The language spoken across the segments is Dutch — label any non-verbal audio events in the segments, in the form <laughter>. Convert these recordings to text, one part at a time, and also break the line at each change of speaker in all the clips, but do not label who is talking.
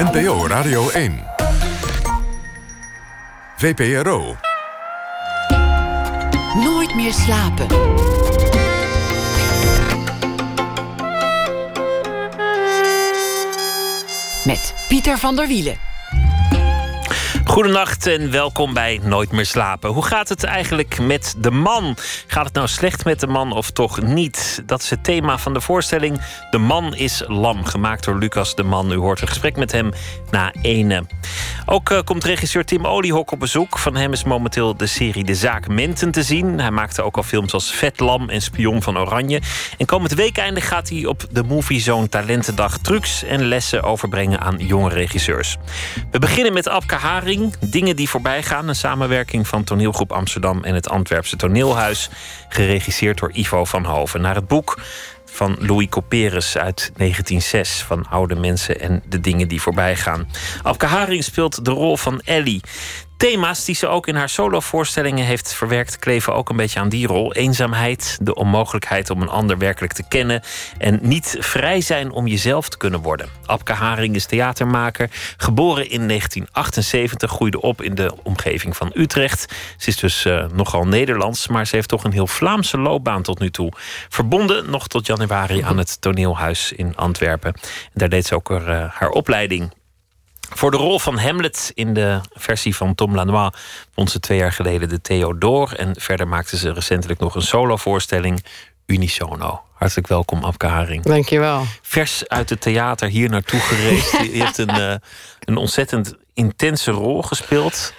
NPO Radio 1. VPRO.
Nooit meer slapen. Met Pieter van der Wielen.
Goedenacht en welkom bij Nooit meer slapen. Hoe gaat het eigenlijk met de man? Gaat het nou slecht met de man of toch niet? Dat is het thema van de voorstelling De Man is Lam, gemaakt door Lucas de Man. U hoort een gesprek met hem na ene. Ook uh, komt regisseur Tim Oliehok op bezoek. Van hem is momenteel de serie De Zaak Menten te zien. Hij maakte ook al films als Vet Lam en Spion van Oranje. En komend weekeinde gaat hij op de Movie Zone Talentendag trucs en lessen overbrengen aan jonge regisseurs. We beginnen met Abke Haring. Dingen die voorbij gaan. Een samenwerking van Toneelgroep Amsterdam en het Antwerpse Toneelhuis. Geregisseerd door Ivo van Hoven. Naar het boek van Louis Couperus uit 1906 van oude mensen en de dingen die voorbij gaan. Afke Haring speelt de rol van Ellie. Thema's die ze ook in haar solovoorstellingen heeft verwerkt, kleven ook een beetje aan die rol. Eenzaamheid, de onmogelijkheid om een ander werkelijk te kennen en niet vrij zijn om jezelf te kunnen worden. Abke Haring is theatermaker, geboren in 1978, groeide op in de omgeving van Utrecht. Ze is dus uh, nogal Nederlands, maar ze heeft toch een heel Vlaamse loopbaan tot nu toe. Verbonden nog tot januari aan het toneelhuis in Antwerpen. En daar deed ze ook er, uh, haar opleiding voor de rol van Hamlet in de versie van Tom Lanois won ze twee jaar geleden de Theodore. En verder maakte ze recentelijk nog een solovoorstelling, Unisono. Hartelijk welkom, Abke Haring.
Dankjewel.
Vers uit het theater hier naartoe gereisd. Je hebt een, uh, <laughs> een ontzettend intense rol gespeeld.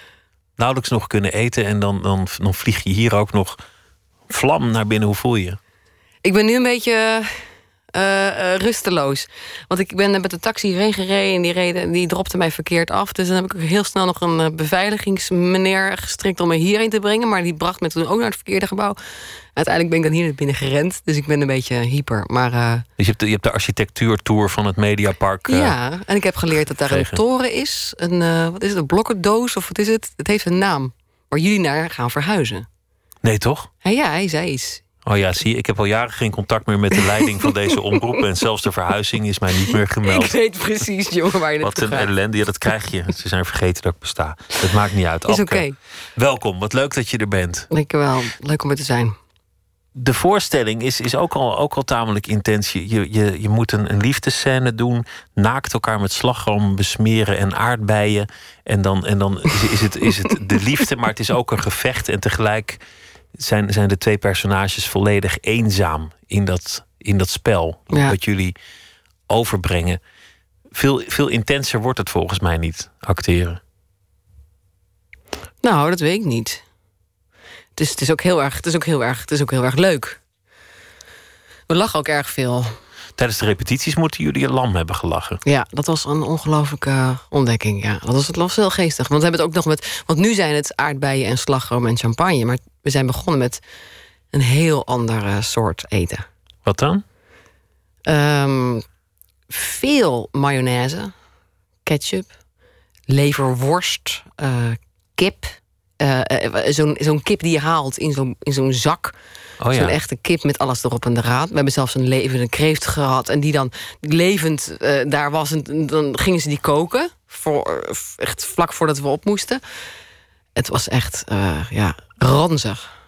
Nauwelijks nog kunnen eten en dan, dan, dan vlieg je hier ook nog vlam naar binnen. Hoe voel je?
Ik ben nu een beetje uh, uh, rusteloos. Want ik ben met de taxi hierheen gereden en die, reden, die dropte mij verkeerd af. Dus dan heb ik heel snel nog een uh, beveiligingsmeneer gestrikt om me hierheen te brengen. Maar die bracht me toen ook naar het verkeerde gebouw. Uiteindelijk ben ik dan hier naar binnen gerend. Dus ik ben een beetje hyper. Maar,
dus je hebt, de, je hebt de architectuurtour van het Mediapark.
ja, en ik heb geleerd dat daar een toren is. Een, wat is het, een blokkendoos of wat is het? Het heeft een naam. Waar jullie naar gaan verhuizen.
Nee, toch?
Ja, ja hij zei iets.
Oh ja, zie, ik heb al jaren geen contact meer met de leiding van deze <laughs> omroep. En zelfs de verhuizing is mij niet meer gemeld.
Ik weet precies, jongen, waar je
Wat een
gaat.
ellende. Ja, dat krijg je. Ze zijn vergeten dat ik besta. Het maakt niet uit.
Is oké. Okay.
Welkom, wat leuk dat je er bent.
Dankjewel, leuk om er te zijn.
De voorstelling is, is ook, al, ook al tamelijk intens. Je, je, je moet een, een liefdescène doen. Naakt elkaar met slagroom besmeren en aardbeien. En dan, en dan is, is, het, is het de liefde, maar het is ook een gevecht. En tegelijk zijn, zijn de twee personages volledig eenzaam in dat, in dat spel.
Ja.
Dat jullie overbrengen. Veel, veel intenser wordt het volgens mij niet, acteren.
Nou, dat weet ik niet. Het is, het is, ook, heel erg, het is, ook, heel erg, het is ook heel erg leuk. We lachen ook erg veel.
Tijdens de repetities moeten jullie een lam hebben gelachen.
Ja, dat was een ongelofelijke ontdekking. Ja, dat was, het was heel geestig. Want we hebben het ook nog met. Want nu zijn het aardbeien en slagroom en champagne. Maar we zijn begonnen met een heel andere soort eten.
Wat dan?
Um, veel mayonaise, ketchup, leverworst, uh, kip. Uh, uh, Zo'n zo'n kip die je haalt in zo'n zo'n zak.
Oh ja.
Echte kip met alles erop en eraan. We hebben zelfs een levende kreeft gehad. En die dan levend uh, daar was. En dan gingen ze die koken. Voor, echt vlak voordat we op moesten. Het was echt uh, ja, ranzig.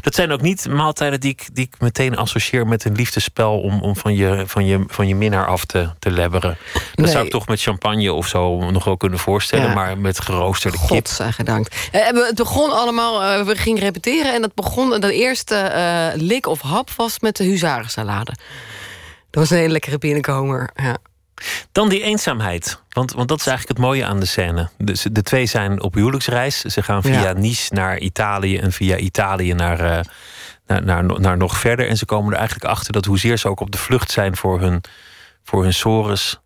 Dat zijn ook niet maaltijden die ik, die ik meteen associeer met een liefdespel om, om van, je, van, je, van je minnaar af te, te lebberen. Dat
nee.
zou ik toch met champagne of zo nog wel kunnen voorstellen,
Ja.
maar met geroosterde kip.
God gedankt. Eh, we- het begon allemaal, eh, we gingen repeteren en dat begon, de eerste eh, lik of hap was met de huzarensalade. Dat was een hele lekkere binnenkomer. Ja.
Dan die eenzaamheid. Want, want dat is eigenlijk het mooie aan de scène. Dus de twee zijn op huwelijksreis. Ze gaan via
Ja.
Nice naar Italië en via Italië naar, eh, naar, naar, naar nog verder. En ze komen er eigenlijk achter dat hoezeer ze ook op de vlucht zijn voor hun, voor hun sores,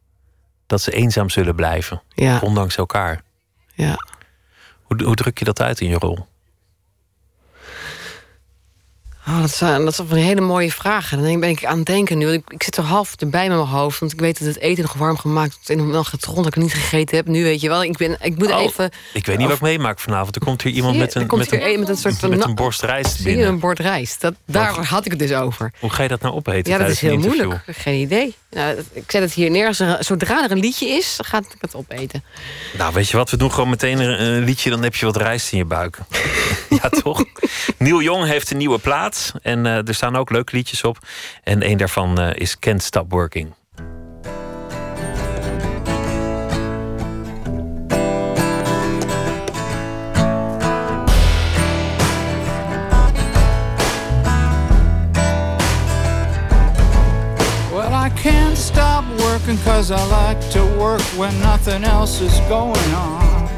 dat ze eenzaam zullen blijven.
Ja.
Ondanks elkaar.
Ja.
Hoe, hoe druk je dat uit in je rol?
Oh, dat, zijn, dat zijn van die hele mooie vragen. Dan ben ik aan het denken nu. Ik, ik zit er half erbij met mijn hoofd. Want ik weet dat het eten nog warm gemaakt wordt. En dan getrond dat ik het niet gegeten heb. Nu weet je wel. Ik, ben, ik moet
Oh,
even...
Ik weet niet wat ik meemaak vanavond. Er komt hier iemand met een, met een,
een met een soort van
met een borst rijst binnen.
een bord rijst. Dat, daar had ik het dus over.
Hoe ga je dat nou opeten
Ja, dat is heel moeilijk. Geen idee. Nou, ik zet het hier neer. Er- Zodra er een liedje is, ga ik het opeten.
Nou, weet je wat? We doen gewoon meteen een, liedje, dan heb je wat rijst in je buik. <laughs> ja, toch? Neil Young heeft een nieuwe plaat. En eh, er staan ook leuke liedjes op. En een daarvan eh, is Can't Stop Working.
Working cause I like to work when nothing else is going on.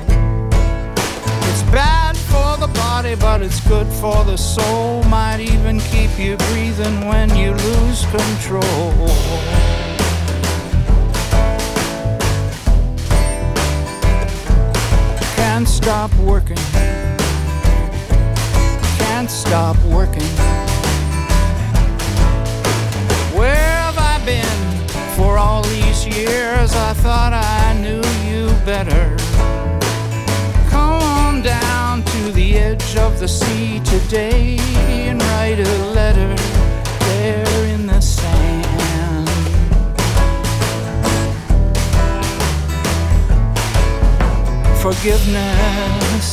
It's bad for the body, but it's good for the soul. Might even keep you breathing when you lose control. Can't stop working. Can't stop working. For all these years? I thought I knew you better. Come on down to the edge of the sea today and write a letter there in the sand. Forgiveness,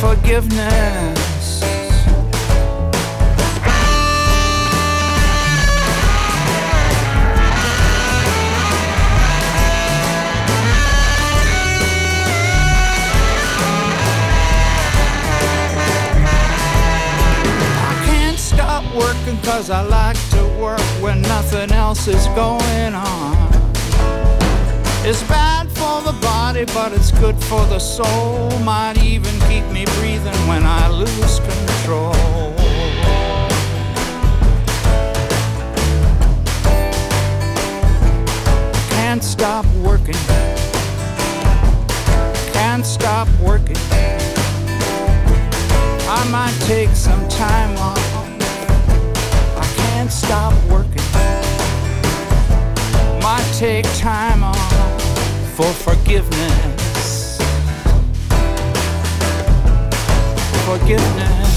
forgiveness. Working cause I like to work when nothing else is going on. It's bad for the body, but it's good for the soul. Might even keep me breathing when I lose control. Can't stop working. Can't stop working. I might take some time off. Can't stop working. Might take time off for forgiveness. Forgiveness.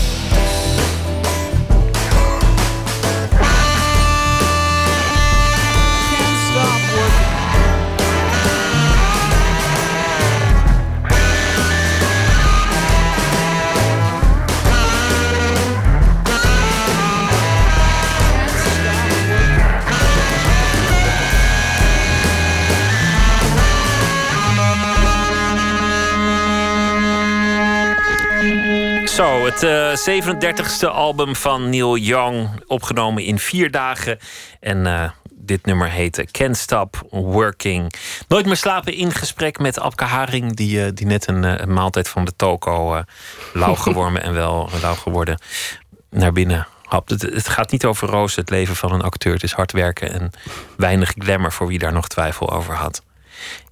Het eh 37e album van Neil Young. Opgenomen in vier dagen. En eh, dit nummer heette Can't Stop Working. Nooit meer slapen in gesprek met Abke Haring. Die, eh, die net een, eh, een maaltijd van de toko eh lauw <laughs> gewormen en wel lauw geworden naar binnen hapt. Het, het gaat niet over rozen, het leven van een acteur. Het is hard werken en weinig glamour voor wie daar nog twijfel over had.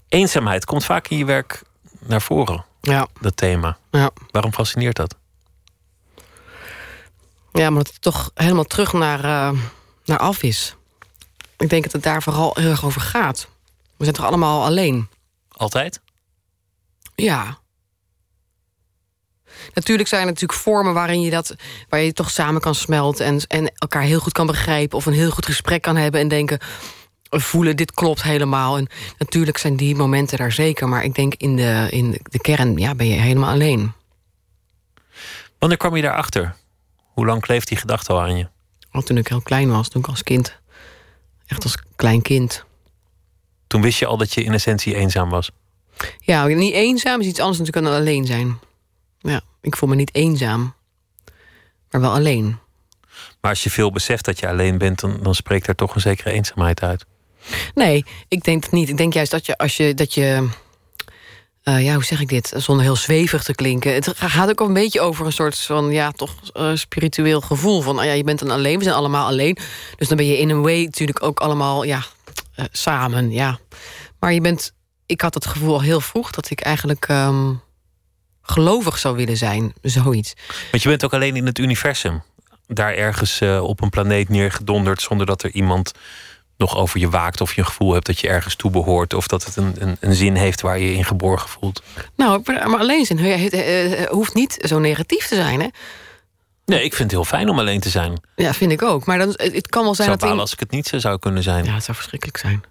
Eenzaamheid komt vaak in je werk naar voren,
Ja,
dat thema.
ja.
Waarom fascineert dat?
Ja maar dat het toch helemaal terug naar, eh, naar af is. Ik denk dat het daar vooral heel erg over gaat. We zijn toch allemaal alleen?
Altijd?
Ja. Natuurlijk zijn er natuurlijk vormen waarin je dat, waar je toch samen kan smelten en, en elkaar heel goed kan begrijpen of een heel goed gesprek kan hebben en denken, voelen dit klopt helemaal. En natuurlijk zijn die momenten daar zeker, maar ik denk in de, in de kern ja, ben je helemaal alleen.
Wanneer kwam je daarachter? Hoe lang kleeft die gedachte al aan je?
Want toen ik heel klein was, toen ik als kind, echt als klein kind.
Toen wist je al dat je in essentie eenzaam was.
Ja, niet eenzaam is iets anders natuurlijk dan alleen zijn. Ja, ik voel me niet eenzaam, maar wel alleen.
Maar als je veel beseft dat je alleen bent, dan, dan spreekt er toch een zekere eenzaamheid uit.
Nee, ik denk het niet. Ik denk juist dat je als je dat je. Eh, ja, hoe zeg ik dit? Zonder heel zwevig te klinken. Het gaat ook een beetje over een soort van ja, toch eh, spiritueel gevoel. Van ah ja, je bent dan alleen, we zijn allemaal alleen. Dus dan ben je in een way natuurlijk ook allemaal ja, eh, samen. Ja. Maar je bent. Ik had het gevoel al heel vroeg dat ik eigenlijk ehm, gelovig zou willen zijn. Zoiets.
Want je bent ook alleen in het universum. Daar ergens op een planeet neergedonderd zonder dat er iemand nog over je waakt. Of je een gevoel hebt dat je ergens toe behoort. Of dat het een, een, een zin heeft waar je je in geborgen voelt.
Nou, maar alleen zin het, hoeft niet zo negatief te zijn, hè?
Nee, ik vind het heel fijn om alleen te zijn.
Ja, vind ik ook. Maar dan, het kan wel zijn
zou
dat...
Als ik het niet zou, zou kunnen zijn.
Ja, het zou verschrikkelijk zijn.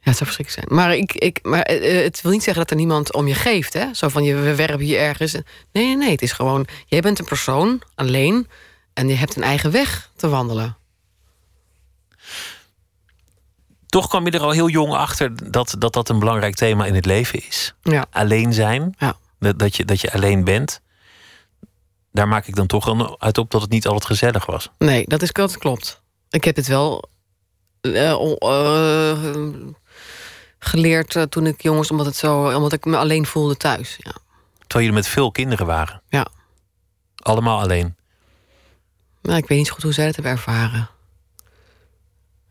Ja, het zou verschrikkelijk zijn. Maar, ik, ik, maar eh, het wil niet zeggen dat er niemand om je geeft. Hè? Zo van, je, we werpen hier ergens. Nee, nee, nee. Het is gewoon, jij bent een persoon, alleen. En je hebt een eigen weg te wandelen.
Toch kwam je er al heel jong achter dat dat, dat een belangrijk thema in het leven is.
Ja.
Alleen zijn.
Ja.
Dat, dat, je, dat je alleen bent. Daar maak ik dan toch uit op dat het niet altijd gezellig was.
Nee, dat, is, dat klopt. Ik heb het wel uh, uh, geleerd uh, toen ik jongens, omdat, het zo, omdat ik me alleen voelde thuis. Ja.
Terwijl jullie met veel kinderen waren?
Ja.
Allemaal alleen?
Nou, ik weet niet goed hoe zij het hebben ervaren.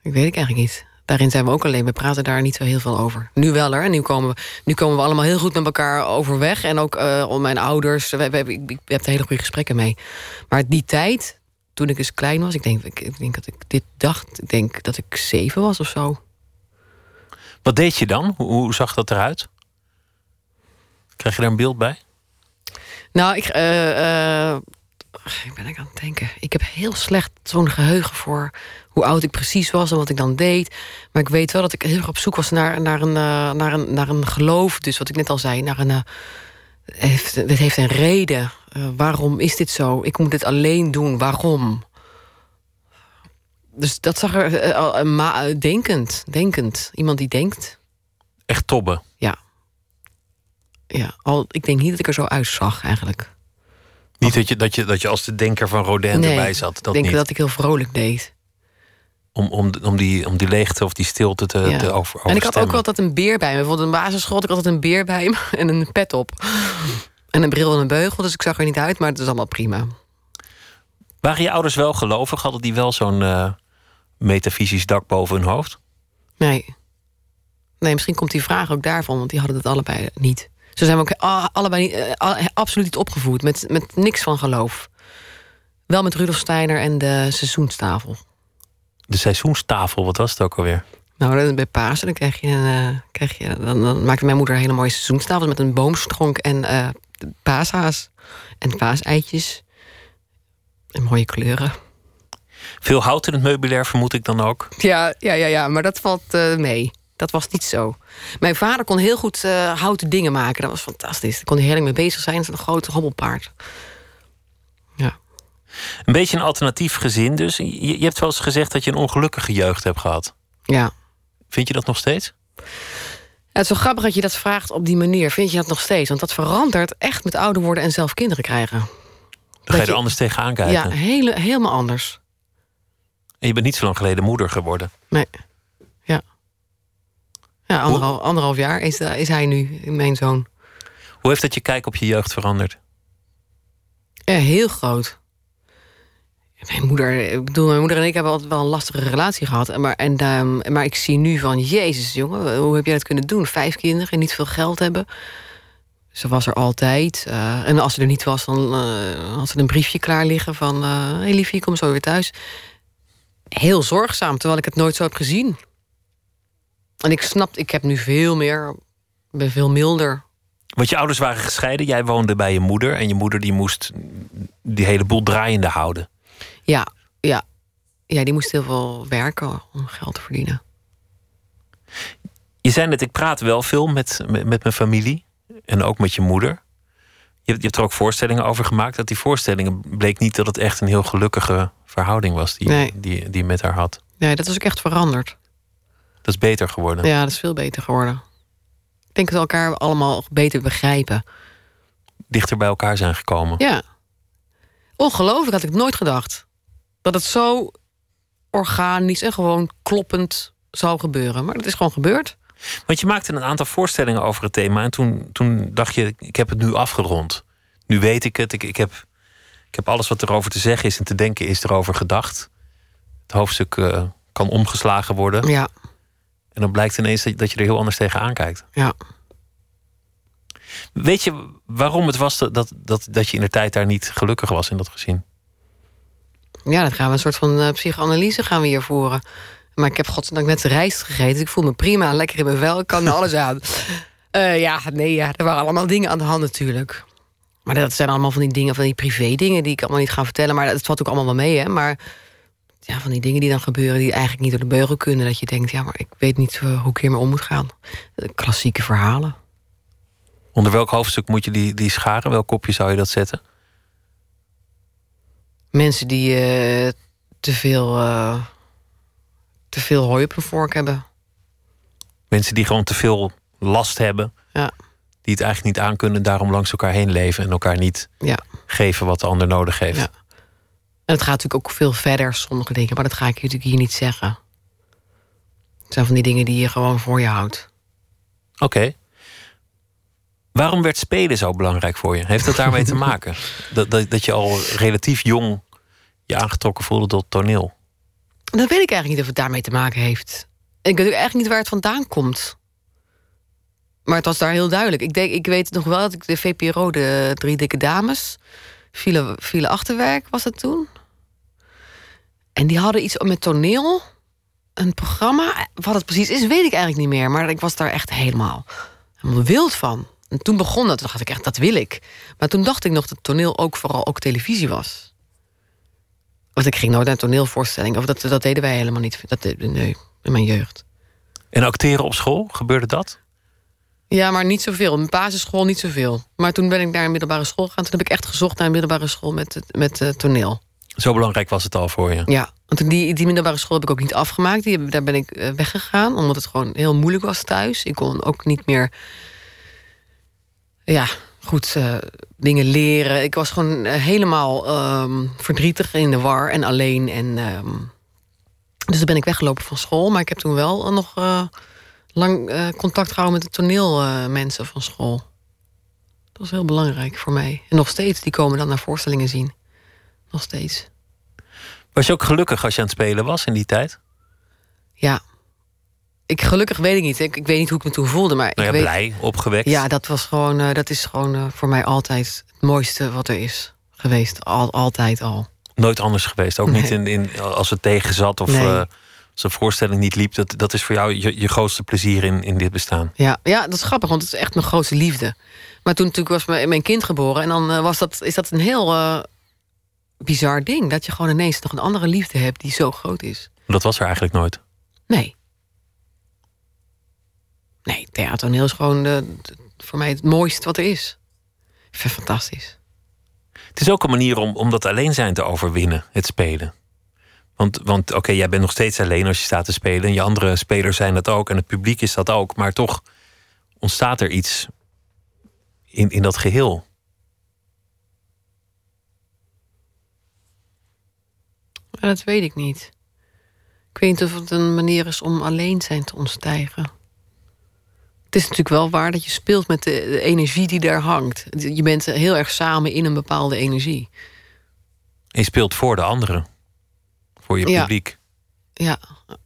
Ik weet ik eigenlijk niet. Daarin zijn we ook alleen. We praten daar niet zo heel veel over. Nu wel er. En nu komen, we, nu komen we allemaal heel goed met elkaar overweg. En ook uh, om mijn ouders. We, we, ik, ik heb er hele goede gesprekken mee. Maar die tijd, toen ik eens klein was, ik denk, ik, ik denk dat ik dit dacht. Ik denk dat ik zeven was of zo.
Wat deed je dan? Hoe, hoe zag dat eruit? Krijg je daar een beeld bij?
Nou, ik, uh, uh, ik ben ik aan het denken. Ik heb heel slecht zo'n geheugen voor hoe oud ik precies was en wat ik dan deed. Maar ik weet wel dat ik heel erg op zoek was naar, naar, een, uh, naar, een, naar een geloof. Dus wat ik net al zei, naar een. Uh, heeft, dit heeft een reden. Uh, waarom is dit zo? Ik moet dit alleen doen. Waarom? Dus dat zag er ma denkend, denkend. Iemand die denkt.
Echt tobben.
Ja. Ja, al, ik denk niet dat ik er zo uitzag eigenlijk.
Niet dat je, dat je, dat je als de denker van Rodin
nee,
erbij zat. Dat
ik denk
niet.
dat ik heel vrolijk deed.
Om, om, om, die, om die leegte of die stilte te,
ja.
te over,
En ik had ook altijd een beer bij me. Bijvoorbeeld de basisschool had ik altijd een beer bij me <laughs> en een pet op. En een bril en een beugel, dus ik zag er niet uit, maar het is allemaal prima.
Waren je ouders wel gelovig? Hadden die wel zo'n uh, metafysisch dak boven hun hoofd?
Nee. Nee, misschien komt die vraag ook daarvan, want die hadden het allebei niet. Ze zijn ook allebei niet, uh, absoluut niet opgevoed met, met niks van geloof. Wel met Rudolf Steiner en de seizoenstafel.
De seizoenstafel, wat was het ook alweer?
Nou, bij Pasen dan krijg je, uh, krijg je dan, dan, maakte mijn moeder een hele mooie seizoenstafel met een boomstronk en uh, paashaas en paaseitjes. En mooie kleuren.
Veel hout in het meubilair vermoed ik dan ook.
Ja, ja, ja, ja maar dat valt uh, mee. Dat was niet zo. Mijn vader kon heel goed uh, houten dingen maken. Dat was fantastisch. Daar kon hij heel erg mee bezig zijn. Dat is een groot hobbelpaard. Ja.
Een beetje een alternatief gezin dus. Je, je hebt wel eens gezegd dat je een ongelukkige jeugd hebt gehad.
Ja.
Vind je dat nog steeds?
Ja, het is wel grappig dat je dat vraagt op die manier. Vind je dat nog steeds? Want dat verandert echt met ouder worden en zelf kinderen krijgen.
Dan ga je er anders tegenaan kijken.
Ja, hele, helemaal anders.
En je bent niet zo lang geleden moeder geworden.
Nee. Ja. Anderhalf, anderhalf jaar is, is hij nu, mijn zoon.
Hoe heeft dat je kijk op je jeugd veranderd?
Ja, heel groot. Mijn moeder, ik bedoel, mijn moeder en ik hebben altijd wel een lastige relatie gehad. Maar, en, um, maar ik zie nu van, jezus jongen, hoe heb jij dat kunnen doen? Vijf kinderen en niet veel geld hebben. Ze was er altijd. Uh, en als ze er niet was, dan uh, had ze een briefje klaar liggen van... Hé uh, hey, liefje, kom zo weer thuis. Heel zorgzaam, terwijl ik het nooit zo heb gezien. En ik snap, ik heb nu veel meer, ben veel milder.
Want je ouders waren gescheiden, jij woonde bij je moeder... en je moeder die moest die hele boel draaiende houden.
Ja, ja. Ja, die moest heel veel werken om geld te verdienen.
Je zei net, ik praat wel veel met, met, met mijn familie. En ook met je moeder. Je, je hebt er ook voorstellingen over gemaakt. Dat die voorstellingen bleek niet dat het echt een heel gelukkige verhouding was... die,
nee.
die, die je met haar had.
Nee, dat is ook echt veranderd.
Dat is beter geworden.
Ja, dat is veel beter geworden. Ik denk dat we elkaar allemaal beter begrijpen.
Dichter bij elkaar zijn gekomen.
Ja. Ongelooflijk had ik nooit gedacht. Dat het zo organisch en gewoon kloppend zou gebeuren. Maar dat is gewoon gebeurd.
Want je maakte een aantal voorstellingen over het thema. En toen, toen dacht je, ik heb het nu afgerond. Nu weet ik het. Ik, ik, heb, ik heb alles wat erover te zeggen is en te denken is erover gedacht. Het hoofdstuk uh, kan omgeslagen worden.
Ja.
En dan blijkt ineens dat, dat je er heel anders tegenaan kijkt.
Ja.
Weet je waarom het was dat, dat, dat, je in de tijd daar niet gelukkig was in dat gezin?
Ja, dat gaan we een soort van uh, psychoanalyse gaan we hier voeren. Maar ik heb godzijdank net rijst gegeten. Dus ik voel me prima, lekker in mijn vel. Ik kan alles aan. Uh, <laughs> ja, nee, ja, er waren allemaal dingen aan de hand natuurlijk. Maar dat zijn allemaal van die dingen, van die privé dingen... die ik allemaal niet ga vertellen. Maar dat valt ook allemaal wel mee, hè. Maar ja, van die dingen die dan gebeuren... die eigenlijk niet door de beugel kunnen. Dat je denkt, ja, maar ik weet niet uh, hoe ik hiermee om moet gaan. Klassieke verhalen.
Onder welk hoofdstuk moet je die, die scharen? Welk kopje zou je dat zetten?
Mensen die uh, te veel... Uh, te veel hooi op hun vork hebben.
Mensen die gewoon te veel last hebben.
Ja.
Die het eigenlijk niet aankunnen, daarom langs elkaar heen leven en elkaar niet
ja.
geven wat de ander nodig heeft.
Ja. En het gaat natuurlijk ook veel verder, sommige dingen, maar dat ga ik natuurlijk hier niet zeggen. Het zijn van die dingen die je gewoon voor je houdt.
Oké. Okay. Waarom werd spelen zo belangrijk voor je? Heeft dat daarmee te maken? <laughs> Dat, dat, dat je al relatief jong je aangetrokken voelde tot toneel?
Dat weet ik eigenlijk niet of het daarmee te maken heeft. Ik weet ook eigenlijk niet waar het vandaan komt. Maar het was daar heel duidelijk. Ik, denk, ik weet nog wel dat ik de VPRO, de Drie Dikke Dames... File, file Achterwerk was het toen. En die hadden iets met toneel. Een programma. Wat het precies is, weet ik eigenlijk niet meer. Maar ik was daar echt helemaal, helemaal wild van. En toen begon dat. Toen dacht ik echt, dat wil ik. Maar toen dacht ik nog dat toneel ook vooral ook televisie was. Want ik ging nooit naar een toneelvoorstelling. Of dat, dat deden wij helemaal niet. Dat, nee, in mijn jeugd.
En acteren op school, gebeurde dat?
Ja, maar niet zoveel. In basisschool niet zoveel. Maar toen ben ik naar een middelbare school gegaan. Toen heb ik echt gezocht naar een middelbare school met, met uh, toneel.
Zo belangrijk was het al voor je?
Ja, want die, die middelbare school heb ik ook niet afgemaakt. Die, daar ben ik uh, weggegaan, omdat het gewoon heel moeilijk was thuis. Ik kon ook niet meer... Ja, goed uh, dingen leren. Ik was gewoon helemaal um, verdrietig in de war en alleen. En, um, dus dan ben ik weggelopen van school. Maar ik heb toen wel nog lang contact gehouden met de toneelmensen van school. Dat was heel belangrijk voor mij. En nog steeds, die komen dan naar voorstellingen zien. Nog steeds.
Was je ook gelukkig als je aan het spelen was in die tijd?
Ja. Ik gelukkig weet ik niet. Ik, ik weet niet hoe ik me toen voelde, maar
nou ja,
ik weet,
blij, opgewekt.
Ja, dat was gewoon, uh, dat is gewoon uh, voor mij altijd het mooiste wat er is geweest. Al, altijd al.
Nooit anders geweest. Ook nee. niet in, in, als het tegen zat of nee. uh, als een voorstelling niet liep. Dat, dat is voor jou je, je grootste plezier in, in dit bestaan.
Ja, ja, dat is grappig, want het is echt mijn grootste liefde. Maar toen natuurlijk was mijn, mijn kind geboren en dan was dat, is dat een heel bizar ding. Dat je gewoon ineens nog een andere liefde hebt die zo groot is.
Dat was er eigenlijk nooit.
Nee. Nee, theatertoneel is gewoon de, de, voor mij het mooiste wat er is. Ik vind het fantastisch.
Het is ook een manier om, om dat alleen zijn te overwinnen, het spelen. Want, want oké, okay, jij bent nog steeds alleen als je staat te spelen. En je andere spelers zijn dat ook. En het publiek is dat ook. Maar toch ontstaat er iets in, in dat geheel.
Maar dat weet ik niet. Ik weet niet of het een manier is om alleen zijn te ontstijgen. Het is natuurlijk wel waar dat je speelt met de, de, energie die daar hangt. Je bent heel erg samen in een bepaalde energie.
En je speelt voor de anderen. Voor je
ja.
publiek.
Ja.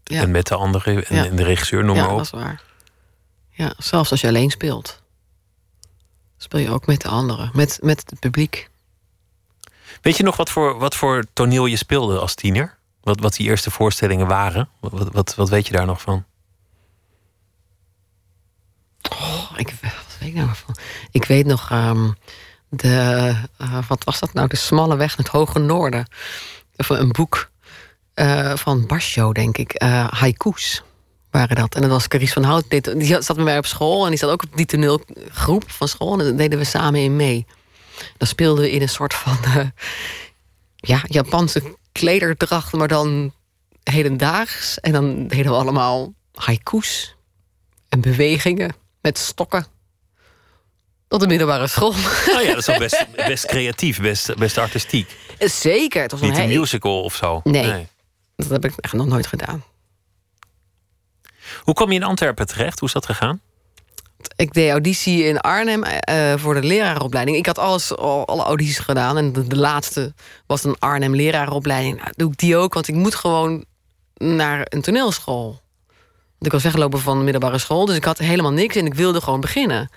ja.
En met de anderen en,
ja.
de regisseur, noem
ja,
maar op.
dat is waar. Ja, zelfs als je alleen speelt. Speel je ook met de anderen. Met, met het publiek.
Weet je nog wat voor, wat voor toneel je speelde als tiener? Wat, wat die eerste voorstellingen waren? Wat, wat, wat, weet je daar nog van?
Oh, ik, wat weet ik nou van? Ik weet nog um, de, uh, wat was dat nou? De smalle weg naar het hoge noorden. Of een boek uh, van Basjo, denk ik. Uh, haiku's waren dat. En dat was Carice van Hout. Die zat met mij op school en die zat ook op die toneelgroep van school. En daar deden we samen in mee. Dan speelden we in een soort van uh, ja, Japanse klederdracht, maar dan hedendaags. En dan deden we allemaal haiku's en bewegingen met stokken. Tot de middelbare school.
Oh ja, dat is wel best, <laughs> best creatief, best, best artistiek.
Zeker. Het was
Niet
een,
een musical of zo.
Nee, nee, dat heb ik echt nog nooit gedaan.
Hoe kom je in Antwerpen terecht? Hoe is dat gegaan?
Ik deed auditie in Arnhem uh, voor de leraaropleiding. Ik had alles, al, alle audities gedaan. En de, laatste was een Arnhem leraaropleiding. Nou, doe ik die ook, want ik moet gewoon naar een toneelschool. Want ik was weggelopen van de middelbare school, dus ik had helemaal niks en ik wilde gewoon beginnen.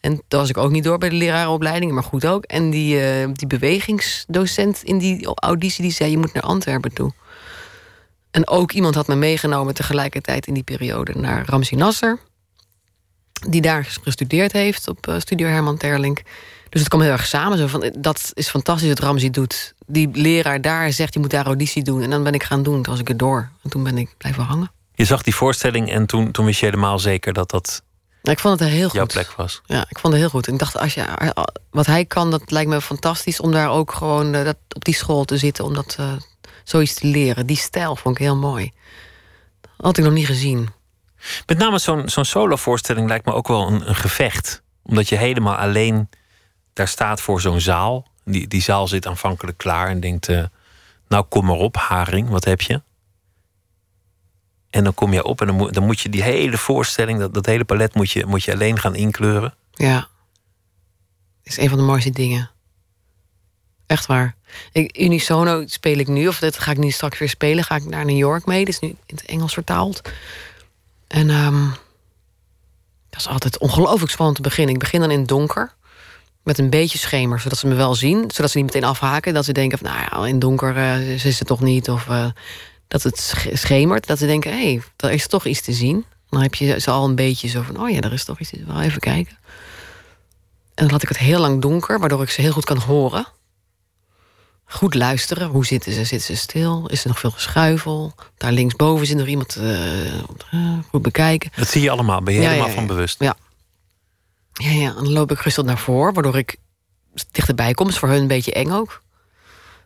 En toen was ik ook niet door bij de lerarenopleiding, maar goed ook. En die, eh, die bewegingsdocent in die auditie die zei: Je moet naar Antwerpen toe. En ook iemand had me meegenomen tegelijkertijd in die periode naar Ramsi Nasser. Die daar gestudeerd heeft op uh, Studio Herman Terlink. Dus het kwam heel erg samen. Zo van, dat is fantastisch wat Ramzi doet. Die leraar daar zegt, je moet daar auditie doen. En dan ben ik gaan doen, toen was ik er door. En toen ben ik blijven hangen.
Je zag die voorstelling en toen, toen wist je helemaal zeker dat dat
ik vond het heel goed.
jouw plek was.
Ja, ik vond het heel goed. En ik dacht, als je, wat hij kan, dat lijkt me fantastisch... om daar ook gewoon uh, dat, op die school te zitten... om dat uh, zoiets te leren. Die stijl vond ik heel mooi. Dat had ik nog niet gezien.
Met name zo'n zo'n solo-voorstelling lijkt me ook wel een, gevecht. Omdat je helemaal alleen daar staat voor zo'n zaal. Die, die zaal zit aanvankelijk klaar en denkt: uh, Nou, kom maar op, Haring, wat heb je? En dan kom je op en dan moet, dan moet je die hele voorstelling, dat, dat hele palet, moet je, moet je alleen gaan inkleuren.
Ja. is een van de mooiste dingen. Echt waar. Ik, Unisono speel ik nu, of dat ga ik nu straks weer spelen. Ga ik naar New York mee. Dat is nu in het Engels vertaald. En um, dat is altijd ongelooflijk spannend te beginnen. Ik begin dan in het donker. Met een beetje schemer, zodat ze me wel zien. Zodat ze niet meteen afhaken. Dat ze denken, van, nou ja, in donker uh, is het toch niet. Of uh, dat het schemert. Dat ze denken, hé, hey, er is toch iets te zien. Dan heb je ze al een beetje zo van, oh ja, er is toch iets. Wel even kijken. En dan had ik het heel lang donker, waardoor ik ze heel goed kan horen. Goed luisteren. Hoe zitten ze? Zitten ze stil? Is er nog veel geschuifel? Daar linksboven zit nog iemand uh, goed bekijken.
Dat zie je allemaal. Ben je ja, helemaal ja, van bewust?
Ja. Ja, ja. En dan loop ik rustig naar voren, waardoor ik dichterbij kom. is voor hun een beetje eng ook.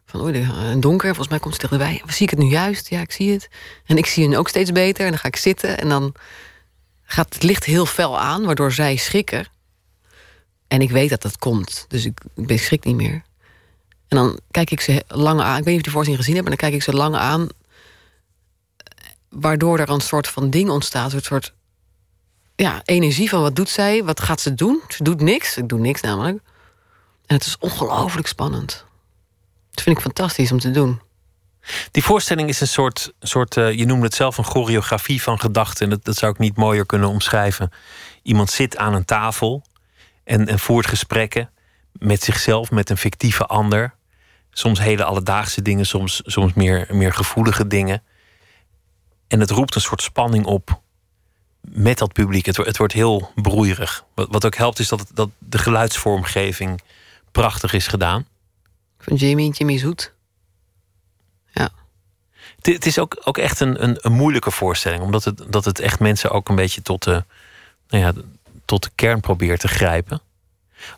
Van oei, een donker, volgens mij komt ze dichterbij. Zie ik het nu juist? Ja, ik zie het. En ik zie hun ook steeds beter. En dan ga ik zitten en dan gaat het licht heel fel aan, waardoor zij schrikken. En ik weet dat dat komt, dus ik, ik schrik niet meer. En dan kijk ik ze lang aan. Ik weet niet of die voorzien gezien hebben, maar dan kijk ik ze lang aan. Waardoor er een soort van ding ontstaat. Een soort ja, energie van wat doet zij? Wat gaat ze doen? Ze doet niks. Ik doe niks namelijk. En het is ongelooflijk spannend. Dat vind ik fantastisch om te doen.
Die voorstelling is een soort, soort uh, je noemde het zelf een choreografie van gedachten. En dat, dat zou ik niet mooier kunnen omschrijven. Iemand zit aan een tafel en, en voert gesprekken met zichzelf, met een fictieve ander. Soms hele alledaagse dingen, soms, soms meer, meer gevoelige dingen. En het roept een soort spanning op met dat publiek. Het, het wordt heel broeierig. Wat, wat ook helpt is dat, het, dat de geluidsvormgeving prachtig is gedaan.
Van Jamie en Jimmy Zoet. Ja.
Het, het is ook, ook echt een, een, een, moeilijke voorstelling. Omdat het, dat het echt mensen ook een beetje tot de, nou ja, tot de kern probeert te grijpen.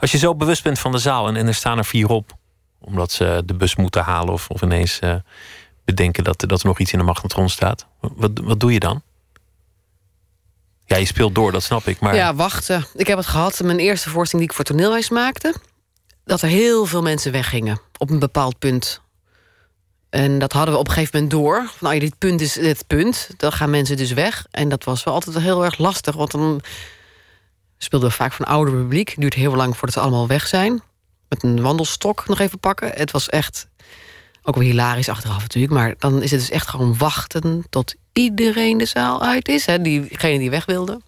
Als je zo bewust bent van de zaal en, en er staan er vier op omdat ze de bus moeten halen of, of ineens uh, bedenken dat, dat er nog iets in de magnetron staat. Wat, wat doe je dan? Ja, je speelt door, dat snap ik. Maar...
Ja, wachten. Ik heb het gehad, mijn eerste voorstelling die ik voor toneelhuis maakte... dat er heel veel mensen weggingen op een bepaald punt. En dat hadden we op een gegeven moment door. Nou, dit punt is het punt. Dan gaan mensen dus weg. En dat was wel altijd heel erg lastig. Want dan speelden we vaak van ouder publiek. Duurt heel lang voordat ze allemaal weg zijn met een wandelstok nog even pakken. Het was echt ook wel hilarisch achteraf natuurlijk. Maar dan is het dus echt gewoon wachten tot iedereen de zaal uit is. Hè, diegene die weg wilde.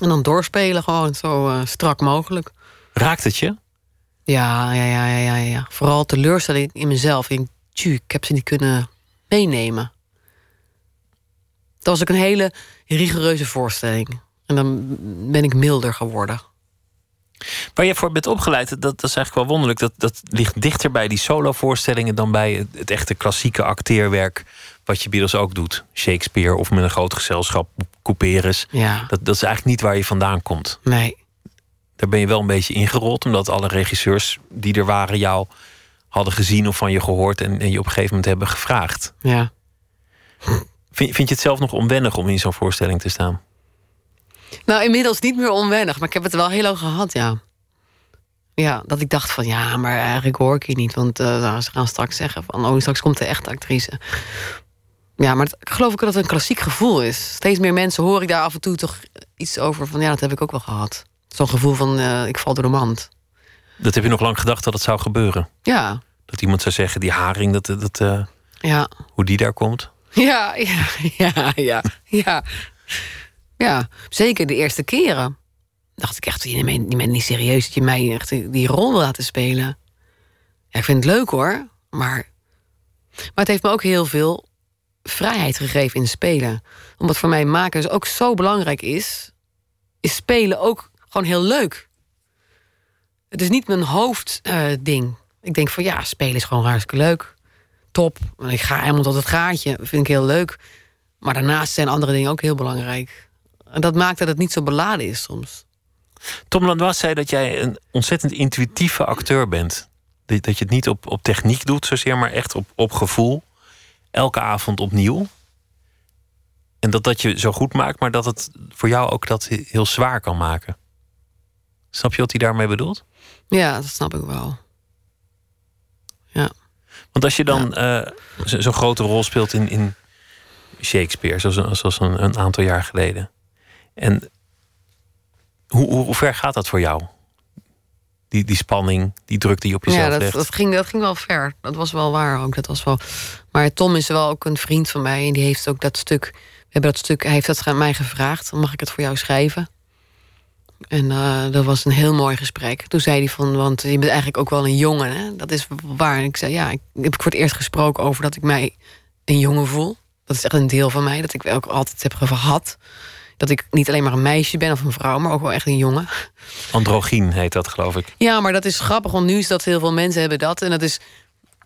En dan doorspelen gewoon zo uh, strak mogelijk.
Raakt het je?
Ja, ja, ja, ja, ja, ja. Vooral teleurstelling in mezelf. Ik, tju, ik heb ze niet kunnen meenemen. Dat was ook een hele rigoureuze voorstelling. En dan ben ik milder geworden.
Waar je voor bent opgeleid, dat, dat is eigenlijk wel wonderlijk. Dat, dat ligt dichter bij die solovoorstellingen dan bij het, echte klassieke acteerwerk. Wat je Beatles ook doet. Shakespeare of met een groot gezelschap, Couperus.
Ja.
Dat, dat is eigenlijk niet waar je vandaan komt.
Nee.
Daar ben je wel een beetje ingerold, omdat alle regisseurs die er waren jou hadden gezien of van je gehoord en, en je op een gegeven moment hebben gevraagd.
Ja.
Vind, vind je het zelf nog onwennig om in zo'n voorstelling te staan?
Nou, inmiddels niet meer onwennig, maar ik heb het wel heel lang gehad, ja. Ja, dat ik dacht van ja, maar eigenlijk hoor ik je niet. Want uh, ze gaan straks zeggen van oh, straks komt de echte actrice. Ja, maar het, ik geloof ook dat het een klassiek gevoel is. Steeds meer mensen hoor ik daar af en toe toch iets over van ja, dat heb ik ook wel gehad. Zo'n gevoel van uh, ik val door de mand.
Dat heb je nog lang gedacht dat het zou gebeuren?
Ja.
Dat iemand zou zeggen, die haring, dat, dat, uh,
ja.
hoe die daar komt?
Ja, ja, <laughs> ja, ja, ja. Ja, zeker de eerste keren. dacht ik echt, je bent, niet serieus dat je mij echt die rol laten spelen. Ja, ik vind het leuk hoor, maar, maar het heeft me ook heel veel vrijheid gegeven in spelen. Omdat voor mij maken dus ook zo belangrijk is, is spelen ook gewoon heel leuk. Het is niet mijn hoofdding. ik denk van ja, spelen is gewoon hartstikke leuk. Top. Ik ga helemaal tot het gaatje. Vind ik heel leuk. Maar daarnaast zijn andere dingen ook heel belangrijk. En dat maakt dat het niet zo beladen is soms.
Tom Lanois zei dat jij een ontzettend intuïtieve acteur bent. Dat je het niet op, op techniek doet zozeer, maar echt op, op gevoel. Elke avond opnieuw. En dat dat je zo goed maakt, maar dat het voor jou ook dat heel zwaar kan maken. Snap je wat hij daarmee bedoelt?
Ja, dat snap ik wel. Ja.
Want als je dan ja. uh, zo'n grote rol speelt in, in Shakespeare, zoals, zoals een, een aantal jaar geleden. En hoe, hoe, hoe, ver gaat dat voor jou? Die, die spanning, die druk die je op jezelf
ja, dat,
legt.
Dat ging, dat ging wel ver. Dat was wel waar ook. Dat was wel... Maar Tom is wel ook een vriend van mij. En die heeft ook dat stuk... We hebben dat stuk... Hij heeft dat aan mij gevraagd. Mag ik het voor jou schrijven? En uh, dat was een heel mooi gesprek. Toen zei hij van, want je bent eigenlijk ook wel een jongen. Hè? Dat is waar. En ik zei, ja, ik heb voor het eerst gesproken over dat ik mij een jongen voel. Dat is echt een deel van mij, dat ik ook altijd heb gehad. Dat ik niet alleen maar een meisje ben of een vrouw, maar ook wel echt een jongen.
Androgyn heet dat, geloof ik.
Ja, maar dat is grappig, want nu is dat heel veel mensen hebben dat. En dat is,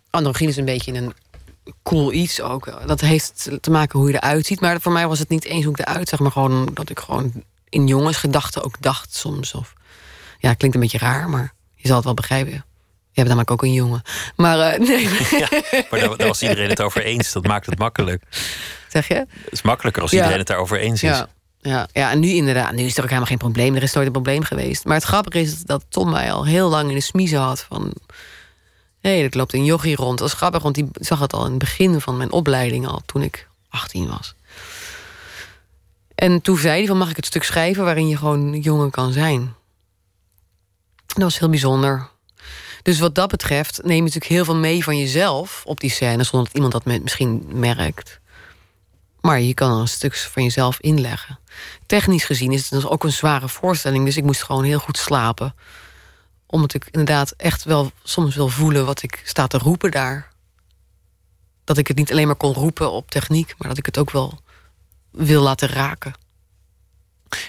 androgyn is een beetje een cool iets ook. Dat heeft te maken hoe je eruit ziet. Maar voor mij was het niet eens hoe ik eruit zag, maar gewoon dat ik gewoon in jongensgedachten ook dacht soms. Of, ja, klinkt een beetje raar, maar je zal het wel begrijpen. Je hebt namelijk ook een jongen. Maar uh, <laughs> nee.
Ja, maar daar, daar, was iedereen het over eens. Dat maakt het makkelijk.
Zeg je?
Het is makkelijker als iedereen het daarover eens is.
Ja. Ja, ja, en nu inderdaad, nu is er ook helemaal geen probleem. Er is nooit een probleem geweest. Maar het grappige is dat Tom mij al heel lang in de smiezen had van... hé, hey, er loopt een jochie rond. Dat is grappig, want die zag het al in het begin van mijn opleiding al... toen ik 18 was. En toen zei hij van, mag ik het stuk schrijven... waarin je gewoon jongen kan zijn? Dat was heel bijzonder. Dus wat dat betreft neem je natuurlijk heel veel mee van jezelf... op die scène, zonder dat iemand dat misschien merkt. Maar je kan een stuk van jezelf inleggen. Technisch gezien is het dus ook een zware voorstelling... dus ik moest gewoon heel goed slapen. Omdat ik inderdaad echt wel soms wil voelen... wat ik sta te roepen daar. Dat ik het niet alleen maar kon roepen op techniek... maar dat ik het ook wel wil laten raken.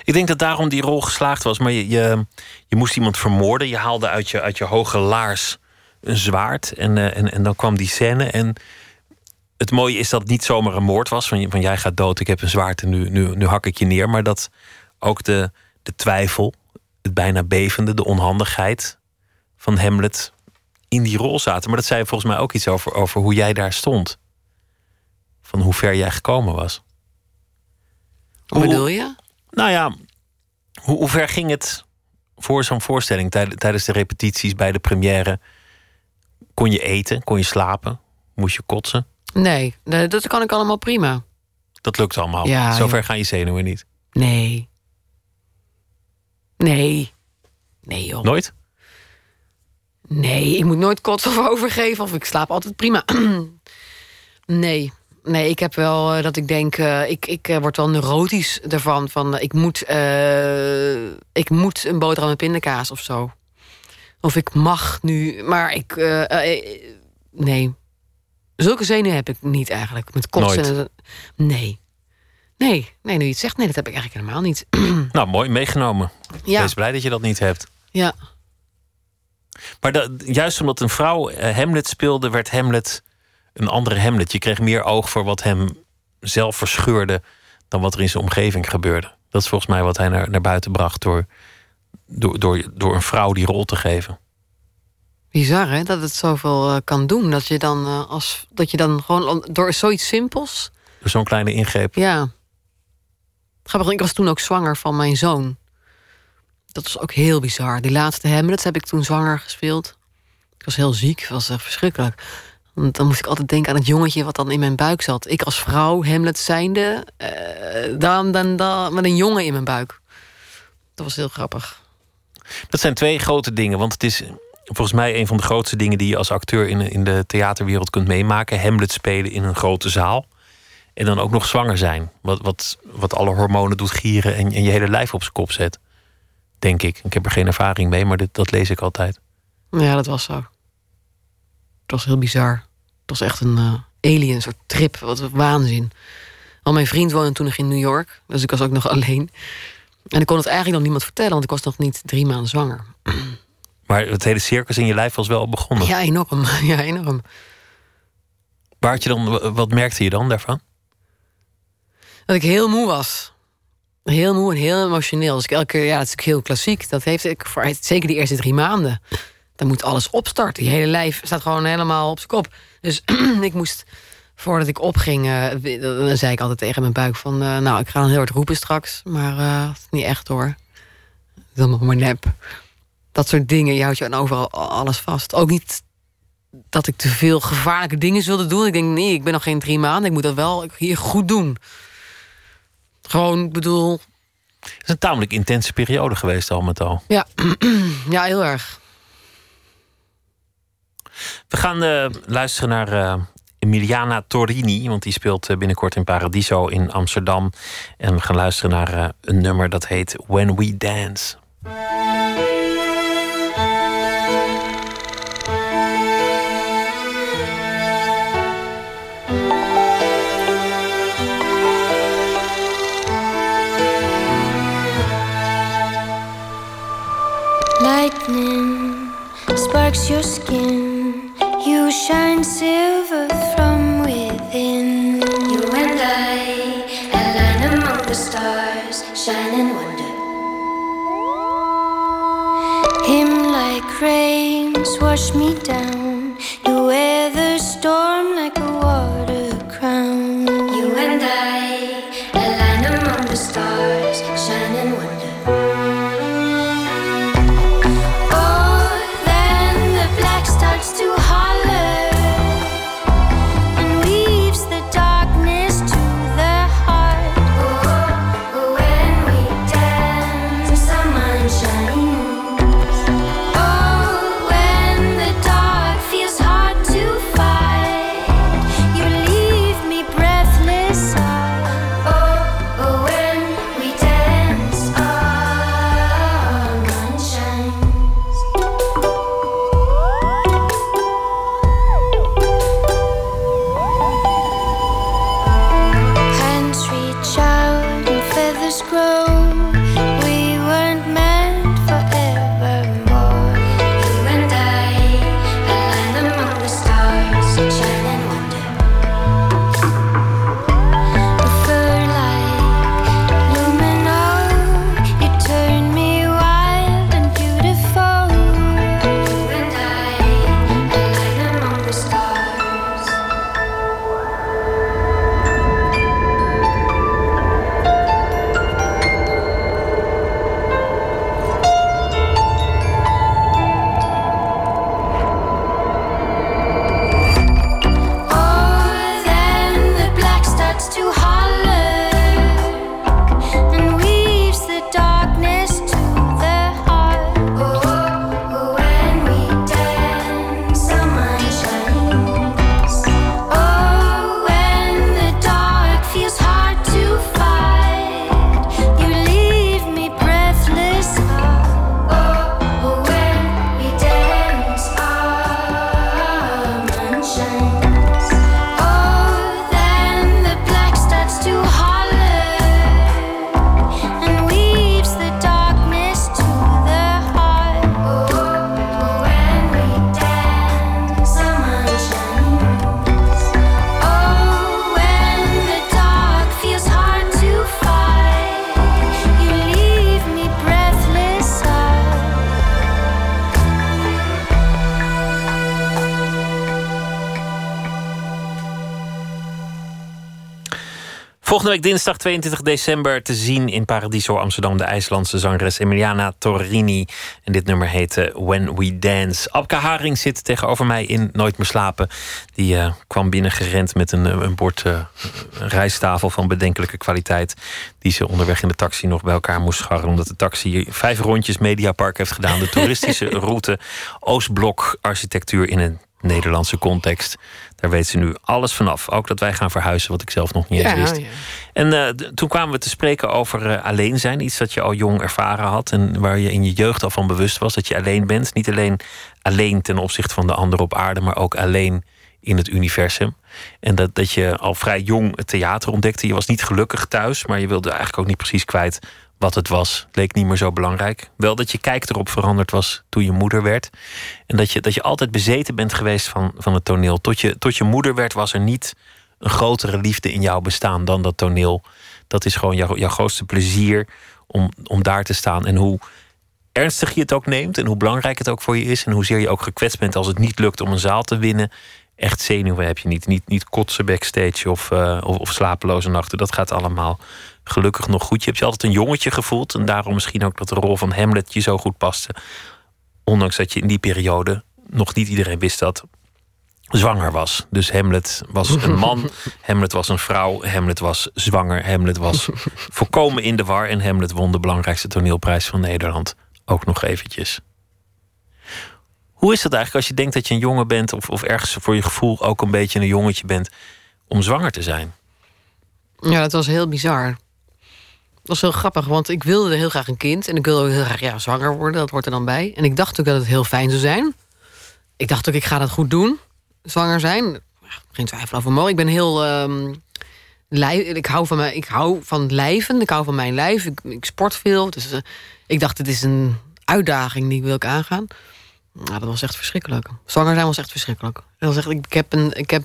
Ik denk dat daarom die rol geslaagd was. Maar je, je, je moest iemand vermoorden. Je haalde uit je, uit je hoge laars een zwaard. En, uh, en, en dan kwam die scène. En het mooie is dat het niet zomaar een moord was. Van, van jij gaat dood, ik heb een zwaard en nu, nu, nu hak ik je neer. Maar dat ook de, de twijfel, het bijna bevende, de onhandigheid van Hamlet in die rol zaten. Maar dat zei volgens mij ook iets over, over hoe jij daar stond. Van hoe ver jij gekomen was.
Hoe bedoel je?
Nou ja, hoe, hoe ver ging het voor zo'n voorstelling tijdens de repetities bij de première? Kon je eten? Kon je slapen? Moest je kotsen?
Nee, dat kan ik allemaal prima.
Dat lukt allemaal.
Ja,
Zover ja. gaan je zenuwen niet.
Nee. Nee. Nee, joh.
Nooit?
Nee, ik moet nooit kotsen of <laughs> overgeven. Of ik slaap altijd prima. <clears throat> nee. Nee, ik heb wel uh, dat ik denk, uh, ik, ik uh, word wel neurotisch ervan. Van, ik, moet, ik moet een boterham met pindakaas of zo. Of ik mag nu, maar ik. nee. Zulke zenuwen heb ik niet eigenlijk. Met.
Nooit.
Nee. Nee, nee, nu je het zegt, nee, dat heb ik eigenlijk helemaal niet. <clears throat>
nou, mooi meegenomen.
Ja.
Wees blij dat je dat niet hebt.
Ja.
Maar dat, juist omdat een vrouw Hamlet speelde, werd Hamlet een andere Hamlet. Je kreeg meer oog voor wat hem zelf verscheurde dan wat er in zijn omgeving gebeurde. Dat is volgens mij wat hij naar, naar buiten bracht door, door, door, door een vrouw die rol te geven.
Bizar hè, dat het zoveel uh, kan doen. Dat je dan, uh, als, dat je dan gewoon door zoiets simpels.
Door zo'n kleine ingreep.
Ja. Grappig, ik was toen ook zwanger van mijn zoon. Dat was ook heel bizar. Die laatste Hamlet heb ik toen zwanger gespeeld. Ik was heel ziek, was echt verschrikkelijk. Want dan moest ik altijd denken aan het jongetje wat dan in mijn buik zat. Ik als vrouw, Hamlet zijnde, uh, dan, dan, dan met een jongen in mijn buik. Dat was heel grappig.
Dat zijn twee grote dingen, want het is volgens mij een van de grootste dingen die je als acteur in, in de theaterwereld kunt meemaken. Hamlet spelen in een grote zaal. En dan ook nog zwanger zijn. Wat, wat, wat alle hormonen doet gieren en, en je hele lijf op zijn kop zet. Denk ik. Ik heb er geen ervaring mee, maar dat lees ik altijd.
Ja, dat was zo. Het was heel bizar. Het was echt een uh, alien, soort trip. Wat een waanzin. Al mijn vriend woonde toen nog in New York. Dus ik was ook nog <laughs> alleen. En ik kon het eigenlijk nog niemand vertellen, want ik was nog niet drie maanden zwanger. <clears throat>
Maar het hele circus in je lijf was wel begonnen.
Ja, enorm. <laughs> Ja, enorm.
Waar had je dan, wat merkte je dan daarvan?
Dat ik heel moe was. Heel moe en heel emotioneel. Dus ik elke keer, ja, dat is natuurlijk heel klassiek. Dat heeft ik voor zeker die eerste drie maanden. Dan moet alles opstarten. Die hele lijf staat gewoon helemaal op zijn kop. Dus <clears throat> ik moest, voordat ik opging, uh, dan zei ik altijd tegen mijn buik van, uh, nou, ik ga dan heel hard roepen straks, maar uh, niet echt hoor. Dan nog maar nep. Dat soort dingen, je houdt je aan overal alles vast. Ook niet dat ik te veel gevaarlijke dingen wilde doen. Ik denk, nee, ik ben nog geen drie maanden. Ik moet dat wel hier goed doen. Gewoon, ik bedoel...
Het is een tamelijk intense periode geweest al met al.
Ja, <clears throat> ja heel erg.
We gaan uh, luisteren naar uh, Emiliana Torini, want die speelt uh, binnenkort in Paradiso in Amsterdam. En we gaan luisteren naar een nummer dat heet When We Dance.
Lightning sparks your skin. You shine silver from within. You and I, align among the stars, shine in wonder. Him like rains wash me down. You weather storm like a water crown.
Volgende week dinsdag 22 december te zien in Paradiso Amsterdam de IJslandse zangeres Emiliana Torrini. En dit nummer heet uh, When We Dance. Abka Haring zit tegenover mij in Nooit meer slapen. Die uh, kwam binnengerend met een, een bord uh, een rijsttafel van bedenkelijke kwaliteit. Die ze onderweg in de taxi nog bij elkaar moest scharren. Omdat de taxi vijf rondjes Mediapark heeft gedaan. De toeristische <laughs> route Oostblok architectuur in een Nederlandse context. Daar weet ze nu alles vanaf. Ook dat wij gaan verhuizen, wat ik zelf nog niet eens wist.
ja.
En eh, toen kwamen we te spreken over eh, alleen zijn. Iets dat je al jong ervaren had. En waar je in je jeugd al van bewust was dat je alleen bent. Niet alleen alleen ten opzichte van de ander op aarde, maar ook alleen in het universum. En dat, dat je al vrij jong het theater ontdekte. Je was niet gelukkig thuis, maar je wilde eigenlijk ook niet precies kwijt wat het was. Leek niet meer zo belangrijk. Wel dat je kijk erop veranderd was toen je moeder werd. En dat je, dat je altijd bezeten bent geweest van, van het toneel. Tot je, tot je moeder werd, was er niet een grotere liefde in jouw bestaan dan dat toneel. Dat is gewoon jouw, jouw grootste plezier om, om daar te staan. En hoe ernstig je het ook neemt en hoe belangrijk het ook voor je is. En hoezeer je ook gekwetst bent als het niet lukt om een zaal te winnen. Echt zenuwen heb je niet. Niet, niet kotsen backstage of, eh, of, of slapeloze nachten. Dat gaat allemaal gelukkig nog goed. Je hebt je altijd een jongetje gevoeld. En daarom misschien ook dat de rol van Hamlet je zo goed paste. Ondanks dat je in die periode nog niet iedereen wist dat zwanger was. Dus Hamlet was een man, <laughs> Hamlet was een vrouw, Hamlet was zwanger, Hamlet was volkomen in de war en Hamlet won de belangrijkste toneelprijs van Nederland ook nog eventjes. Hoe is dat eigenlijk als je denkt dat je een jongen bent of, of ergens voor je gevoel ook een beetje een jongetje bent om zwanger te zijn?
Ja, dat was heel bizar. Dat was heel grappig, want ik wilde heel graag een kind. En ik wilde ook heel graag ja, zwanger worden, dat hoort er dan bij. En ik dacht ook dat het heel fijn zou zijn. Ik dacht ook, ik ga dat goed doen. Zwanger zijn. Geen twijfel over mogelijk. Ik ben heel... lij- ik, hou van mijn, ik hou van lijven. Ik hou van mijn lijf. Ik, ik sport veel. Dus eh, ik dacht, het is een uitdaging die wil ik aangaan. Nou, dat was echt verschrikkelijk. Zwanger zijn was echt verschrikkelijk. Dat was echt, ik, ik heb een ik heb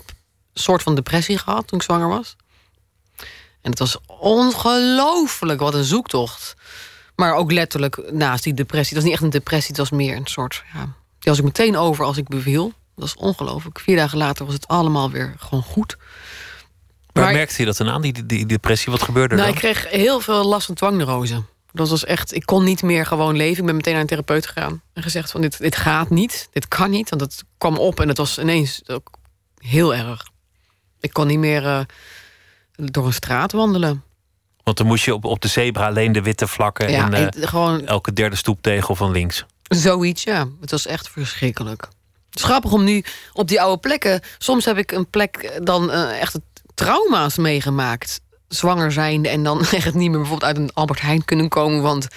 soort van depressie gehad toen ik zwanger was. En het was ongelooflijk, wat een zoektocht. Maar ook letterlijk naast die depressie. Het was niet echt een depressie, het was meer een soort... Ja, die was ik meteen over als ik beviel. Dat was ongelooflijk. Vier dagen later was het allemaal weer gewoon goed.
Waar
Maar-
merkte je dat dan aan, die, depressie? Wat gebeurde er
Nou,
dan?
ik kreeg heel veel last van dwangneurose. Dat was echt, ik kon niet meer gewoon leven. Ik ben meteen naar een therapeut gegaan. En gezegd van, dit, dit gaat niet. Dit kan niet. Want het kwam op en het was ineens ook heel erg. Ik kon niet meer eh, door een straat wandelen.
Want dan moest je op, op de zebra alleen de witte vlakken
Ja,
en eh,
gewoon
elke derde stoeptegel van links.
Zoiets, ja. Het was echt verschrikkelijk. Het is grappig om nu op die oude plekken... Soms heb ik een plek dan eh, echt trauma's meegemaakt. Zwanger zijnde en dan <laughs> echt niet meer bijvoorbeeld uit een Albert Heijn kunnen komen. Want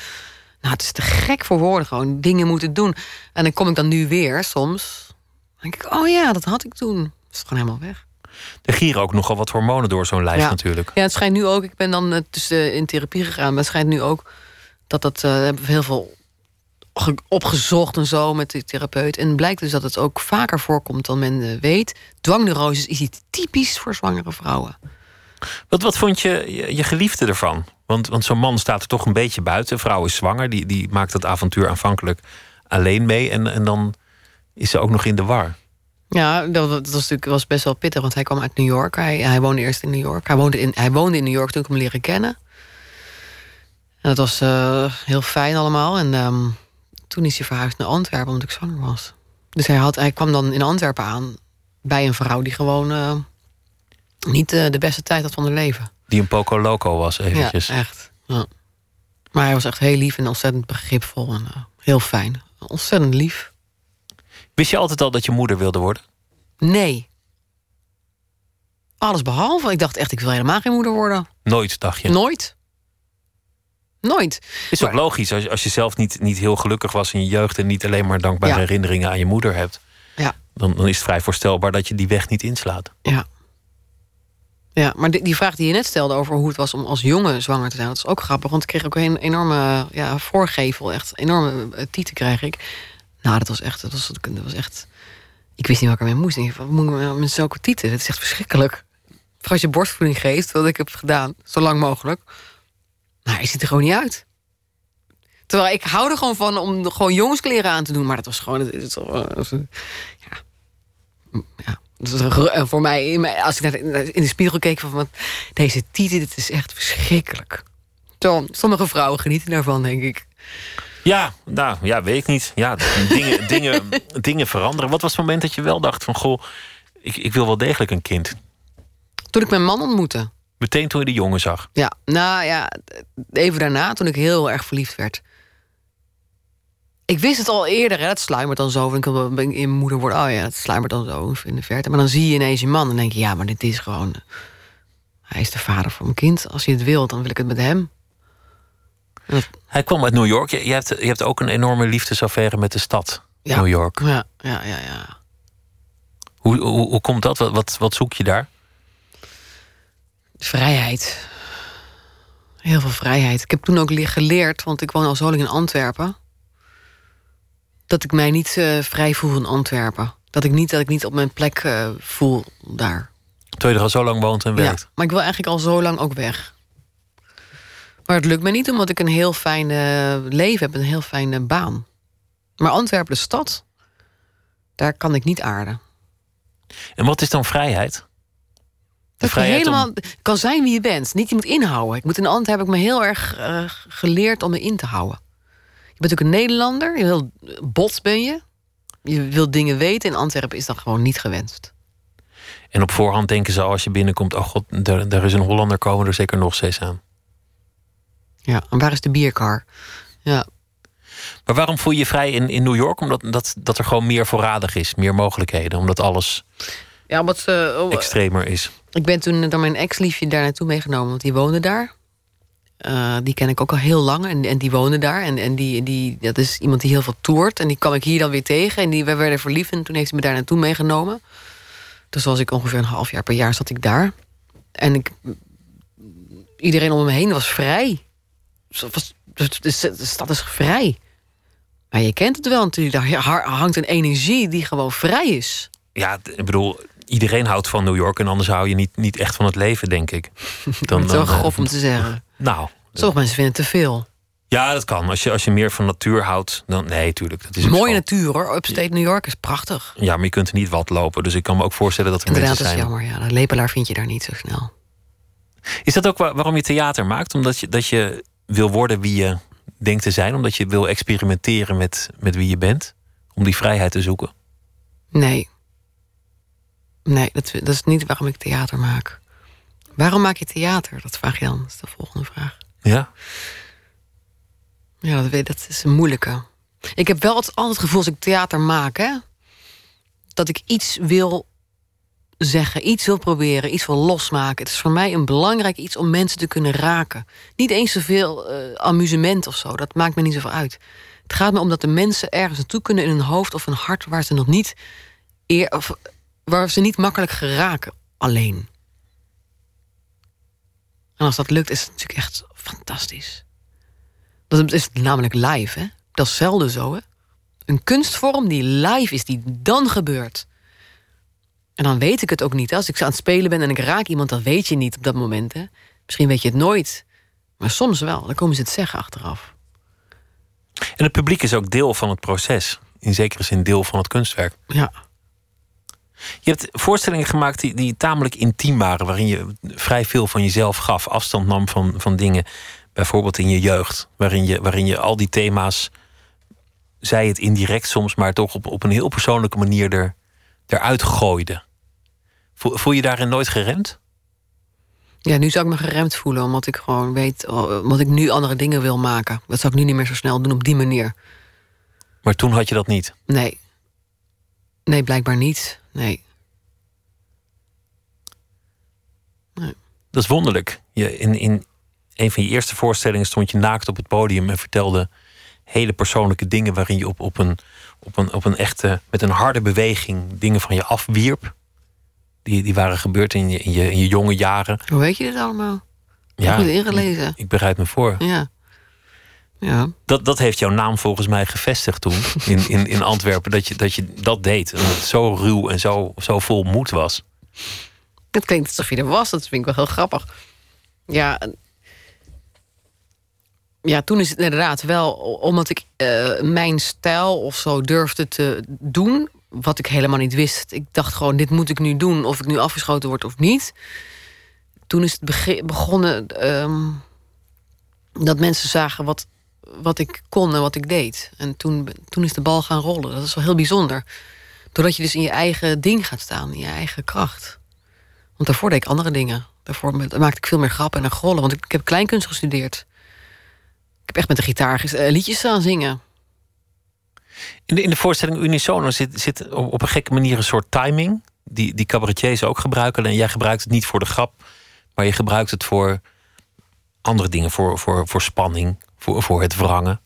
nou, het is te gek voor woorden gewoon. Dingen moeten doen. En dan kom ik dan nu weer soms. Dan denk ik, oh ja, dat had ik toen. Dat is gewoon helemaal weg.
Er gieren ook nogal wat hormonen door zo'n lijf
Ja.
natuurlijk.
Ja, het schijnt nu ook... Ik ben dan eh, dus, eh, in therapie gegaan. Maar het schijnt nu ook dat dat... eh, hebben we heel veel ge- opgezocht en zo met de therapeut. En blijkt dus dat het ook vaker voorkomt dan men weet. Dwangneurose is iets typisch voor zwangere vrouwen.
Wat, wat vond je, je, je geliefde ervan? Want, want zo'n man staat er toch een beetje buiten. Een vrouw is zwanger, die, die maakt dat avontuur aanvankelijk alleen mee. En, en dan is ze ook nog in de war.
Ja, dat, dat was natuurlijk was best wel pittig, want hij kwam uit New York. Hij, hij woonde eerst in New York. Hij woonde in, hij woonde in New York toen ik hem leren kennen. En dat was eh, heel fijn allemaal. En ehm, toen is hij verhuisd naar Antwerpen omdat ik zwanger was. Dus hij, had, hij kwam dan in Antwerpen aan bij een vrouw die gewoon eh, niet eh, de beste tijd had van haar leven.
Die een poco loco was eventjes.
Ja, echt. Ja. Maar hij was echt heel lief en ontzettend begripvol en heel fijn. Ontzettend lief.
Wist je altijd al dat je moeder wilde worden?
Nee. Alles behalve. Ik dacht echt, ik wil helemaal geen moeder worden.
Nooit, dacht je.
Nooit. Nooit.
is ook
Maar-
logisch als, je- als je zelf niet, niet heel gelukkig was in je jeugd... en niet alleen maar dankbare
Ja.
herinneringen aan je moeder hebt...
Ja.
Dan, dan is het vrij voorstelbaar dat je die weg niet inslaat.
Ja. Ja, maar die, die vraag die je net stelde over hoe het was om als jongen zwanger te zijn, dat is ook grappig. Want ik kreeg ook een enorme ja, voorgevel, echt enorme eh, tieten krijg ik. Nou, dat was echt, dat was, dat was echt. Ik wist niet wat ik ermee moest. Ik Wat moet ik nou met zulke tieten? Dat is echt verschrikkelijk. Als je borstvoeding geeft, wat ik heb gedaan, zo lang mogelijk. Maar hij ziet er gewoon niet uit. Terwijl ik hou er gewoon van om gewoon jongenskleren aan te doen. Maar dat was gewoon... Het, het was een- ja. ja. Dat en voor mij, mijn- als ik in de spiegel keek van... wat, deze titel, dit is echt verschrikkelijk. Zo, sommige vrouwen genieten daarvan, denk ik.
Ja, nou, ja, weet ik niet. Ja, dingen, <laughs> dingen, dingen veranderen. Wat was het moment dat je wel dacht van... goh, ik, ik wil wel degelijk een kind?
Toen ik mijn man ontmoette.
Meteen toen je de jongen zag.
Ja, nou ja, even daarna, toen ik heel erg verliefd werd. Ik wist het al eerder, hè. het sluimert dan zo. En ik in mijn moeder wordt, oh ja, het sluimert dan zo in de verte. Maar dan zie je ineens je man en denk je, ja, maar dit is gewoon... Hij is de vader van mijn kind. Als hij het wil, dan wil ik het met hem.
Hij kwam uit New York. Je, hebt, je hebt ook een enorme liefdesaffaire met de stad
Ja.
New York.
Ja, ja, ja, ja.
Hoe, hoe, hoe komt dat? Wat, wat, wat zoek je daar?
Vrijheid. Heel veel vrijheid. Ik heb toen ook le- geleerd, want ik woon al zo lang in Antwerpen... dat ik mij niet eh, vrij voel in Antwerpen. Dat ik niet, dat ik niet op mijn plek eh, voel daar.
Terwijl je er al zo lang woont en werkt.
Ja, maar ik wil eigenlijk al zo lang ook weg. Maar het lukt me niet omdat ik een heel fijn eh, leven heb, een heel fijne baan. Maar Antwerpen, de stad, daar kan ik niet aarden.
En wat is dan vrijheid? De
Dat je
vrijheid om-
helemaal kan zijn wie je bent. Niet je moet inhouden. Ik moet in Antwerpen heb ik me heel erg eh, geleerd om me in te houden. Je bent ook een Nederlander. Je heel bot ben je. Je wilt dingen weten. In Antwerpen is dat gewoon niet gewenst.
En op voorhand denken ze als je binnenkomt... oh god, daar, daar is een Hollander, komen er zeker nog zes aan.
Ja, en waar is de bierkar? Ja,
Maar waarom voel je je vrij in, in New York? Omdat dat, dat er gewoon meer voorradig is, meer mogelijkheden. Omdat alles
ja wat ze. oh,
extremer is.
Ik ben toen door mijn ex-liefje daar naartoe meegenomen, want die woonde daar. Eh, die ken ik ook al heel lang en, en die woonde daar. En, en die, die, dat is iemand die heel veel toert. En die kwam ik hier dan weer tegen. En die, we werden verliefd en toen heeft ze me daar naartoe meegenomen. Dus was ik ongeveer een half jaar per jaar zat ik daar. En ik, iedereen om me heen was vrij. De, stad is vrij. Maar je kent het wel natuurlijk. Daar hangt een energie die gewoon vrij is.
Ja, ik bedoel, iedereen houdt van New York... en anders hou je niet, niet echt van het leven, denk ik. <laughs> Dan,
Het is wel
eh,
grof om te zeggen.
Nou,
Sommige mensen vinden het te veel.
ja, dat kan. Als je, als je meer van natuur houdt, dan... Nee, tuurlijk, dat is
Mooie natuur hoor. Upstate New York is prachtig.
Ja, maar je kunt er niet wat lopen. Dus ik kan me ook voorstellen dat er
Inderdaad, dat
mensen
is
zijn...
jammer. Ja, de lepelaar vind je daar niet zo snel.
Is dat ook wa- waarom je theater maakt? Omdat je, dat je wil worden wie je denkt te zijn? Omdat je wil experimenteren met, met wie je bent? Om die vrijheid te zoeken?
Nee. Nee, dat, dat is niet waarom ik theater maak. Waarom maak je theater? Dat vraag je dan. Dat is de volgende vraag.
Ja?
Ja, dat, dat is een moeilijke. Ik heb wel altijd het gevoel als ik theater maak, hè, dat ik iets wil zeggen, iets wil proberen, iets wil losmaken. Het is voor mij een belangrijk iets om mensen te kunnen raken. Niet eens zoveel eh, amusement of zo, dat maakt me niet zoveel uit. Het gaat me om dat de mensen ergens naartoe kunnen in hun hoofd of een hart waar ze nog niet eer, of waar ze niet makkelijk geraken alleen. En als dat lukt, is het natuurlijk echt fantastisch. Dat is namelijk live, hè? Dat is zelden zo, hè? Een kunstvorm die live is, die dan gebeurt. En dan weet ik het ook niet. Als ik aan het spelen ben en ik raak iemand, dan weet je niet op dat moment, hè? Misschien weet je het nooit. Maar soms wel. Dan komen ze het zeggen achteraf.
En het publiek is ook deel van het proces. In zekere zin deel van het kunstwerk.
Ja.
Je hebt voorstellingen gemaakt die, die tamelijk intiem waren. Waarin je vrij veel van jezelf gaf. Afstand nam van, van dingen. Bijvoorbeeld in je jeugd. Waarin je, waarin je al die thema's. Zij het indirect soms, maar toch op, op een heel persoonlijke manier er, eruit gooide. Voel, je daarin nooit geremd?
Ja, nu zou ik me geremd voelen, omdat ik gewoon weet... oh, omdat ik nu andere dingen wil maken. Dat zou ik nu niet meer zo snel doen op die manier.
Maar toen had je dat niet.
Nee. Nee, blijkbaar niet. Nee.
Dat is wonderlijk. Je, in, in een van je eerste voorstellingen stond je naakt op het podium en vertelde hele persoonlijke dingen waarin je op, op, een, op, een, op een echte, met een harde beweging dingen van je afwierp. Die, die waren gebeurd in je, in, je, in je jonge jaren.
Hoe weet je dit allemaal?
Ja,
Goed ingelezen.
ik bereid me voor.
Ja. Ja.
Dat, dat heeft jouw naam volgens mij gevestigd toen in, in, in Antwerpen. Dat je, dat je dat deed. En dat het zo ruw en zo, zo vol moed was.
Het klinkt alsof je er was. Dat vind ik wel heel grappig. Ja. Ja, toen is het inderdaad wel omdat ik eh, mijn stijl of zo durfde te doen. Wat ik helemaal niet wist. Ik dacht gewoon, dit moet ik nu doen. Of ik nu afgeschoten word of niet. Toen is het begonnen ehm, dat mensen zagen wat, wat ik kon en wat ik deed. En toen, toen is de bal gaan rollen. Dat is wel heel bijzonder. Doordat je dus in je eigen ding gaat staan. In je eigen kracht. Want daarvoor deed ik andere dingen. Daarvoor ma- maakte ik veel meer grappen en grollen. Want ik, ik heb kleinkunst gestudeerd. Ik heb echt met de gitaar eh, liedjes aan zingen.
In de, in de voorstelling Unisono zit, zit op op een gekke manier een soort timing. Die, die cabaretiers ook gebruiken. En jij gebruikt het niet voor de grap, maar je gebruikt het voor andere dingen. Voor, voor, voor spanning, voor, voor het wrangen,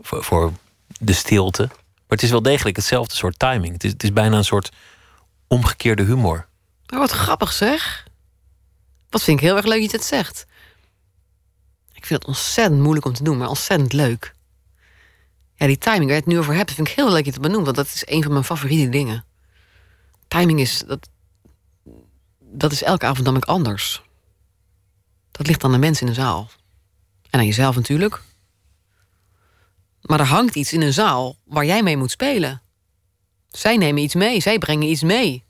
voor, voor de stilte. Maar het is wel degelijk hetzelfde soort timing. Het is, het is bijna een soort omgekeerde humor.
Maar wat grappig zeg. Wat vind ik heel erg leuk dat je het zegt. Ik vind het ontzettend moeilijk om te doen, maar ontzettend leuk. Ja, die timing waar je het nu over hebt, vind ik heel leuk je het benoemt, want dat is een van mijn favoriete dingen. Timing is, dat, dat is elke avond namelijk anders. Dat ligt aan de mensen in de zaal. En aan jezelf natuurlijk. Maar er hangt iets in een zaal waar jij mee moet spelen. Zij nemen iets mee, zij brengen iets mee.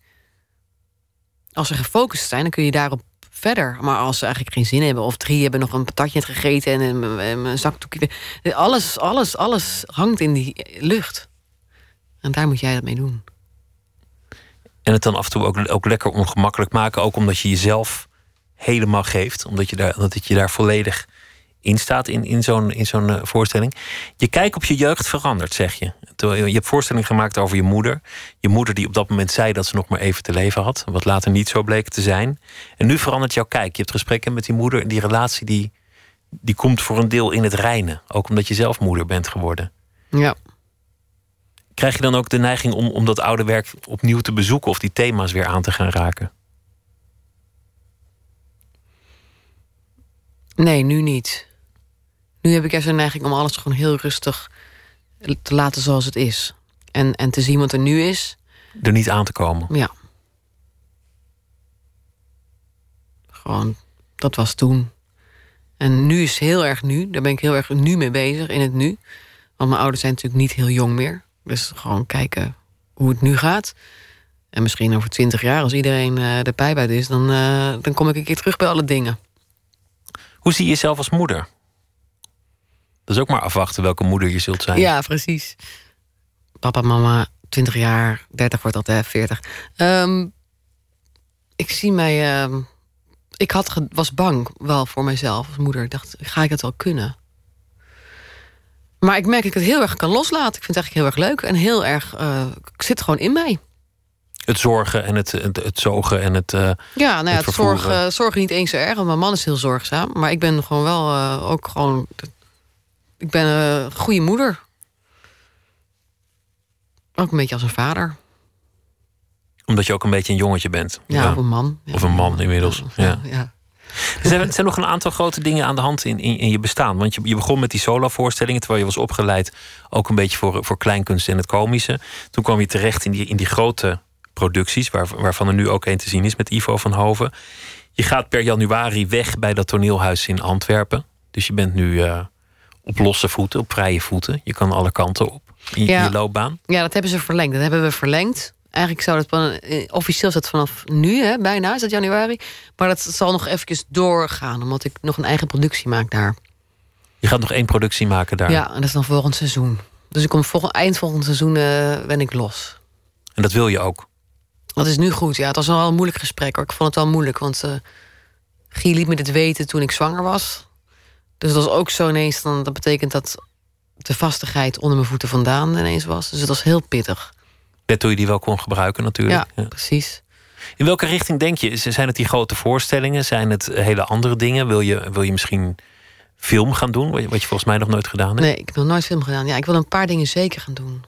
Als ze gefocust zijn, dan kun je daarop verder. Maar als ze eigenlijk geen zin hebben, of drie hebben nog een patatje gegeten en een, een zakdoekje. Alles, alles, alles hangt in die lucht. En daar moet jij dat mee doen.
En het dan af en toe ook, ook lekker ongemakkelijk maken. Ook omdat je jezelf helemaal geeft. Omdat je daar, omdat je daar volledig in staat in, in zo'n in zo'n eh, voorstelling. Je kijk op je jeugd verandert, zeg je. Je hebt voorstelling gemaakt over je moeder. Je moeder die op dat moment zei dat ze nog maar even te leven had. Wat later niet zo bleek te zijn. En nu verandert jouw kijk. Je hebt gesprekken met die moeder. En die relatie die, die komt voor een deel in het reinen. Ook omdat je zelf moeder bent geworden.
Ja.
Krijg je dan ook de neiging om, om dat oude werk opnieuw te bezoeken of die thema's weer aan te gaan raken?
Nee, nu niet. Nu heb ik juist een neiging om alles gewoon heel rustig te laten zoals het is. En, en te zien wat er nu is.
Er niet aan te komen.
Ja. Gewoon, dat was toen. En nu is heel erg nu. Daar ben ik heel erg nu mee bezig, in het nu. Want mijn ouders zijn natuurlijk niet heel jong meer. Dus gewoon kijken hoe het nu gaat. En misschien over twintig jaar, als iedereen uh, de pijp uit is... Dan, uh, dan kom ik een keer terug bij alle dingen.
Hoe zie je jezelf als moeder? Dat is ook maar afwachten welke moeder je zult zijn.
Ja, precies. Papa, mama, 20 jaar, 30 wordt altijd 40. Um, ik zie mij. Uh, ik had, was bang wel voor mezelf als moeder. Ik dacht, ga ik het wel kunnen? Maar ik merk dat ik het heel erg kan loslaten. Ik vind het eigenlijk heel erg leuk en heel erg. Uh, ik zit gewoon in mij.
Het zorgen en het, het, het zogen en het. Uh,
ja, nou ja, het, het zorgen, zorgen niet eens zo erg. Want mijn man is heel zorgzaam. Maar ik ben gewoon wel uh, ook gewoon ik ben een goede moeder. Ook een beetje als een vader.
Omdat je ook een beetje een jongetje bent.
Ja, ja. of een man.
Of een man inmiddels. Ja.
ja.
Er zijn, er zijn nog een aantal grote dingen aan de hand in, in, in je bestaan. Want je, je begon met die solo-voorstellingen, terwijl je was opgeleid ook een beetje voor, voor kleinkunst en het komische. Toen kwam je terecht in die, in die grote producties, waar, waarvan er nu ook een te zien is met Ivo van Hoven. Je gaat per januari weg bij dat toneelhuis in Antwerpen. Dus je bent nu uh, op losse voeten, op vrije voeten. Je kan alle kanten op in
ja.
je loopbaan.
Ja, dat hebben ze verlengd. Dat hebben we verlengd. Eigenlijk zou dat officieel is dat vanaf nu, hè, bijna is dat januari. Maar dat zal nog eventjes doorgaan, omdat ik nog een eigen productie maak daar.
Je gaat nog één productie maken daar.
Ja, en dat is dan volgend seizoen. Dus ik kom volgend, eind volgend seizoen uh, ben ik los.
En dat wil je ook?
Dat is nu goed. Ja, het was wel een moeilijk gesprek. Hoor. Ik vond het wel moeilijk, want uh, Guy liet me dit weten toen ik zwanger was. Dus dat was ook zo ineens. Dan, dat betekent dat de vastigheid onder mijn voeten vandaan ineens was. Dus het was heel pittig.
Net toen je die wel kon gebruiken natuurlijk.
Ja, ja, precies.
In welke richting denk je? Zijn het die grote voorstellingen? Zijn het hele andere dingen? Wil je, wil je misschien film gaan doen? Wat je volgens mij nog nooit gedaan hebt?
Nee, ik heb nog nooit film gedaan. Ja, ik wil een paar dingen zeker gaan doen.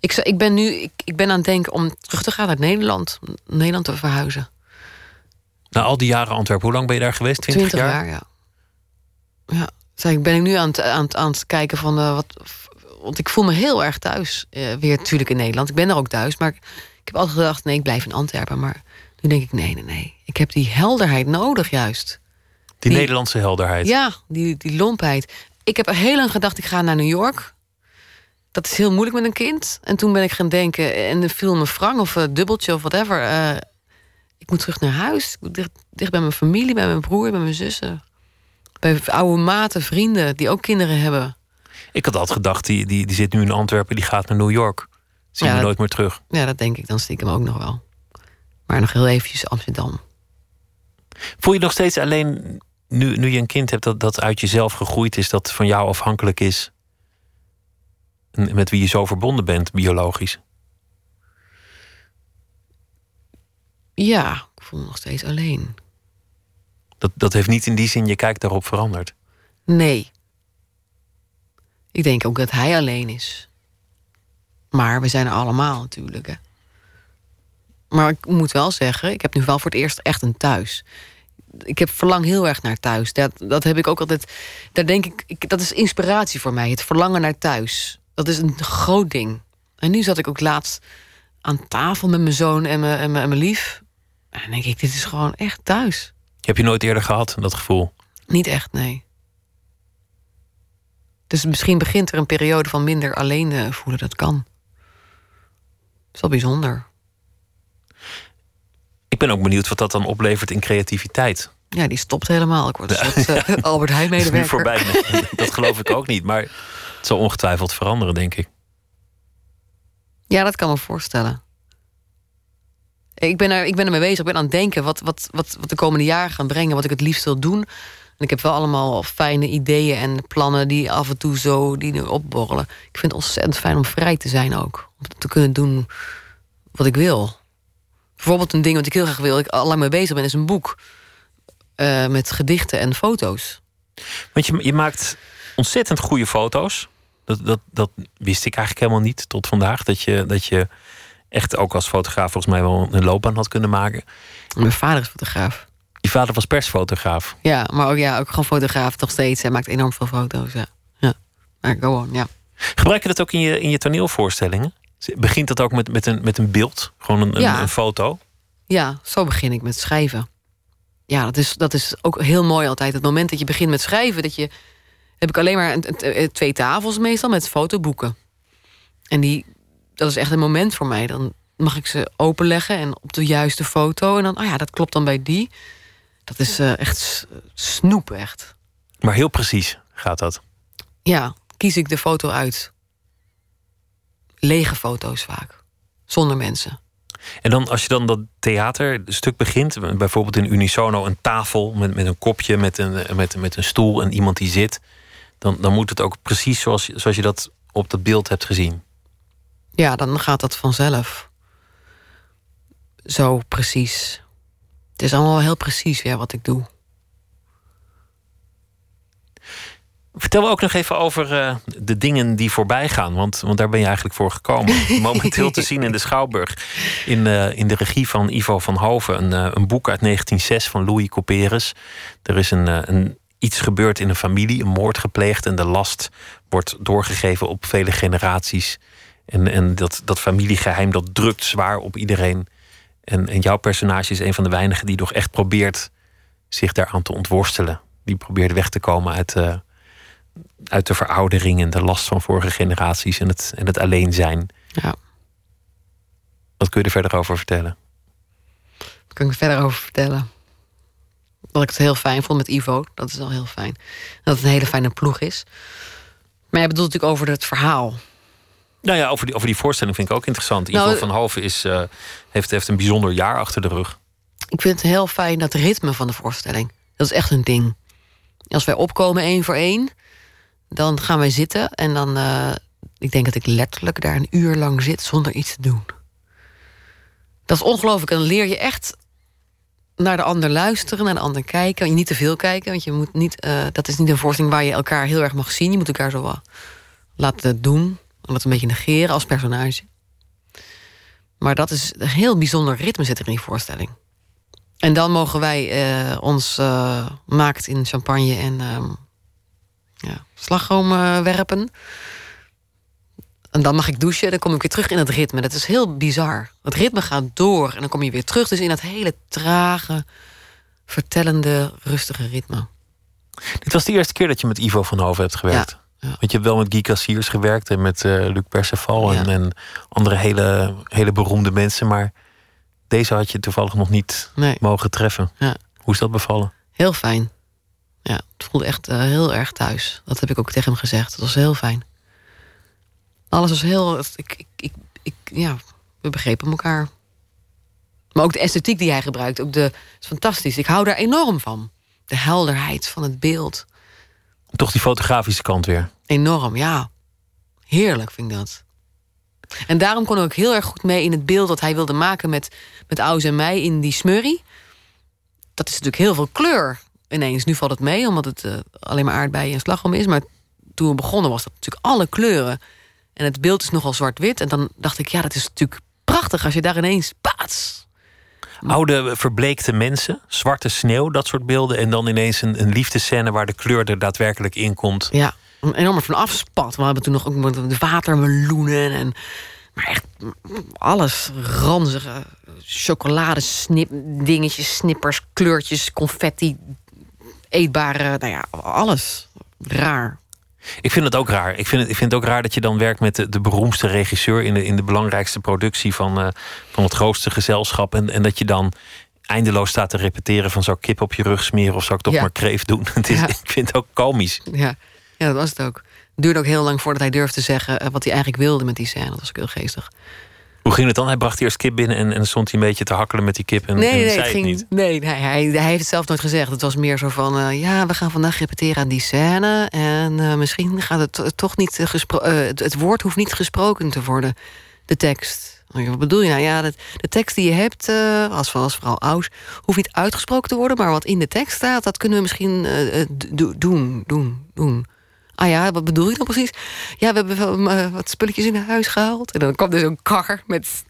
Ik, ik ben nu ik, ik ben aan het denken om terug te gaan naar Nederland. Nederland te verhuizen.
Na al die jaren Antwerpen, hoe lang ben je daar geweest? 20,
20 jaar? jaar? ja. Ja, zeg, ben ik nu aan het, aan het, aan het kijken van uh, wat. Want ik voel me heel erg thuis. Uh, weer natuurlijk in Nederland. Ik ben er ook thuis. Maar ik, ik heb altijd gedacht: nee, ik blijf in Antwerpen. Maar nu denk ik: nee, nee, nee. Ik heb die helderheid nodig, juist.
Die, die Nederlandse helderheid.
Ja, die, die lompheid. Ik heb heel lang gedacht: ik ga naar New York. Dat is heel moeilijk met een kind. En toen ben ik gaan denken: en de film een Frank of een dubbeltje of whatever. Uh, ik moet terug naar huis. Dicht, dicht bij mijn familie, bij mijn broer, bij mijn zussen bij oude maten, vrienden die ook kinderen hebben.
Ik had altijd gedacht, die, die, die zit nu in Antwerpen, die gaat naar New York. Zien ja, we nooit meer terug.
Ja, dat denk ik dan stiekem ook nog wel. Maar nog heel eventjes Amsterdam.
Voel je nog steeds alleen, nu, nu je een kind hebt dat, dat uit jezelf gegroeid is, dat van jou afhankelijk is? Met wie je zo verbonden bent, biologisch.
Ja, ik voel me nog steeds alleen.
Dat, dat heeft niet in die zin je kijk daarop veranderd.
Nee. Ik denk ook dat hij alleen is. Maar we zijn er allemaal natuurlijk. Hè. Maar ik moet wel zeggen, ik heb nu wel voor het eerst echt een thuis. Ik heb verlang heel erg naar thuis. Dat, dat heb ik ook altijd. Daar denk ik, ik, dat is inspiratie voor mij. Het verlangen naar thuis. Dat is een groot ding. En nu zat ik ook laatst aan tafel met mijn zoon en mijn, en mijn, en mijn lief. En dan denk ik, dit is gewoon echt thuis.
Heb je nooit eerder gehad, dat gevoel?
Niet echt, nee. Dus misschien begint er een periode van minder alleen eh, voelen. Dat kan. Dat is wel bijzonder.
Ik ben ook benieuwd wat dat dan oplevert in creativiteit.
Ja, die stopt helemaal. Ik word een soort eh, <laughs> <laughs> Albert Heijn medewerker.
voorbij. <laughs> Dat geloof ik ook niet. Maar het zal ongetwijfeld veranderen, denk ik.
Ja, dat kan me voorstellen. Ik ben, er, ik ben ermee bezig. Ik ben aan het denken wat, wat, wat, wat de komende jaren gaan brengen. Wat ik het liefst wil doen. En ik heb wel allemaal fijne ideeën en plannen die af en toe zo die nu opborrelen. Ik vind het ontzettend fijn om vrij te zijn ook. Om te kunnen doen wat ik wil. Bijvoorbeeld een ding wat ik heel graag wil, ik al lang mee bezig ben, is een boek. eh, met gedichten en foto's.
Want je, je maakt ontzettend goede foto's. Dat, dat, dat wist ik eigenlijk helemaal niet tot vandaag. Dat je, dat je echt ook als fotograaf volgens mij wel een loopbaan had kunnen maken.
Mijn vader is fotograaf.
Je vader was persfotograaf.
Ja, maar ook, ja, ook gewoon fotograaf nog steeds. Hij maakt enorm veel foto's. Ja, ja. Maar gewoon, ja.
Gebruik je dat ook in je, in je toneelvoorstellingen? Begint dat ook met, met, een, met een beeld? Gewoon een, een,
Ja.
een foto?
Ja, zo begin ik met schrijven. Ja, dat is, dat is ook heel mooi altijd. Het moment dat je begint met schrijven, dat je, heb ik alleen maar een- twee tafels meestal met fotoboeken. En die, dat is echt een moment voor mij. Dan mag ik ze openleggen en op de juiste foto. En dan, oh ja, dat klopt dan bij die. Dat is eh, echt snoep, echt.
Maar heel precies gaat dat.
Ja, kies ik de foto uit. Lege foto's vaak. Zonder mensen.
En dan als je dan dat theaterstuk begint, bijvoorbeeld in Unisono, een tafel met, met een kopje, met een, met, met een stoel en iemand die zit, dan, dan moet het ook precies zoals, zoals je dat op dat beeld hebt gezien.
Ja, dan gaat dat vanzelf. Zo precies. Het is allemaal heel precies weer wat ik doe.
Vertel ook nog even over eh, de dingen die voorbij gaan. Want, want daar ben je eigenlijk voor gekomen. <laughs> Momenteel te zien in de Schouwburg. In, eh, in de regie van Ivo van Hoven. Een, eh, een boek uit 1906 van Louis Couperus. Er is een, een, iets gebeurd in een familie. Een moord gepleegd. En de last wordt doorgegeven op vele generaties. En, en dat, dat familiegeheim dat drukt zwaar op iedereen. En, en jouw personage is een van de weinigen die nog echt probeert zich daaraan te ontworstelen. Die probeert weg te komen uit... eh, uit de veroudering en de last van vorige generaties en het, en het alleen zijn.
Ja.
Wat kun je er verder over vertellen?
Daar kan ik verder over vertellen. Dat ik het heel fijn vond met Ivo. Dat is al heel fijn. Dat het een hele fijne ploeg is. Maar jij bedoelt natuurlijk over het verhaal.
Nou ja, over die, over die voorstelling vind ik ook interessant.
Nou,
Ivo van Hoven is, eh, heeft, heeft een bijzonder jaar achter de rug.
Ik vind het heel fijn dat ritme van de voorstelling. Dat is echt een ding. Als wij opkomen één voor één, dan gaan wij zitten. En dan, eh, ik denk dat ik letterlijk daar een uur lang zit zonder iets te doen. Dat is ongelooflijk. En dan leer je echt naar de ander luisteren, naar de ander kijken. Je niet te veel kijken, want je moet niet, eh, dat is niet een voorstelling waar je elkaar heel erg mag zien. Je moet elkaar zo wel laten doen. Wat een beetje negeren als personage. Maar dat is een heel bijzonder ritme zit er in die voorstelling. En dan mogen wij eh, ons eh, maakt in champagne en ehm, ja, slagroom eh, werpen. En dan mag ik douchen, dan kom ik weer terug in het ritme. Dat is heel bizar. Het ritme gaat door en dan kom je weer terug. Dus in dat hele trage, vertellende, rustige ritme.
Dit was de eerste keer dat je met Ivo van Hoven hebt gewerkt.
Ja.
Want je hebt wel met Guy Cassiers gewerkt en met eh, Luc Perceval en, en andere hele, hele beroemde mensen. Maar deze had je toevallig nog niet
Nee.
mogen treffen.
Ja.
Hoe is dat bevallen?
Heel fijn. Ja, het voelde echt eh, heel erg thuis. Dat heb ik ook tegen hem gezegd. Het was heel fijn. Alles was heel... Ik, ik, ik, ik- ja, we begrepen elkaar. Maar ook de esthetiek die hij gebruikt. Ook de, is fantastisch. Ik hou daar enorm van. De helderheid van het beeld.
Toch die fotografische kant weer.
Enorm, ja. Heerlijk vind ik dat. En daarom kon ik ook heel erg goed mee in het beeld dat hij wilde maken met, Aus en mij in die smurrie. Dat is natuurlijk heel veel kleur ineens. Nu valt het mee, omdat het uh, alleen maar aardbeien en slagroom is. Maar toen we begonnen was dat natuurlijk alle kleuren. En het beeld is nogal zwart-wit. En dan dacht ik, ja, dat is natuurlijk prachtig als je daar ineens paats.
Oude verbleekte mensen, zwarte sneeuw, dat soort beelden. En dan ineens een, een liefdescène waar de kleur er daadwerkelijk in komt.
Ja, een enorme van afspat. We hebben toen nog ook de watermeloenen en maar echt alles ranzige chocoladesnip dingetjes, snippers, kleurtjes, confetti, eetbare, nou ja, alles raar.
Ik vind het ook raar. Ik vind het, ik vind het ook raar dat je dan werkt met de, de beroemdste regisseur in de, in de belangrijkste productie van, uh, van het grootste gezelschap. En, en dat je dan eindeloos staat te repeteren van zou ik kip op je rug smeren of zou ik toch maar kreeft doen. <laughs> Het is, Ik vind het ook komisch.
Ja. ja, dat was het ook. Het duurde ook heel lang voordat hij durfde zeggen eh, wat hij eigenlijk wilde met die scène. Dat was ook heel geestig.
Hoe ging het dan? Hij bracht eerst kip binnen en, en stond hij een beetje te hakkelen met die kip. En,
nee,
en
nee,
zei
het ging,
niet.
nee hij, hij, hij, heeft het zelf nooit gezegd. Het was meer zo van: uh, ja, we gaan vandaag repeteren aan die scène. En uh, misschien gaat het toch niet gesproken. Uh, het, het, woord hoeft niet gesproken te worden, de tekst. Wat bedoel je nou? Ja, de, de tekst die je hebt, als, als vooral Aus, hoeft niet uitgesproken te worden. Maar wat in de tekst staat, dat kunnen we misschien doen, doen, doen. Ah ja, wat bedoel je dan precies? Ja, we hebben uh, wat spulletjes in huis gehaald. En dan kwam er zo'n kar met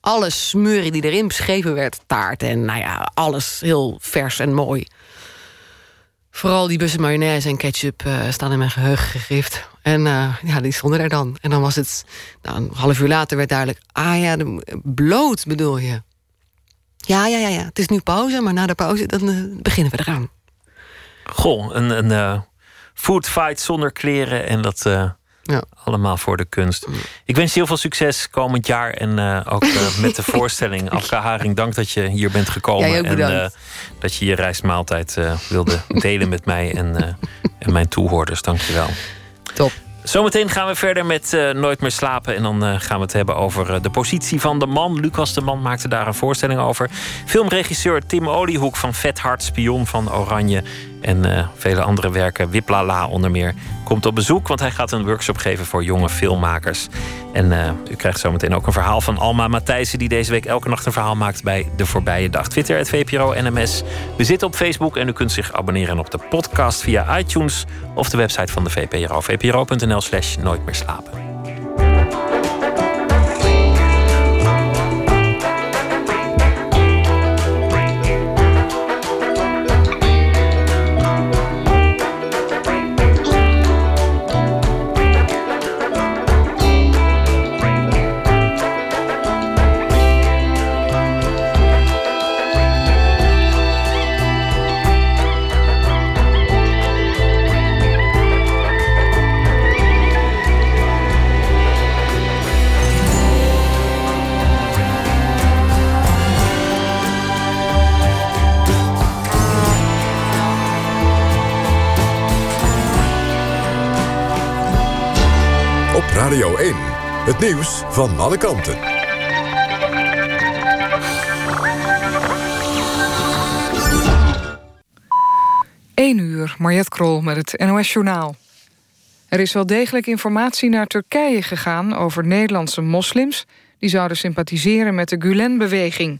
alle smeurie die erin beschreven werd. Taart en nou ja, alles heel vers en mooi. Vooral die bussen mayonaise en ketchup uh, staan in mijn geheugen gegrift. En uh, ja, die stonden er dan. En dan was het, nou, een half uur later werd duidelijk... ah ja, de, bloot bedoel je. Ja, ja, ja, ja, het is nu pauze, maar na de pauze dan beginnen we eraan.
Goh, een, een food fight zonder kleren en dat uh, ja. allemaal voor de kunst. Ik wens je heel veel succes komend jaar en uh, ook uh, met de <laughs> voorstelling. Afka Haring, dank dat je hier bent gekomen en dat je je reismaaltijd wilde <laughs> delen met mij en, en mijn toehoorders. Dank je wel.
Top.
Zometeen gaan we verder met uh, Nooit meer slapen. En dan uh, gaan we het hebben over uh, de positie van de man. Lucas de Man maakte daar een voorstelling over. Filmregisseur Tim Oliehoek van Vet Hart, Spion van Oranje. En vele andere werken, Wiplala onder meer, komt op bezoek. Want hij gaat een workshop geven voor jonge filmmakers. En u krijgt zometeen ook een verhaal van Alma Matthijssen... die deze week elke nacht een verhaal maakt bij De Voorbije Dag. Twitter, het VPRO NMS. We zitten op Facebook en u kunt zich abonneren op de podcast via iTunes... of de website van de VPRO, vpro.nl slash nooit meer slapen.
Radio 1. Het nieuws van alle kanten.
1 uur, Mariette Krol met het NOS Journaal. Er is wel degelijk informatie naar Turkije gegaan over Nederlandse moslims... die zouden sympathiseren met de Gulen-beweging.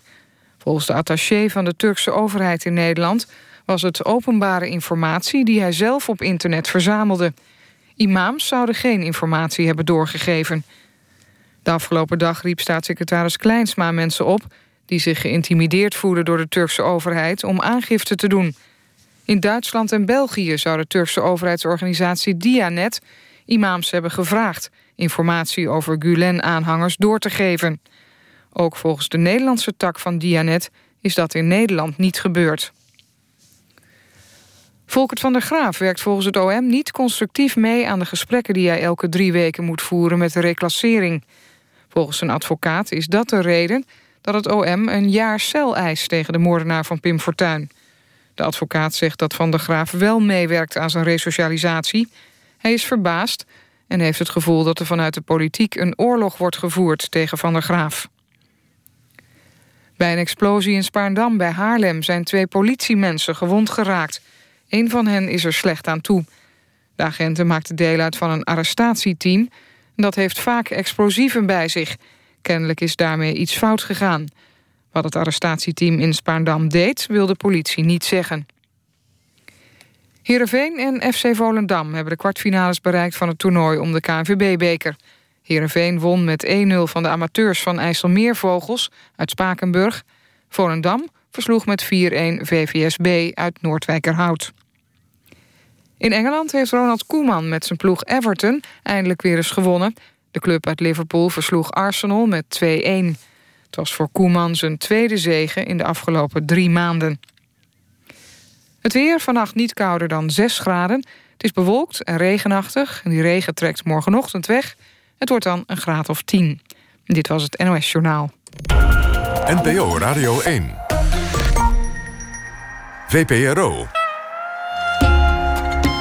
Volgens de attaché van de Turkse overheid in Nederland... was het openbare informatie die hij zelf op internet verzamelde... Imams zouden geen informatie hebben doorgegeven. De afgelopen dag riep staatssecretaris Kleinsma mensen op... die zich geïntimideerd voelen door de Turkse overheid... om aangifte te doen. In Duitsland en België zou de Turkse overheidsorganisatie Dianet... imams hebben gevraagd informatie over Gulen-aanhangers door te geven. Ook volgens de Nederlandse tak van Dianet is dat in Nederland niet gebeurd. Volkert van der Graaf werkt volgens het OM niet constructief mee aan de gesprekken die hij elke drie weken moet voeren met de reclassering. Volgens zijn advocaat is dat de reden dat het OM een jaar cel eist tegen de moordenaar van Pim Fortuyn. De advocaat zegt dat Van der Graaf wel meewerkt aan zijn resocialisatie. Hij is verbaasd en heeft het gevoel dat er vanuit de politiek een oorlog wordt gevoerd tegen Van der Graaf. Bij een explosie in Spaarndam bij Haarlem zijn twee politiemensen gewond geraakt. Een van hen is er slecht aan toe. De agenten maakten deel uit van een arrestatieteam. Dat heeft vaak explosieven bij zich. Kennelijk is daarmee iets fout gegaan. Wat het arrestatieteam in Spaandam deed, wil de politie niet zeggen. Heerenveen en FC Volendam hebben de kwartfinales bereikt... van het toernooi om de KNVB-beker. Heerenveen won met 1-0 van de amateurs van IJsselmeervogels uit Spakenburg. Volendam versloeg met 4-1 VVSB uit Noordwijkerhout. In Engeland heeft Ronald Koeman met zijn ploeg Everton eindelijk weer eens gewonnen. De club uit Liverpool versloeg Arsenal met 2-1. Het was voor Koeman zijn tweede zege in de afgelopen drie maanden. Het weer vannacht niet kouder dan 6 graden. Het is bewolkt en regenachtig. En die regen trekt morgenochtend weg. Het wordt dan een graad of 10. Dit was het NOS Journaal.
NPO Radio 1. VPRO.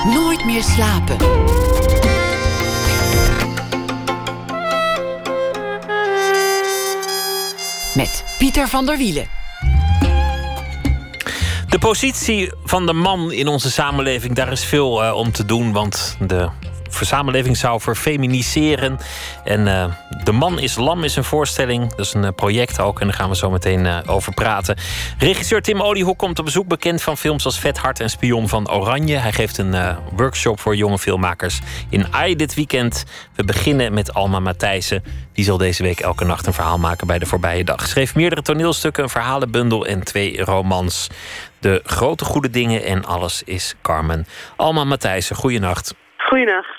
Nooit meer slapen. Met Pieter van der Wielen.
De positie van de man in onze samenleving, daar is veel uh, om te doen. Want de samenleving zou verfeminiseren. En uh, De Man is Lam is een voorstelling. Dat is een uh, project ook. En daar gaan we zo meteen uh, over praten. Regisseur Tim Oliehoek komt op bezoek. Bekend van films als Vet Hart en Spion van Oranje. Hij geeft een workshop voor jonge filmmakers in AI dit weekend. We beginnen met Alma Matthijssen. Die zal deze week elke nacht een verhaal maken bij de voorbije dag. Schreef meerdere toneelstukken, een verhalenbundel en twee romans. De grote goede dingen en alles is Carmen. Alma Matthijssen, goeienacht.
Goeienacht.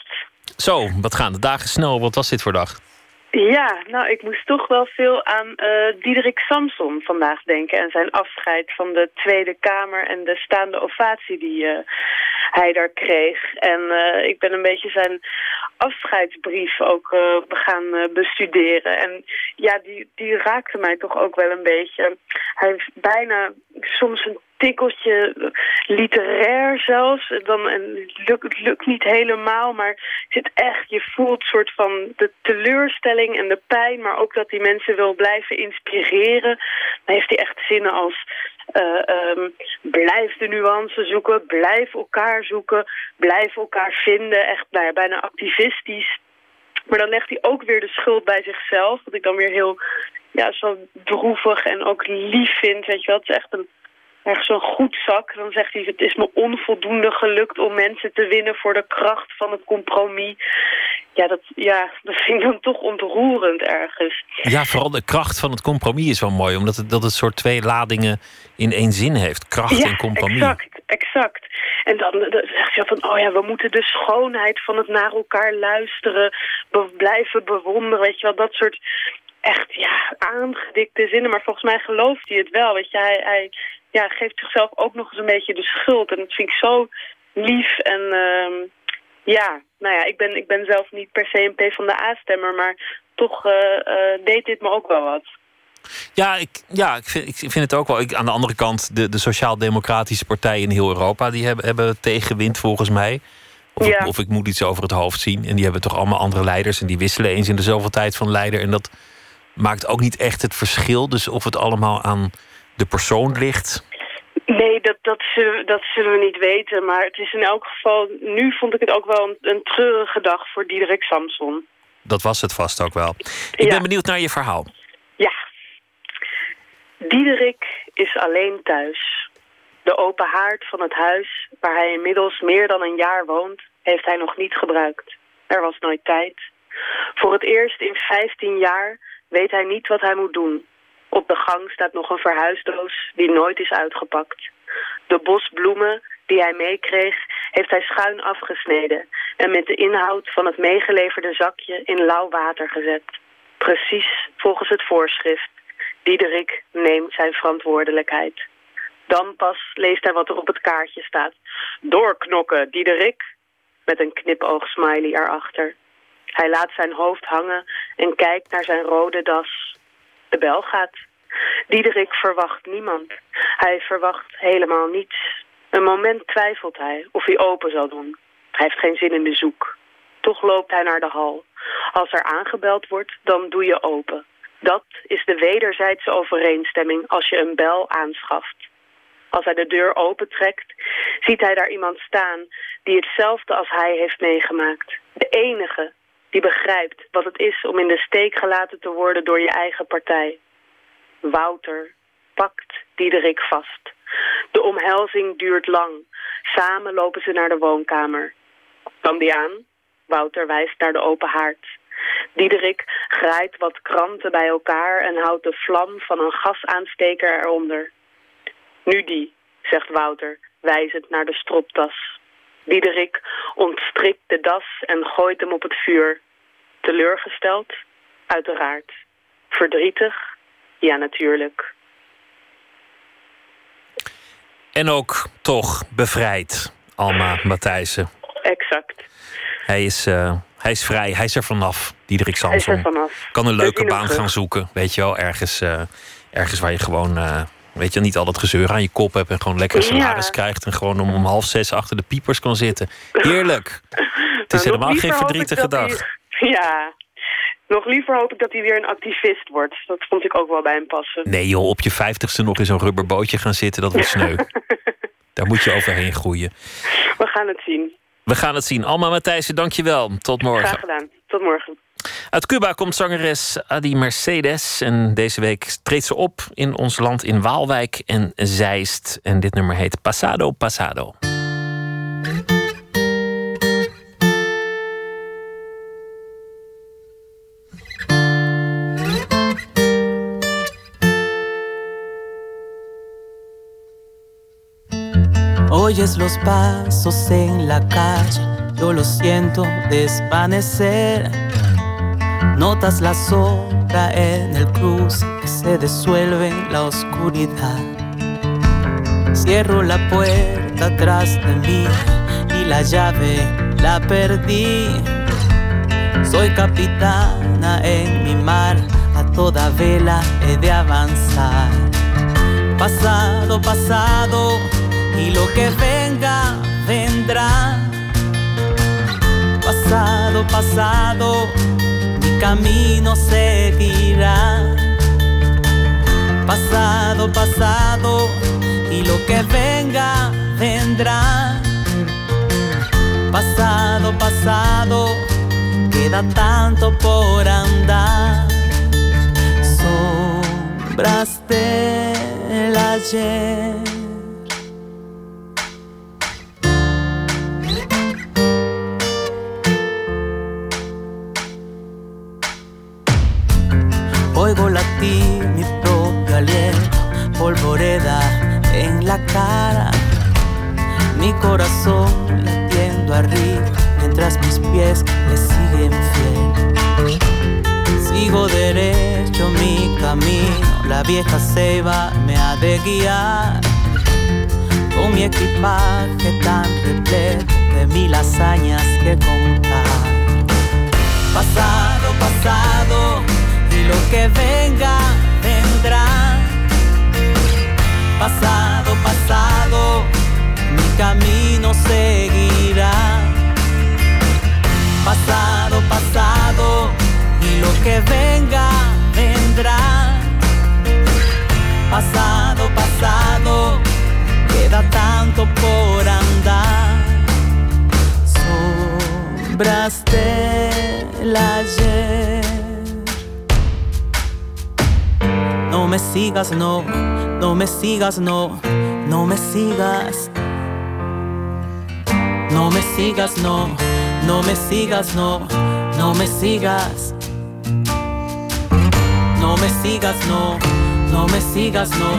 Zo, wat gaan de dagen snel. Wat was dit voor dag?
Ja, nou, ik moest toch wel veel aan uh, Diederik Samson vandaag denken... en zijn afscheid van de Tweede Kamer en de staande ovatie die uh, hij daar kreeg. En uh, ik ben een beetje zijn afscheidsbrief ook gaan bestuderen. En ja, die, die raakte mij toch ook wel een beetje. Hij heeft bijna soms een tikkeltje literair zelfs. Dan, het lukt, lukt niet helemaal, maar zit echt, je voelt soort van de teleurstelling en de pijn, maar ook dat die mensen wil blijven inspireren. Dan heeft hij echt zinnen als uh, um, blijf de nuance zoeken, blijf elkaar zoeken, blijf elkaar vinden. Echt nou bijna activistisch. Maar dan legt hij ook weer de schuld bij zichzelf. Wat ik dan weer heel ja, zo droevig en ook lief vind. Weet je wel, het is echt een ergens zo'n goed zak. Dan zegt hij, het is me onvoldoende gelukt om mensen te winnen voor de kracht van het compromis. Ja, dat, ja, dat vind ik dan toch ontroerend ergens.
Ja, vooral de kracht van het compromis is wel mooi. Omdat het, dat het soort twee ladingen in één zin heeft. Kracht
ja,
en compromis.
exact, exact. En dan, dan zegt hij van, oh ja, we moeten de schoonheid van het naar elkaar luisteren, blijven bewonderen, weet je wel, dat soort echt ja, aangedikte zinnen. Maar volgens mij gelooft hij het wel. Weet je, hij, hij ja, geeft zichzelf ook nog eens een beetje de schuld. En dat vind ik zo lief. En uh, ja, nou ja, ik ben, ik ben zelf niet per se een P van de A-stemmer, maar toch uh, uh, deed dit me ook wel wat.
Ja, ik, ja ik, vind, ik vind het ook wel. Ik, aan de andere kant, de, de sociaal-democratische partijen in heel Europa... die hebben, hebben tegenwind volgens mij. Of, ja. ik, of ik moet iets over het hoofd zien. En die hebben toch allemaal andere leiders. En die wisselen eens in de zoveel tijd van leider. En dat maakt ook niet echt het verschil. Dus of het allemaal aan de persoon ligt?
Nee, dat, dat, zullen, dat zullen we niet weten. Maar het is in elk geval... Nu vond ik het ook wel een, een treurige dag voor Diederik Samson.
Dat was het vast ook wel. Ik ja. ben benieuwd naar je verhaal.
Ja. Diederik is alleen thuis. De open haard van het huis, waar hij inmiddels meer dan een jaar woont... heeft hij nog niet gebruikt. Er was nooit tijd. Voor het eerst in 15 jaar weet hij niet wat hij moet doen. Op de gang staat nog een verhuisdoos die nooit is uitgepakt. De bos bloemen die hij meekreeg heeft hij schuin afgesneden... en met de inhoud van het meegeleverde zakje in lauw water gezet. Precies volgens het voorschrift. Diederik neemt zijn verantwoordelijkheid. Dan pas leest hij wat er op het kaartje staat. Doorknokken, Diederik, met een knipoogsmiley erachter. Hij laat zijn hoofd hangen en kijkt naar zijn rode das. De bel gaat. Diederik verwacht niemand. Hij verwacht helemaal niets. Een moment twijfelt hij of hij open zal doen. Hij heeft geen zin in bezoek. Toch loopt hij naar de hal. Als er aangebeld wordt, dan doe je open. Dat is de wederzijdse overeenstemming als je een bel aanschaft. Als hij de deur opentrekt, ziet hij daar iemand staan die hetzelfde als hij heeft meegemaakt. De enige Die begrijpt wat het is om in de steek gelaten te worden door je eigen partij. Wouter pakt Diederik vast. De omhelzing duurt lang. Samen lopen ze naar de woonkamer. Kwam die aan? Wouter wijst naar de open haard. Diederik graait wat kranten bij elkaar en houdt de vlam van een gasaansteker eronder. Nu die, zegt Wouter, wijzend naar de stropdas. Diederik ontstrikt de das en gooit hem op het vuur. Teleurgesteld? Uiteraard. Verdrietig? Ja, natuurlijk.
En ook toch bevrijd, Alma Matthijssen.
Exact.
Hij is, uh, hij is vrij, hij is er vanaf, Diederik Samson.
Hij is er vanaf.
Kan een leuke baan gaan zoeken, weet je wel. Ergens, uh, ergens waar je gewoon, uh, weet je, niet al dat gezeur aan je kop hebt... en gewoon lekker salaris ja. krijgt... en gewoon om, om half zes achter de piepers kan zitten. Heerlijk. Het is
Nou,
helemaal geen verdrietige dag.
Hij, ja, nog liever hoop ik dat hij weer een activist wordt. Dat vond ik ook wel bij hem passen.
Nee joh, op je vijftigste nog in zo'n rubberbootje gaan zitten, dat wordt sneu. <laughs> Daar moet je overheen groeien.
We gaan het zien.
We gaan het zien. Alma Matthijssen, dankjewel. Tot morgen.
Graag gedaan. Tot morgen.
Uit Cuba komt zangeres Adi Mercedes. En deze week treedt ze op in ons land in Waalwijk en Zeist. En dit nummer heet Pasado Pasado.
Oyes los pasos en la calle, yo lo siento desvanecer. Notas la sombra en el cruce que se disuelve en la oscuridad. Cierro la puerta atrás de mí y la llave la perdí. Soy capitana en mi mar, a toda vela he de avanzar. Pasado, pasado y lo que venga vendrá. Pasado, pasado, camino seguirá. Pasado, pasado, y lo que venga vendrá. Pasado, pasado, queda tanto por andar. Sombras del ayer. Polvoreda en la cara. Mi corazón latiendo arriba, mientras mis pies le siguen fiel. Sigo derecho mi camino, la vieja ceiba me ha de guiar. Con mi equipaje tan repleto de mil hazañas que contar. Pasado, pasado y lo que venga vendrá. Pasado, pasado, mi camino seguirá. Pasado, pasado, y lo que venga vendrá. Pasado, pasado, queda tanto por andar. Sombras del ayer. No me sigas, no, no me sigas, no, no me sigas. No me sigas, no, no me sigas, no, no me sigas. No me sigas, no, no me sigas, no,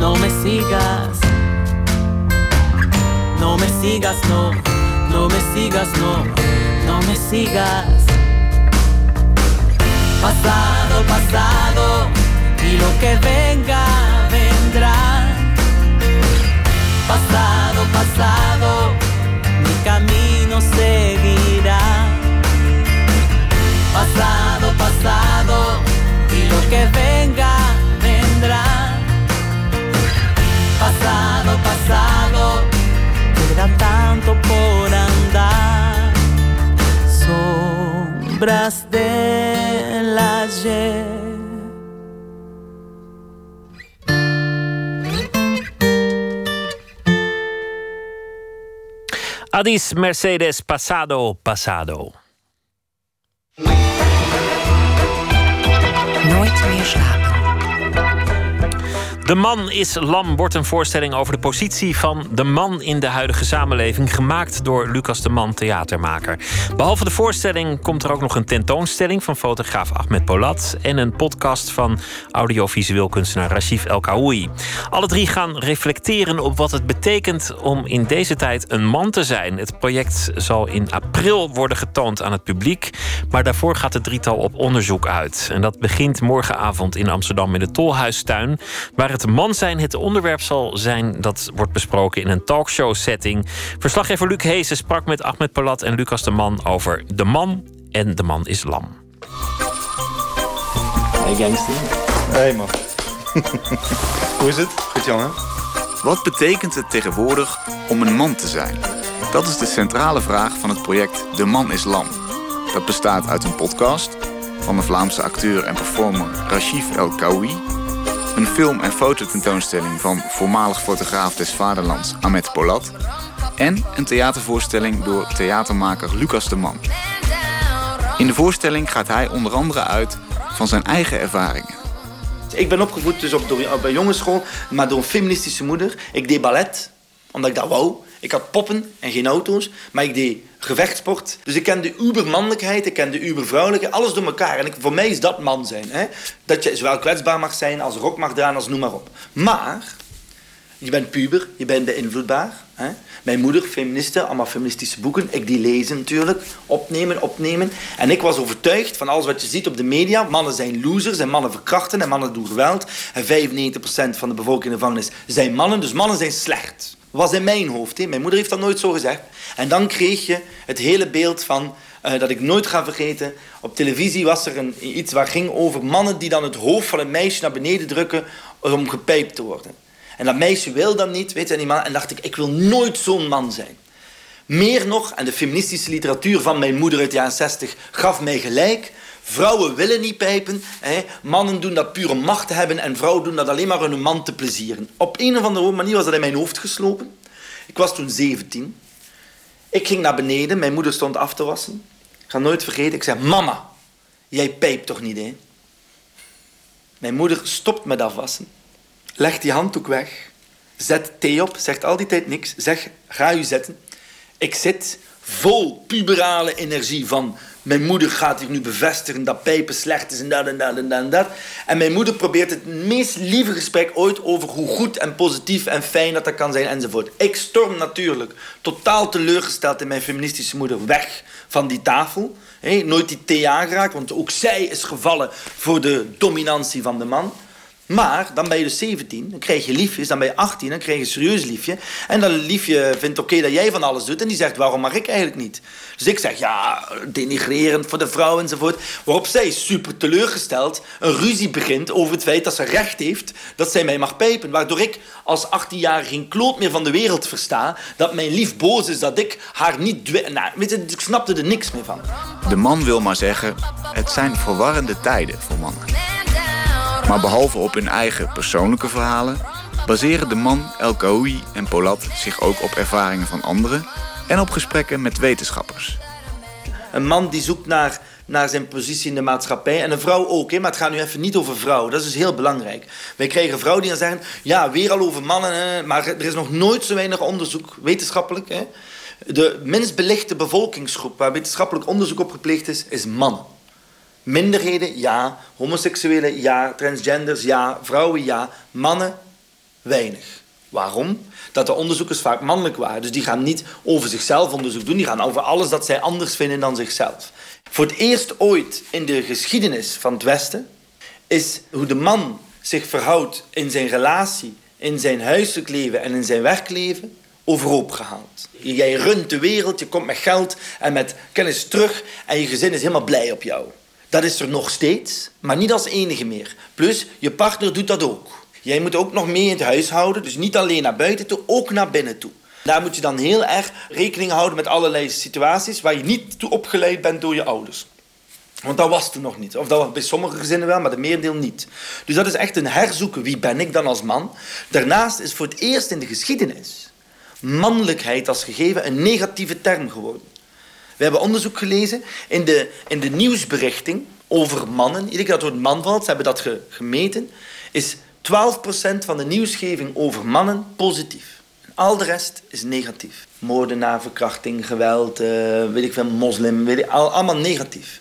no me sigas. No me sigas, no, no me sigas, no, no me sigas. Pasado, pasado y lo que venga vendrá. Pasado, pasado, mi camino seguirá. Pasado, pasado, y lo que venga vendrá. Pasado, pasado, queda tanto por andar. Sombras del ayer.
Adis Mercedes Pasado Pasado.
Nooit meer slapen.
De man is lam wordt een voorstelling over de positie van de man in de huidige samenleving, gemaakt door Lucas de Man, theatermaker. Behalve de voorstelling komt er ook nog een tentoonstelling van fotograaf Ahmed Polat en een podcast van audiovisueel kunstenaar Rashif El Kaoui. Alle drie gaan reflecteren op wat het betekent om in deze tijd een man te zijn. Het project zal in april worden getoond aan het publiek, maar daarvoor gaat het drietal op onderzoek uit. En dat begint morgenavond in Amsterdam in de Tolhuistuin, waar het man zijn het onderwerp zal zijn dat wordt besproken in een talkshow-setting. Verslaggever Luc Heesen sprak met Ahmed Palat en Lucas de Man over de man en de man is lam.
Hey gangster.
Hey man. <laughs> Hoe is het? Goed jongen.
Wat betekent het tegenwoordig om een man te zijn? Dat is de centrale vraag van het project De Man is Lam. Dat bestaat uit een podcast van de Vlaamse acteur en performer Rashif El Kaoui een film- en fototentoonstelling van voormalig fotograaf des vaderlands Ahmed Polat. En een theatervoorstelling door theatermaker Lucas de Man. In de voorstelling gaat hij onder andere uit van zijn eigen ervaringen.
Ik ben opgevoed dus op, op een maar door een feministische moeder. Ik deed ballet, omdat ik dat wou. Ik had poppen en geen auto's, maar ik deed gevechtsport. Dus ik ken de ubermannelijkheid, ik ken de ubervrouwelijke, alles door elkaar. En ik, voor mij is dat man zijn. Hè? Dat je zowel kwetsbaar mag zijn, als rok mag dragen, als noem maar op. Maar, je bent puber, je bent beïnvloedbaar. Hè? Mijn moeder, feministe, allemaal feministische boeken. Ik die lezen natuurlijk, opnemen, opnemen. En ik was overtuigd van alles wat je ziet op de media. Mannen zijn losers en mannen verkrachten en mannen doen geweld. En 95% van de bevolking in de gevangenis zijn mannen, dus mannen zijn slecht was in mijn hoofd. Hè. Mijn moeder heeft dat nooit zo gezegd. En dan kreeg je het hele beeld van, uh, dat ik nooit ga vergeten. Op televisie was er een, iets waar ging over mannen die dan het hoofd van een meisje naar beneden drukken om gepijpt te worden. En dat meisje wil dat niet, weet die man, en dacht ik, ik wil nooit zo'n man zijn. Meer nog, en de feministische literatuur van mijn moeder uit de jaren 60 gaf mij gelijk. Vrouwen willen niet pijpen. Hè. Mannen doen dat puur om macht te hebben. En vrouwen doen dat alleen maar om hun man te plezieren. Op een of andere manier was dat in mijn hoofd geslopen. Ik was toen 17. Ik ging naar beneden. Mijn moeder stond af te wassen. Ik ga nooit vergeten. Ik zei, mama, jij pijpt toch niet, hè? Mijn moeder stopt met afwassen. Legt die handdoek weg. Zet thee op. Zegt al die tijd niks. Zeg, ga u zetten. Ik zit vol puberale energie van mijn moeder gaat hier nu bevestigen dat pijpen slecht is en dat en dat en dat en mijn moeder probeert het meest lieve gesprek ooit over hoe goed en positief en fijn dat dat kan zijn enzovoort. Ik storm natuurlijk totaal teleurgesteld in mijn feministische moeder weg van die tafel. nooit die thee aangeraakt, want ook zij is gevallen voor de dominantie van de man. Maar dan ben je dus 17, dan krijg je liefjes, dan ben je 18, dan krijg je een serieus liefje. En dat liefje vindt oké dat jij van alles doet en die zegt waarom mag ik eigenlijk niet? Dus ik zeg ja, denigrerend voor de vrouw enzovoort. Waarop zij super teleurgesteld een ruzie begint over het feit dat ze recht heeft dat zij mij mag pijpen. Waardoor ik als 18-jarige geen kloot meer van de wereld versta dat mijn lief boos is dat ik haar niet... Nou, weet je, ik snapte er niks meer van.
De man wil maar zeggen, het zijn verwarrende tijden voor mannen. Maar behalve op hun eigen persoonlijke verhalen, baseren de man El Kaoui en Polat zich ook op ervaringen van anderen en op gesprekken met wetenschappers.
Een man die zoekt naar, naar zijn positie in de maatschappij. En een vrouw ook, hè? maar het gaat nu even niet over vrouwen. Dat is dus heel belangrijk. Wij krijgen vrouwen die dan zeggen... ja, weer al over mannen, hè? maar er is nog nooit zo weinig onderzoek, wetenschappelijk... Hè? De minst belichte bevolkingsgroep waar wetenschappelijk onderzoek op gepleegd is, is mannen. Minderheden, ja. Homoseksuelen, ja. Transgenders, ja. Vrouwen, ja. Mannen, weinig. Waarom? Dat de onderzoekers vaak mannelijk waren. Dus die gaan niet over zichzelf onderzoek doen. Die gaan over alles dat zij anders vinden dan zichzelf. Voor het eerst ooit in de geschiedenis van het Westen... is hoe de man zich verhoudt in zijn relatie, in zijn huiselijk leven en in zijn werkleven overhoop gehaald. Jij runt de wereld, je komt met geld en met kennis terug en je gezin is helemaal blij op jou. Dat is er nog steeds, maar niet als enige meer. Plus, je partner doet dat ook. Jij moet ook nog mee in het huishouden, dus niet alleen naar buiten toe, ook naar binnen toe. Daar moet je dan heel erg rekening houden met allerlei situaties waar je niet toe opgeleid bent door je ouders. Want dat was toen nog niet. Of dat was bij sommige gezinnen wel, maar de merendeel niet. Dus dat is echt een herzoeken. Wie ben ik dan als man? Daarnaast is voor het eerst in de geschiedenis mannelijkheid als gegeven een negatieve term geworden. We hebben onderzoek gelezen in de, in de nieuwsberichting over mannen, iedere keer dat het woord man valt, ze hebben dat ge- gemeten, is 12% van de nieuwsgeving over mannen positief. En al de rest is negatief. Moordenaar, verkrachting, geweld, eh, weet ik veel, moslim, weet ik, al, allemaal negatief.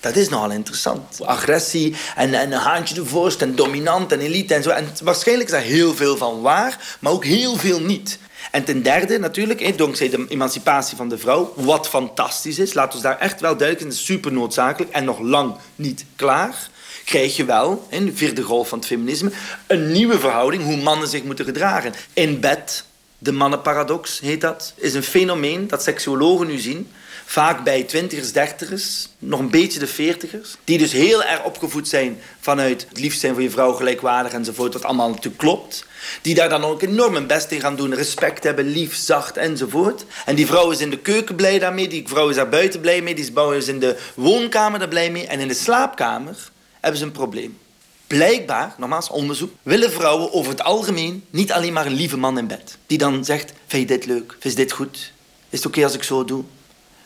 Dat is nogal interessant. Agressie en, en een haantje de vorst en dominant en elite en zo. En waarschijnlijk is daar heel veel van waar, maar ook heel veel niet. En ten derde natuurlijk, dankzij de emancipatie van de vrouw, wat fantastisch is, laten we daar echt wel is super noodzakelijk en nog lang niet klaar, krijg je wel, in de vierde golf van het feminisme, een nieuwe verhouding hoe mannen zich moeten gedragen. In bed, de mannenparadox heet dat, is een fenomeen dat seksuologen nu zien, vaak bij twintigers, dertigers, nog een beetje de veertigers, die dus heel erg opgevoed zijn vanuit het liefst zijn voor je vrouw gelijkwaardig enzovoort, wat allemaal natuurlijk klopt. Die daar dan ook enorm hun best in gaan doen, respect hebben, lief, zacht enzovoort. En die vrouw is in de keuken blij daarmee, die vrouw is daar buiten blij mee, die vrouw is in de woonkamer daar blij mee. En in de slaapkamer hebben ze een probleem. Blijkbaar, nogmaals onderzoek, willen vrouwen over het algemeen niet alleen maar een lieve man in bed. Die dan zegt, vind je dit leuk? Vind je dit goed? Is het oké als ik zo doe?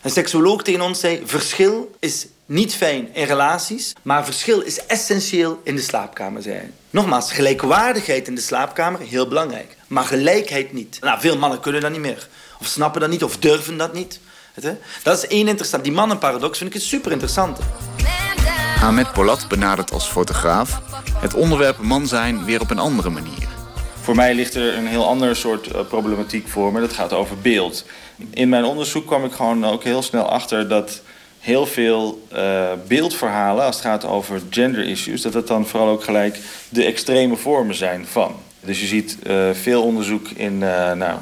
Een seksuoloog tegen ons zei, verschil is niet fijn in relaties, maar verschil is essentieel in de slaapkamer, hij. Nogmaals, gelijkwaardigheid in de slaapkamer, heel belangrijk. Maar gelijkheid niet. Nou, veel mannen kunnen dat niet meer. Of snappen dat niet, of durven dat niet. Dat is één interessant. Die mannenparadox vind ik het super interessant.
Ahmed Polat benadert als fotograaf het onderwerp man zijn weer op een andere manier.
Voor mij ligt er een heel ander soort eh, problematiek voor me. Dat gaat over beeld. In mijn onderzoek kwam ik gewoon ook heel snel achter dat heel veel eh, beeldverhalen, als het gaat over gender issues, dat het dan vooral ook gelijk de extreme vormen zijn van. Dus je ziet eh, veel onderzoek in eh, nou,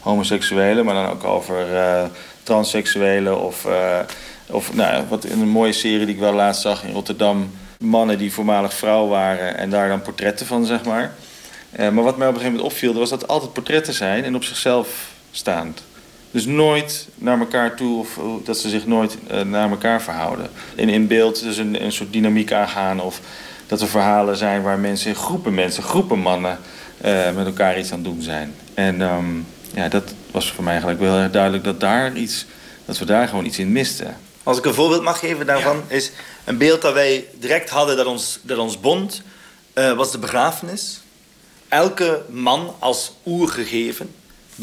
homoseksuelen, maar dan ook over transseksuelen of, of nou, wat in een mooie serie die ik wel laatst zag in Rotterdam, mannen die voormalig vrouw waren en daar dan portretten van, zeg maar. Maar wat mij op een gegeven moment opviel, was dat altijd portretten zijn en op zichzelf staand. Dus nooit naar elkaar toe, of eh, dat ze zich nooit eh, naar elkaar verhouden. En in beeld dus een, een soort dynamiek aangaan. Of dat er verhalen zijn waar mensen, groepen mensen, groepen mannen eh, met elkaar iets aan het doen zijn. En ehm, ja, dat was voor mij eigenlijk wel heel erg duidelijk dat, daar iets, dat we daar gewoon iets in misten.
Als ik een voorbeeld mag geven daarvan, is een beeld dat wij direct hadden dat ons, dat ons bond, was de begrafenis. Elke man als oergegeven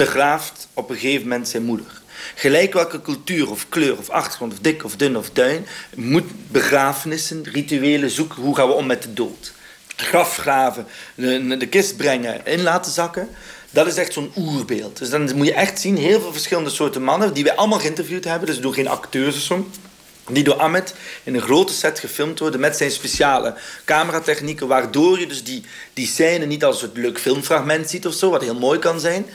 begraaft op een gegeven moment zijn moeder. Gelijk welke cultuur of kleur of achtergrond of dik of dun of duin, moet begrafenissen, rituelen zoeken. Hoe gaan we om met de dood? Grafgraven, de, de kist brengen, in laten zakken. Dat is echt zo'n oerbeeld. Dus dan moet je echt zien, heel veel verschillende soorten mannen, die wij allemaal geïnterviewd hebben. Dus door geen acteurs of zo. Die door Ahmed in een grote set gefilmd worden met zijn speciale cameratechnieken. Waardoor je dus die, die scène niet als een leuk filmfragment ziet of zo, wat heel mooi kan zijn.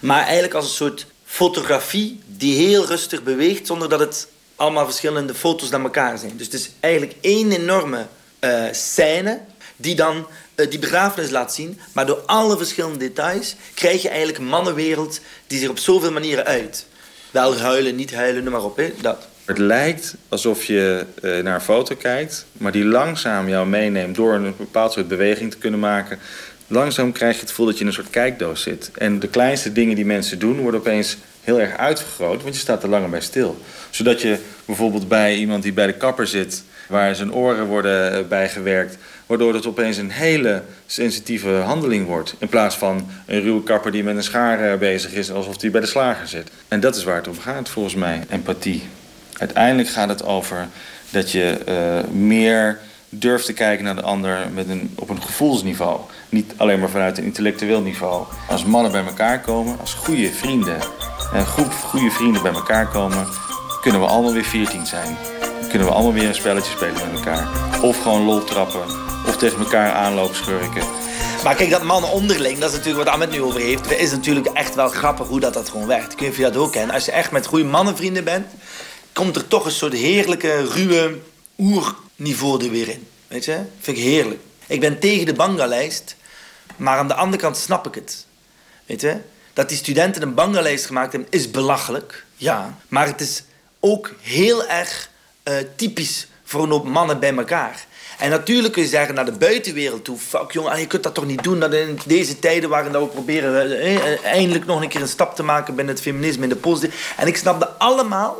Maar eigenlijk als een soort fotografie die heel rustig beweegt zonder dat het allemaal verschillende foto's naar elkaar zijn. Dus het is eigenlijk één enorme eh, scène die dan eh, die begrafenis laat zien. Maar door alle verschillende details krijg je eigenlijk een mannenwereld die zich op zoveel manieren uit. Wel huilen, niet huilen, noem maar op. Hè? Dat.
Het lijkt alsof je eh, naar een foto kijkt, maar die langzaam jou meeneemt door een bepaald soort beweging te kunnen maken. Langzaam krijg je het gevoel dat je in een soort kijkdoos zit. En de kleinste dingen die mensen doen worden opeens heel erg uitvergroot, want je staat er langer bij stil. Zodat je bijvoorbeeld bij iemand die bij de kapper zit, waar zijn oren worden eh, bijgewerkt, waardoor het opeens een hele sensitieve handeling wordt. In plaats van een ruwe kapper die met een schaar eh, bezig is, alsof hij bij de slager zit. En dat is waar het om gaat, volgens mij. Empathie. Uiteindelijk gaat het over dat je eh, meer durft te kijken naar de ander met een, op een gevoelsniveau. Niet alleen maar vanuit een intellectueel niveau. Als mannen bij elkaar komen, als goede vrienden, een groep goede vrienden bij elkaar komen, kunnen we allemaal weer 14 zijn. Kunnen we allemaal weer een spelletje spelen met elkaar. Of gewoon lol trappen, of tegen elkaar aanloopschurken.
Maar kijk, dat mannen onderling, dat is natuurlijk wat Ahmed nu over heeft. Is natuurlijk echt wel grappig hoe dat, dat gewoon werkt. Ik weet je dat ook kent. Als je echt met goede mannenvrienden bent, komt er toch een soort heerlijke, ruwe oerniveau er weer in. Weet je? Vind ik heerlijk. Ik ben tegen de banga-lijst, maar aan de andere kant snap ik het. Weet je? Dat die studenten een banga-lijst gemaakt hebben, is belachelijk. Ja. Maar het is ook heel erg eh, typisch voor een hoop mannen bij elkaar. En natuurlijk kun je zeggen naar de buitenwereld toe... fuck jongen, je kunt dat toch niet doen... dat in deze tijden waarin dat we proberen... eh, eh, eindelijk nog een keer een stap te maken binnen het feminisme in de positie. En ik snap dat allemaal...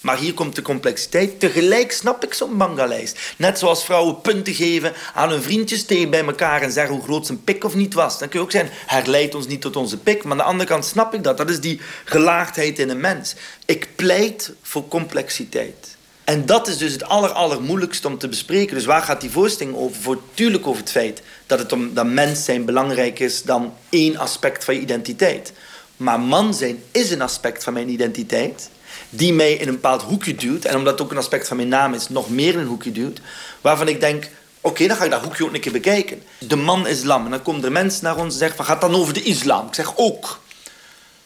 Maar hier komt de complexiteit. Tegelijk snap ik zo'n manga-lijst. Net zoals vrouwen punten geven aan hun vriendjes tegen bij elkaar en zeggen hoe groot zijn pik of niet was. Dan kun je ook zeggen, herleidt ons niet tot onze pik. Maar aan de andere kant snap ik dat. Dat is die gelaagdheid in een mens. Ik pleit voor complexiteit. En dat is dus het aller, allermoeilijkste om te bespreken. Dus waar gaat die voorstelling over? Voortdurend over het feit dat, het om, dat mens zijn belangrijk is dan één aspect van je identiteit. Maar man zijn is een aspect van mijn identiteit die mij in een bepaald hoekje duwt. En omdat het ook een aspect van mijn naam is, nog meer in een hoekje duwt. Waarvan ik denk, oké, dan ga ik dat hoekje ook een keer bekijken. De man islam. En dan komen er mensen naar ons en zeggen, van, gaat dat over de islam? Ik zeg, ook.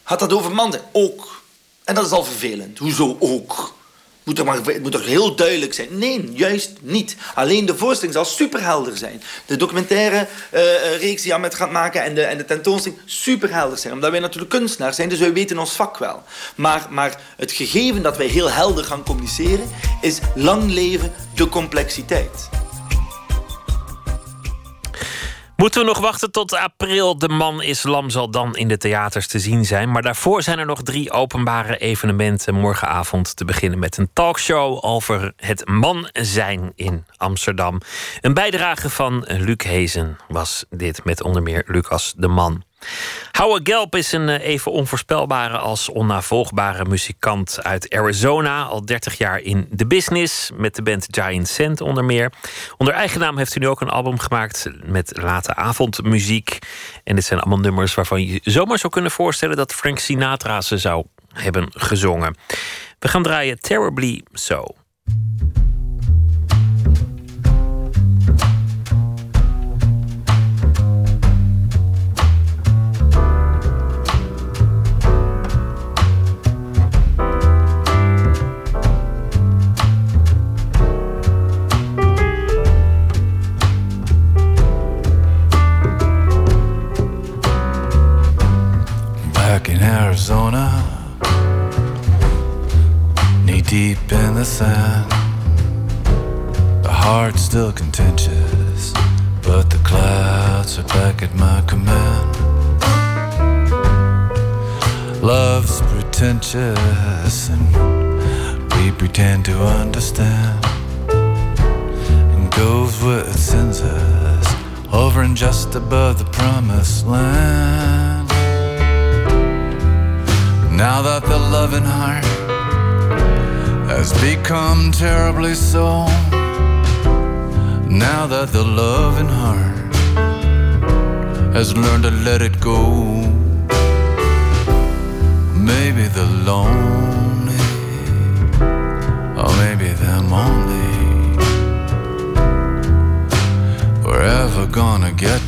Gaat dat over mannen? Ook. En dat is al vervelend. Hoezo ook? Moet er maar, het moet toch heel duidelijk zijn? Nee, juist niet. Alleen de voorstelling zal superhelder zijn. De documentaire uh, reeks die Ahmed gaat maken en de, en de tentoonstelling superhelder zijn. Omdat wij natuurlijk kunstenaars zijn, dus wij weten ons vak wel. Maar, maar het gegeven dat wij heel helder gaan communiceren... is lang leven de complexiteit.
Moeten we nog wachten tot april? De man islam zal dan in de theaters te zien zijn. Maar daarvoor zijn er nog drie openbare evenementen. Morgenavond te beginnen met een talkshow over het man zijn in Amsterdam. Een bijdrage van Luc Hezen was dit met onder meer Lucas de Man. Howard Gelb is een eh, even onvoorspelbare als onnavolgbare muzikant uit Arizona. Al 30 jaar in de business met de band Giant Sand onder meer. Onder eigen naam heeft hij nu ook een album gemaakt met late avondmuziek. En dit zijn allemaal nummers waarvan je zomaar zou kunnen voorstellen dat Frank Sinatra ze zou hebben gezongen. We gaan draaien Terribly So.
Pretend to understand. And goes where it sends us, over and just above the promised land. Now that the loving heart has become terribly so. Now that the loving heart has learned to let it go. Maybe the lonely, Only we're ever gonna get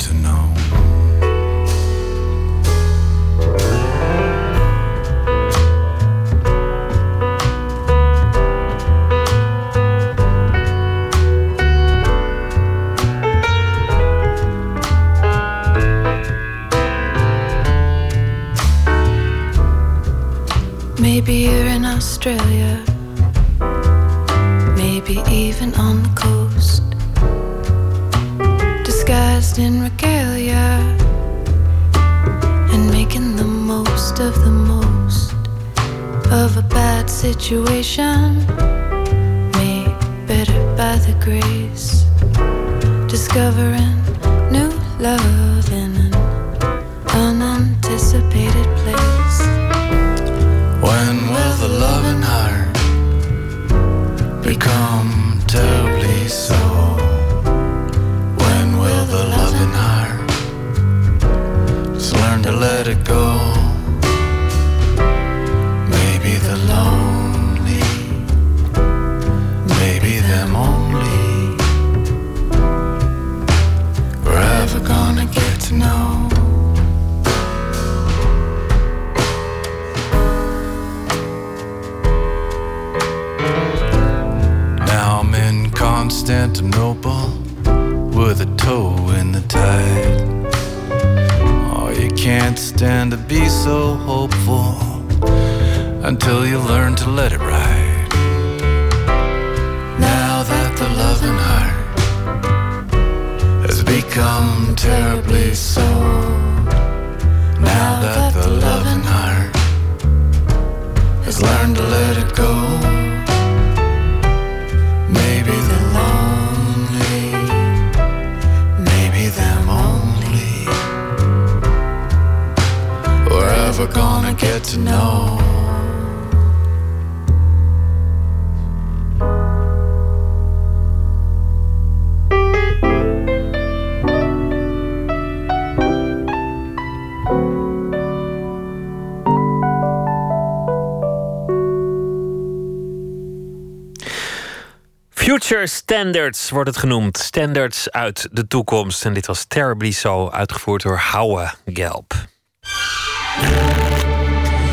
Future Standards wordt het genoemd. Standards uit de toekomst. En dit was Terribly So, uitgevoerd door Houwe Gelb.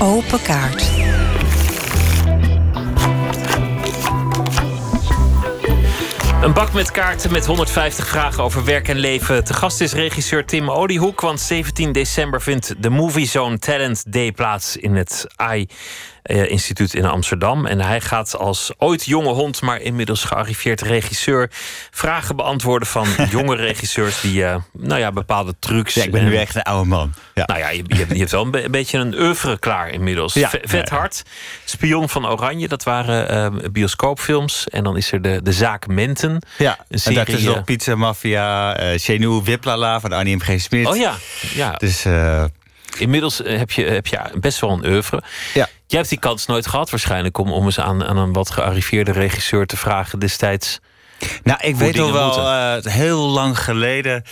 Open kaart.
Een bak met kaarten met 150 vragen over werk en leven. Te gast is regisseur Tim Oliehoek, want 17 december vindt de Movie Zone Talent Day plaats in het AI eh, Instituut in Amsterdam. En hij gaat als ooit jonge hond, maar inmiddels gearriveerd regisseur, vragen beantwoorden van <laughs> jonge regisseurs die eh, nou ja, bepaalde trucs.
Ja, ik ben nu echt een oude man. Ja.
Nou ja, je, je, hebt, je hebt wel een, be- een beetje een oeuvre klaar inmiddels.
Ja.
Vet hard. Spion van Oranje, dat waren eh, bioscoopfilms. En dan is er de, de zaak Menten.
Ja,
Een
en daartussen
eh,
nog Pizza Mafia, Chenou Wiplala van Annie M. G. Smit.
Oh ja, ja.
Dus
Inmiddels heb je, heb je best wel een oeuvre.
Ja.
Jij hebt die kans nooit gehad waarschijnlijk... om, om eens aan, aan een wat gearriveerde regisseur te vragen destijds...
Nou, ik weet nog wel, eh, heel lang geleden,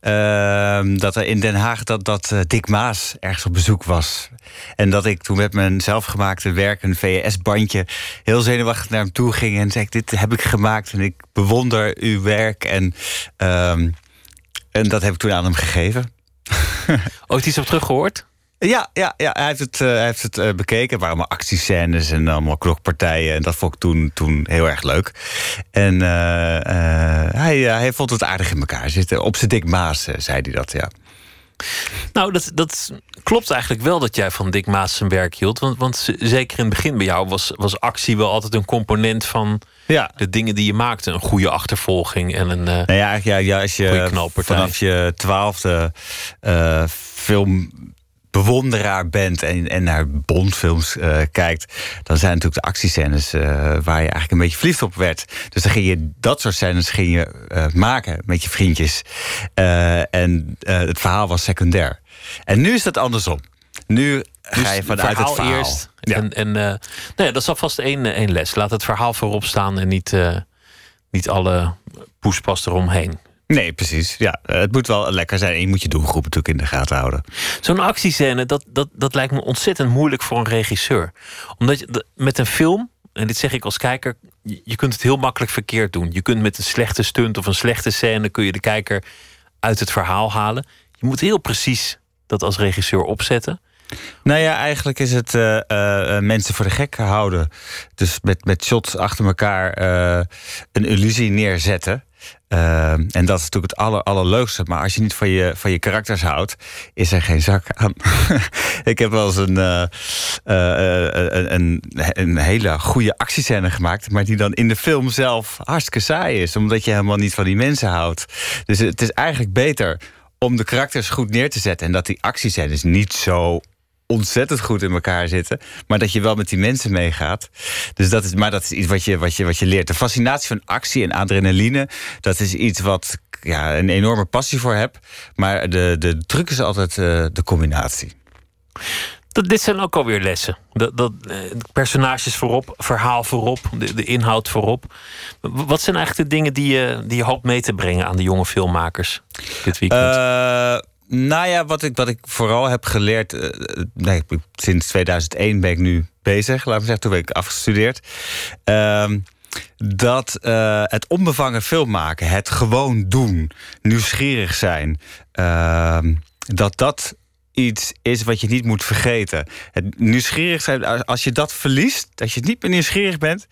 ehm, dat er in Den Haag dat, dat eh, Dick Maas ergens op bezoek was. En dat ik toen met mijn zelfgemaakte werk, een VS-bandje, heel zenuwachtig naar hem toe ging en zei: Dit heb ik gemaakt en ik bewonder uw werk. En, ehm, en dat heb ik toen aan hem gegeven. <laughs>
Ooit iets op teruggehoord?
Ja, ja, ja hij heeft het, eh, hij heeft het eh, bekeken. Er waren allemaal actiescènes en allemaal klokpartijen. En dat vond ik toen, toen heel erg leuk. En eh, hij, hij vond het aardig in elkaar zitten. Op zijn dik maas, zei hij dat, ja.
Nou, dat, dat klopt eigenlijk wel dat jij van Dick Maas zijn werk hield. Want, want zeker in het begin bij jou was, was actie wel altijd een component van
ja.
de dingen die je maakte. Een goede achtervolging en een.
Nou ja, ja, ja, als je vanaf je twaalfde eh filmbewonderaar bent en, en naar Bondfilms eh, kijkt, dan zijn natuurlijk de actiescènes eh, waar je eigenlijk een beetje verliefd op werd. Dus dan ging je dat soort scènes ging je, eh, maken met je vriendjes. En het verhaal was secundair. En nu is dat andersom. Nu ga je
Dus
vanuit het verhaal.
eerst. En, en nou ja, dat is alvast één, één les. Laat het verhaal voorop staan en niet, niet alle poespas eromheen.
Nee, precies. Ja, eh, het moet wel lekker zijn. En je moet je doelgroep natuurlijk in de gaten houden.
Zo'n actiescène, dat, dat, dat lijkt me ontzettend moeilijk voor een regisseur. Omdat je, met een film, en dit zeg ik als kijker, je, kunt het heel makkelijk verkeerd doen. Je kunt met een slechte stunt of een slechte scène, kun je de kijker uit het verhaal halen. Je moet heel precies dat als regisseur opzetten.
Nou ja, eigenlijk is het eh, eh, mensen voor de gek houden. Dus met, met shots achter elkaar een illusie neerzetten. Eh, en dat is natuurlijk het aller, allerleukste. Maar als je niet van je, van je karakters houdt, is er geen zak aan. <laughs> ik heb wel eens een, eh, eh, eh, een, een, een hele goede actiescène gemaakt. Maar die dan in de film zelf hartstikke saai is. Omdat je helemaal niet van die mensen houdt. Dus het is eigenlijk beter om de karakters goed neer te zetten. En dat die actiescènes niet zo ontzettend goed in elkaar zitten. Maar dat je wel met die mensen meegaat. Dus dat is, maar dat is iets wat je, wat, je, wat je leert. De fascinatie van actie en adrenaline, dat is iets wat ik ja, een enorme passie voor heb. Maar de, de truc is altijd eh, de combinatie.
Dat, dit zijn ook alweer lessen. Dat, dat, eh, personages voorop, verhaal voorop, de, de inhoud voorop. Wat zijn eigenlijk de dingen die je, die je hoopt mee te brengen aan de jonge filmmakers dit weekend?
Eh, nou ja, wat ik, wat ik vooral heb geleerd. eh, nee, sinds 2001 ben ik nu bezig. Laat me zeggen, toen ben ik afgestudeerd. Ehm, dat eh, het onbevangen film maken, het gewoon doen, nieuwsgierig zijn, ehm, dat dat iets is wat je niet moet vergeten. Het nieuwsgierig zijn, als je dat verliest, als je niet meer nieuwsgierig bent,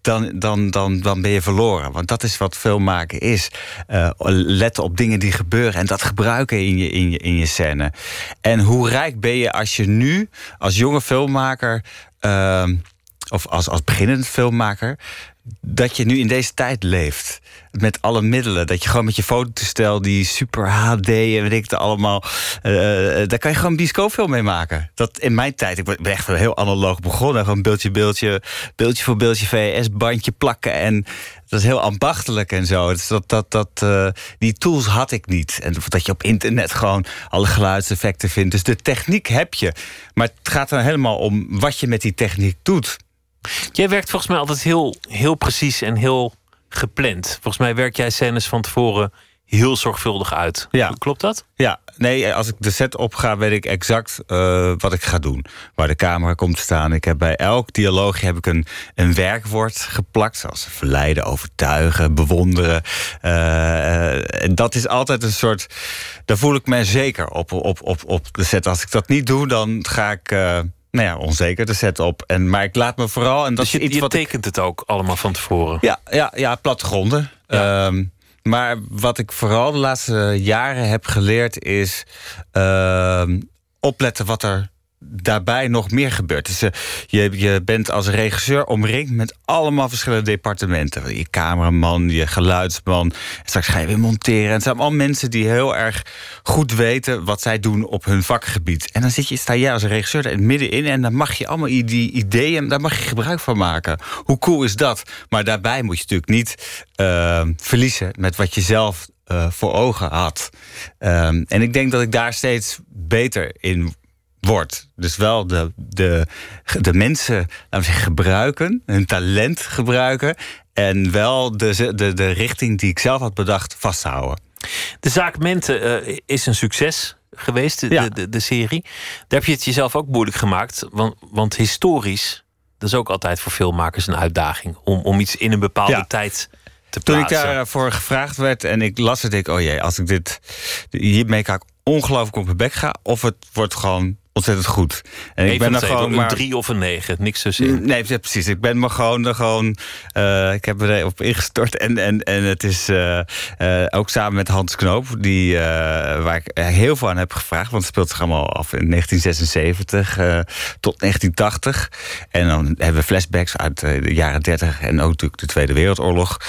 dan, dan, dan, dan ben je verloren. Want dat is wat filmmaken is. Eh, letten op dingen die gebeuren en dat gebruiken in je, in, je, in je scène. En hoe rijk ben je als je nu als jonge filmmaker. ehm, of als, als beginnend filmmaker. Dat je nu in deze tijd leeft. Met alle middelen. Dat je gewoon met je fototoestel, die super HD en weet ik het allemaal. eh, daar kan je gewoon een bioscoopfilm mee maken. Dat in mijn tijd, ik ben echt heel analoog begonnen. Gewoon beeldje, beeldje, beeldje voor beeldje, VS-bandje plakken. En dat is heel ambachtelijk en zo. Dus dat, dat, dat, eh, die tools had ik niet. En dat je op internet gewoon alle geluidseffecten vindt. Dus de techniek heb je. Maar het gaat dan helemaal om wat je met die techniek doet.
Jij werkt volgens mij altijd heel, heel precies en heel gepland. Volgens mij werk jij scènes van tevoren heel zorgvuldig uit.
Ja.
Klopt dat?
Ja, nee, als ik de set opga, weet ik exact eh, wat ik ga doen. Waar de camera komt te staan. Ik heb bij elk dialoogje heb ik een, een werkwoord geplakt. Zoals verleiden, overtuigen, bewonderen. En dat is altijd een soort... Daar voel ik me zeker op, op, op, op de set. Als ik dat niet doe, dan ga ik... eh, nou ja, onzeker de set op. En, maar ik laat me vooral... En dat
dus je,
is iets
je
wat ik-
tekent het ook allemaal van tevoren.
ja, ja, ja plattegronden. Ehm, maar wat ik vooral de laatste jaren heb geleerd is ehm, opletten wat er daarbij nog meer gebeurt. Dus, eh, je, je bent als regisseur omringd met allemaal verschillende departementen. Je cameraman, je geluidsman. Straks ga je weer monteren. En het zijn allemaal mensen die heel erg goed weten wat zij doen op hun vakgebied. En dan zit je, sta jij als regisseur er middenin en dan mag je allemaal die ideeën, daar mag je gebruik van maken. Hoe cool is dat? Maar daarbij moet je natuurlijk niet eh, verliezen met wat je zelf eh, voor ogen had. Ehm, en ik denk dat ik daar steeds beter in word. Dus wel de, de, de mensen laten we zeggen, gebruiken, hun talent gebruiken. En wel de, de, de richting die ik zelf had bedacht vasthouden.
De zaak Mente eh, is een succes geweest, de, de, de, de serie. Daar heb je het jezelf ook moeilijk gemaakt. Want, want historisch, dat is ook altijd voor filmmakers een uitdaging. Om, om iets in een bepaalde
Ja.
tijd te
Toen ik
plaatsen.
daarvoor gevraagd werd en ik las het, ik, oh jee, als ik dit hiermee kan ik ongelooflijk op mijn bek ga, of het wordt gewoon ontzettend goed. En
Even
ik ben er gewoon
een
maar
drie of een negen, niks tussenin.
Nee, ja, precies. Ik ben me gewoon, er gewoon eh, ik heb er op ingestort. En, en, en het is eh, eh, ook samen met Hans Knoop, die, waar ik heel veel aan heb gevraagd. Want het speelt zich allemaal af in 1976 eh, tot 1980. En dan hebben we flashbacks uit de jaren 30 en ook natuurlijk de Tweede Wereldoorlog.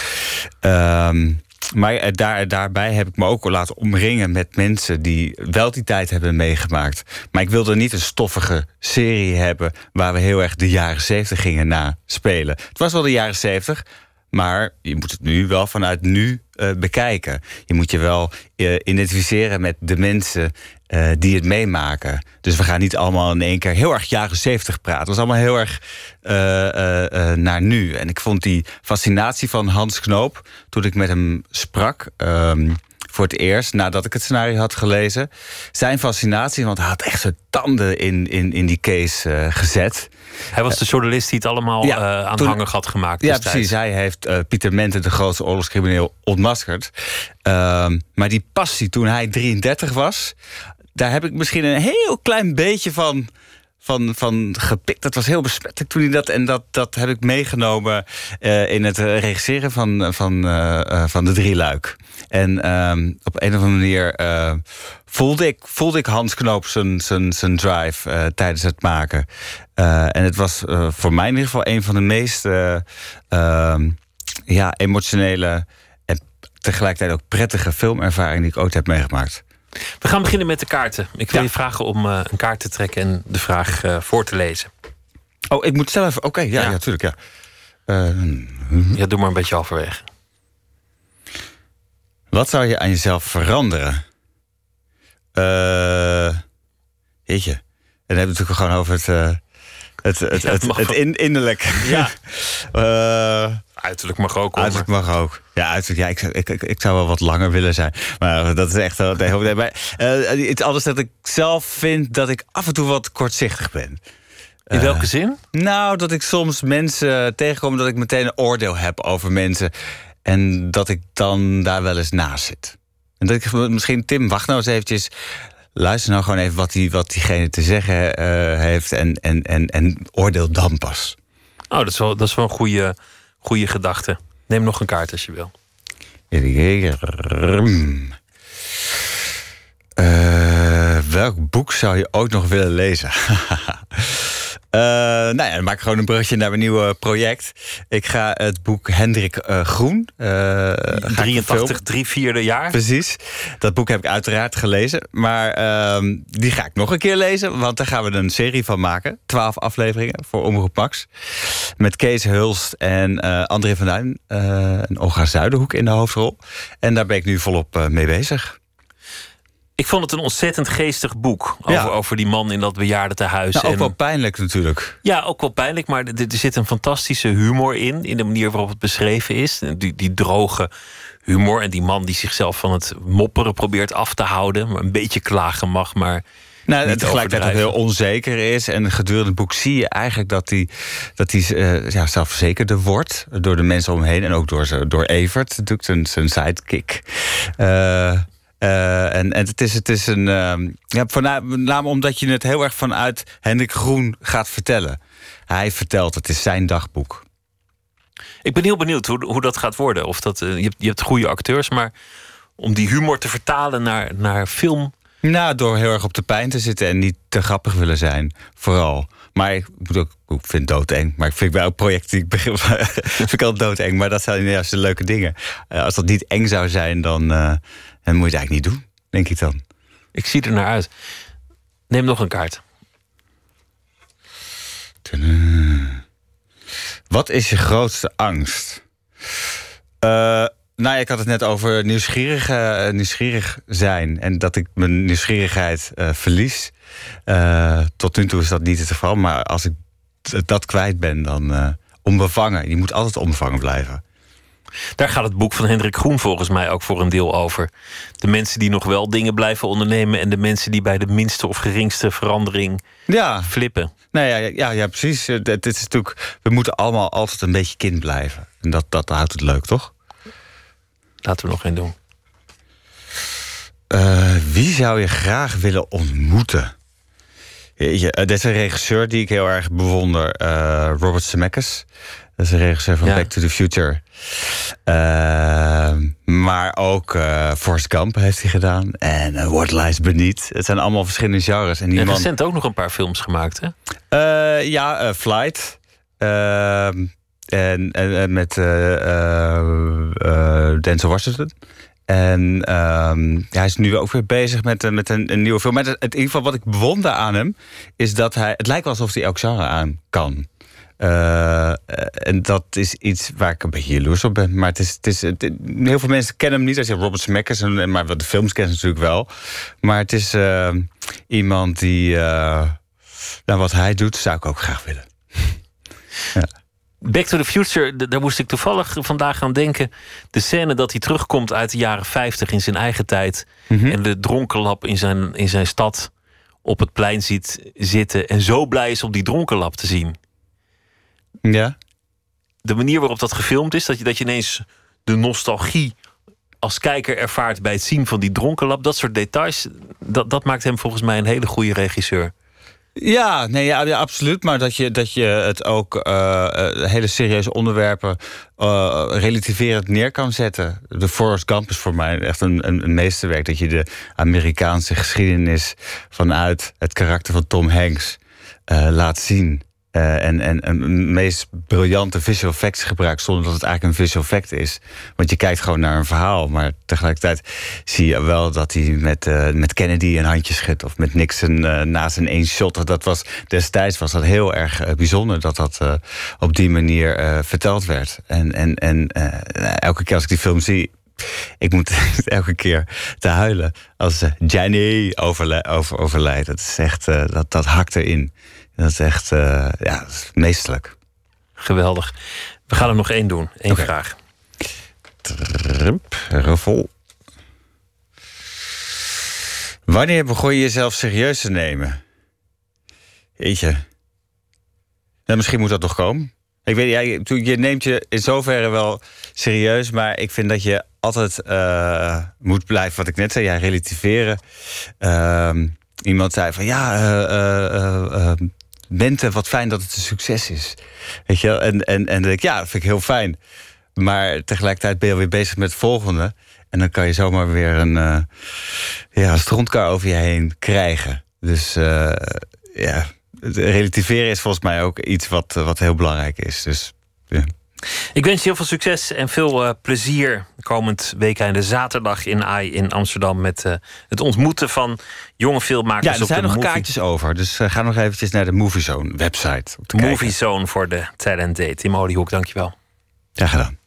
Ehm, maar eh, daar, daarbij heb ik me ook laten omringen met mensen die wel die tijd hebben meegemaakt. Maar ik wilde niet een stoffige serie hebben waar we heel erg de jaren 70 gingen naspelen. Het was wel de jaren 70, maar je moet het nu wel vanuit nu eh, bekijken. Je moet je wel eh, identificeren met de mensen eh, die het meemaken. Dus we gaan niet allemaal in één keer heel erg jaren 70 praten. Het was allemaal heel erg eh, eh, naar nu. En ik vond die fascinatie van Hans Knoop, toen ik met hem sprak. ehm, voor het eerst, nadat ik het scenario had gelezen. Zijn fascinatie, want hij had echt zijn tanden in, in, in die case gezet.
Hij was de journalist die het allemaal
Ja,
aan
toen-
hangen had gemaakt.
Ja, precies. Hij heeft Pieter Mente, de grootste oorlogscrimineel, ontmaskerd. Ehm, maar die passie toen hij 33 was... daar heb ik misschien een heel klein beetje van, van, van gepikt. Dat was heel besmettelijk toen hij dat... en dat, dat heb ik meegenomen eh, in het eh, regisseren van, van, eh, eh, van de drie luik. En ehm, op een of andere manier eh, voelde, ik, voelde ik Hans Knoop zijn, zijn, drive eh, tijdens het maken. Eh, en het was eh, voor mij in ieder geval een van de meest eh, ehm, ja, emotionele en tegelijkertijd ook prettige filmervaringen die ik ooit heb meegemaakt.
We gaan beginnen met de kaarten. Ik wil je vragen om eh, een kaart te trekken en de vraag eh, voor te lezen.
Oh, ik moet zelf. Oké, ja, ja, natuurlijk. Ja. Eh,
ja, doe maar een beetje halverwege.
Wat zou je aan jezelf veranderen? Eh jeetje. En dan hebben we het natuurlijk gewoon over het, het, het,
Ja,
het, het in, innerlijk.
Ja. <laughs> Uiterlijk mag ook. hoor,
Uiterlijk mag ook. Ja, ja ik, zou- ik, ik, ik zou wel wat langer willen zijn. Maar dat is echt... Nee, nee, maar, het anders dat ik zelf vind dat ik af en toe wat kortzichtig ben.
In
Eh,
welke zin?
Nou, dat ik soms mensen tegenkom... dat ik meteen een oordeel heb over mensen... en dat ik dan daar wel eens naast zit. En dat ik misschien... Tim, wacht nou eens eventjes... Luister nou gewoon even wat, die, wat diegene te zeggen eh, heeft... En, en, en, en oordeel dan pas.
Oh, dat is wel, dat is wel een goede, goede gedachte. Neem nog een kaart als je wil.
Eh, welk boek zou je ooit nog willen lezen? <laughs> Uh, nou ja, dan maak ik gewoon een brugje naar mijn nieuwe project. Ik ga het boek Hendrik uh, Groen.
Uh, 83, drie vierde jaar.
Precies. Dat boek heb ik uiteraard gelezen. Maar uh, die ga ik nog een keer lezen. Want daar gaan we een serie van maken. Twaalf afleveringen voor Omroep Max. Met Kees Hulst en André van Duin. en Olga Zuiderhoek in de hoofdrol. En daar ben ik nu volop mee bezig.
Ik vond het een ontzettend geestig boek. Over, over die man in dat bejaardentehuis.
Nou, ook wel pijnlijk natuurlijk.
Ja, ook wel pijnlijk. Maar er, er zit een fantastische humor in. In de manier waarop het beschreven is. Die, die droge humor. En die man die zichzelf van het mopperen probeert af te houden. Maar een beetje klagen mag, maar...
Nou, het tegelijkertijd ook heel onzeker is. En gedurende het boek zie je eigenlijk dat hij, dat uh, ja, zelfverzekerder wordt. Door de mensen omheen. En ook door, door Evert, natuurlijk zijn, zijn sidekick. Uh, uh, en, en het is, het is een. Uh, ja, voornamelijk omdat je het heel erg vanuit Hendrik Groen gaat vertellen. Hij vertelt, het is zijn dagboek.
Ik ben heel benieuwd hoe, hoe dat gaat worden. Of dat, uh, je, hebt, je hebt goede acteurs, maar om die humor te vertalen naar, naar film.
Nou, door heel erg op de pijn te zitten en niet te grappig willen zijn, vooral. Maar ik, moet ook, ik vind het doodeng. Maar ik vind bij elk project die ik begin, <laughs> vind ik altijd doodeng. Maar dat zijn juist de leuke dingen. Uh, als dat niet eng zou zijn, dan, dan moet je het eigenlijk niet doen, denk ik dan.
Ik zie er naar uit. Neem nog een kaart.
Wat is je grootste angst? Uh, nou, ik had het net over nieuwsgierig, uh, nieuwsgierig zijn. En dat ik mijn nieuwsgierigheid uh, verlies. Tot nu toe is dat niet het geval. Maar als ik dat kwijt ben, dan onbevangen. Je moet altijd onbevangen blijven.
Daar gaat het boek van Hendrik Groen volgens mij ook voor een deel over. De mensen die nog wel dingen blijven ondernemen... en de mensen die bij de minste of geringste verandering
ja.
flippen.
Nou ja, ja, ja, precies. Het is natuurlijk, we moeten allemaal altijd een beetje kind blijven. En dat, dat houdt het leuk, toch?
Laten we nog één doen.
Uh, wie zou je graag willen ontmoeten? Je, uh, dit is een regisseur die ik heel erg bewonder. Uh, Robert Zemeckis. Dat is een regisseur van ja. Back to the Future. maar ook Forrest Gump heeft hij gedaan. En What Lies Beneath. Het zijn allemaal verschillende genres.
En die man... recent ook nog een paar films gemaakt, hè?
ja, Flight. Ehm, en, en, en met uh, uh, Denzel Washington. En um, hij is nu ook weer bezig met, met een, een nieuwe film. Maar het, in ieder geval wat ik bewonder aan hem... is dat hij... Het lijkt wel alsof hij elk genre aan kan. Uh, en dat is iets waar ik een beetje jaloers op ben. Maar het is, het is, het, heel veel mensen kennen hem niet. Als je Robert Zemeckis, en, maar de films kennen ze natuurlijk wel. Maar het is uh, iemand die... nou, wat hij doet, zou ik ook graag willen. <laughs>
ja. Back to the Future, daar moest ik toevallig vandaag aan denken. De scène dat hij terugkomt uit de jaren 50 in zijn eigen tijd. Mm -hmm. En de dronkenlap in zijn, in zijn stad op het plein ziet zitten. En zo blij is om die dronkenlap te zien.
Ja.
De manier waarop dat gefilmd is, dat je, dat je ineens de nostalgie als kijker ervaart bij het zien van die dronkenlap. Dat soort details, dat, dat maakt hem volgens mij een hele goede regisseur.
Ja, nee, ja, ja, absoluut. Maar dat je, dat je het ook uh, hele serieuze onderwerpen uh, relativerend neer kan zetten. De Forrest Gump is voor mij echt een, een, een meesterwerk. Dat je de Amerikaanse geschiedenis vanuit het karakter van Tom Hanks laat zien. Uh, en, en een meest briljante visual effects gebruikt zonder dat het eigenlijk een visual effect is. Want je kijkt gewoon naar een verhaal, maar tegelijkertijd zie je wel dat hij met, uh, met Kennedy een handje schudt of met Nixon uh, naast een één shot. Dat was, destijds was dat heel erg bijzonder dat dat op die manier verteld werd. En, en, en elke keer als ik die film zie, ik moet <laughs> elke keer te huilen als Jenny overlijdt. Dat is echt, dat, dat hakt erin. Dat is echt uh, ja, is meestelijk.
Geweldig. We gaan er nog één doen. Eén okay. vraag.
Revol. Wanneer begon je jezelf serieus te nemen? Jeetje. Nou, misschien moet dat nog komen. Ik weet, ja, je neemt je in zoverre wel serieus, maar ik vind dat je altijd uh, moet blijven, wat ik net zei, ja, relativeren. Uh, iemand zei van ja, uh, Bente, wat fijn dat het een succes is. Weet je wel? En, en, en ik, ja, dat vind ik heel fijn. Maar tegelijkertijd ben je weer bezig met het volgende. En dan kan je zomaar weer een uh, ja, strontkar over je heen krijgen. Dus uh, ja, relativeren is volgens mij ook iets wat, wat heel belangrijk is. Dus, ja.
Ik wens je heel veel succes en veel uh, plezier komend weekend de zaterdag in AI in Amsterdam met uh, het ontmoeten van jonge filmmakers.
Ja, er zijn nog
movie...
kaartjes over, dus uh, ga nog eventjes naar de Moviezone website.
Moviezone voor de Talent Date. Tim Oliehoek, dankjewel.
Ja, gedaan.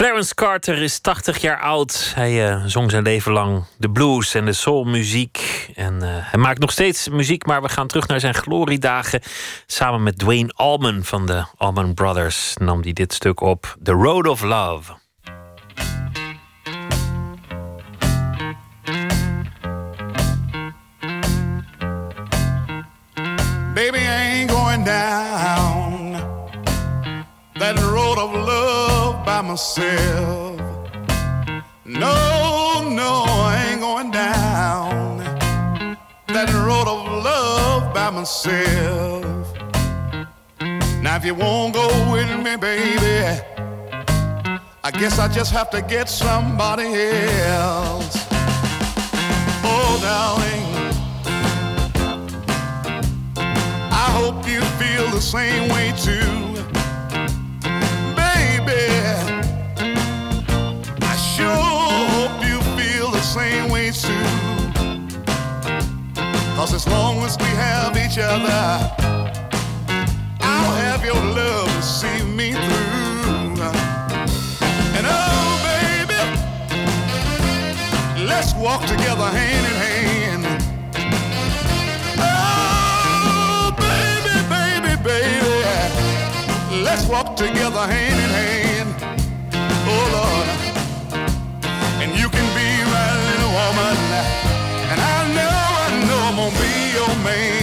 Clarence Carter is 80 jaar oud. Hij uh, zong zijn leven lang de blues en de soulmuziek. En uh, hij maakt nog steeds muziek, maar we gaan terug naar zijn gloriedagen. Samen met Dwayne Allman van de Allman Brothers nam hij dit stuk op. The Road of Love.
Myself. No, no, I ain't going down that road of love by myself. Now, if you won't go with me, baby, I guess I just have to get somebody else. Oh, darling, I hope you feel the same way too. Same way too. Cause as long as we have each other, I'll have your love to see me through. And oh, baby, let's walk together hand in hand. Oh, baby, baby, baby, let's walk together hand in hand. Be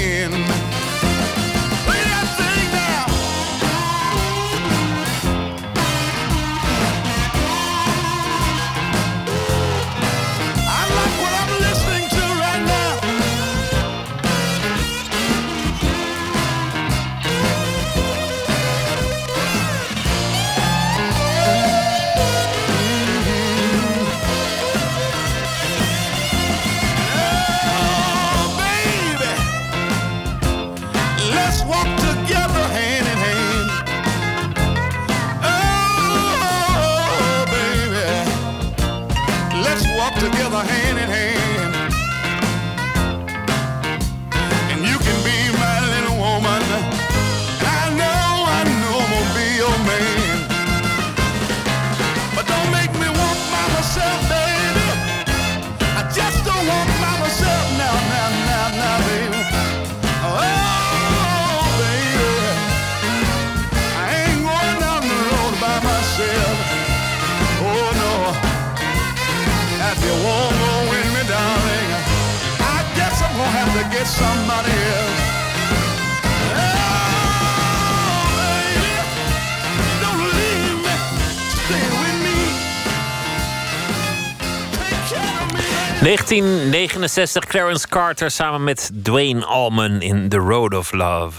1969 Clarence Carter samen met Dwayne Allman in The Road of Love.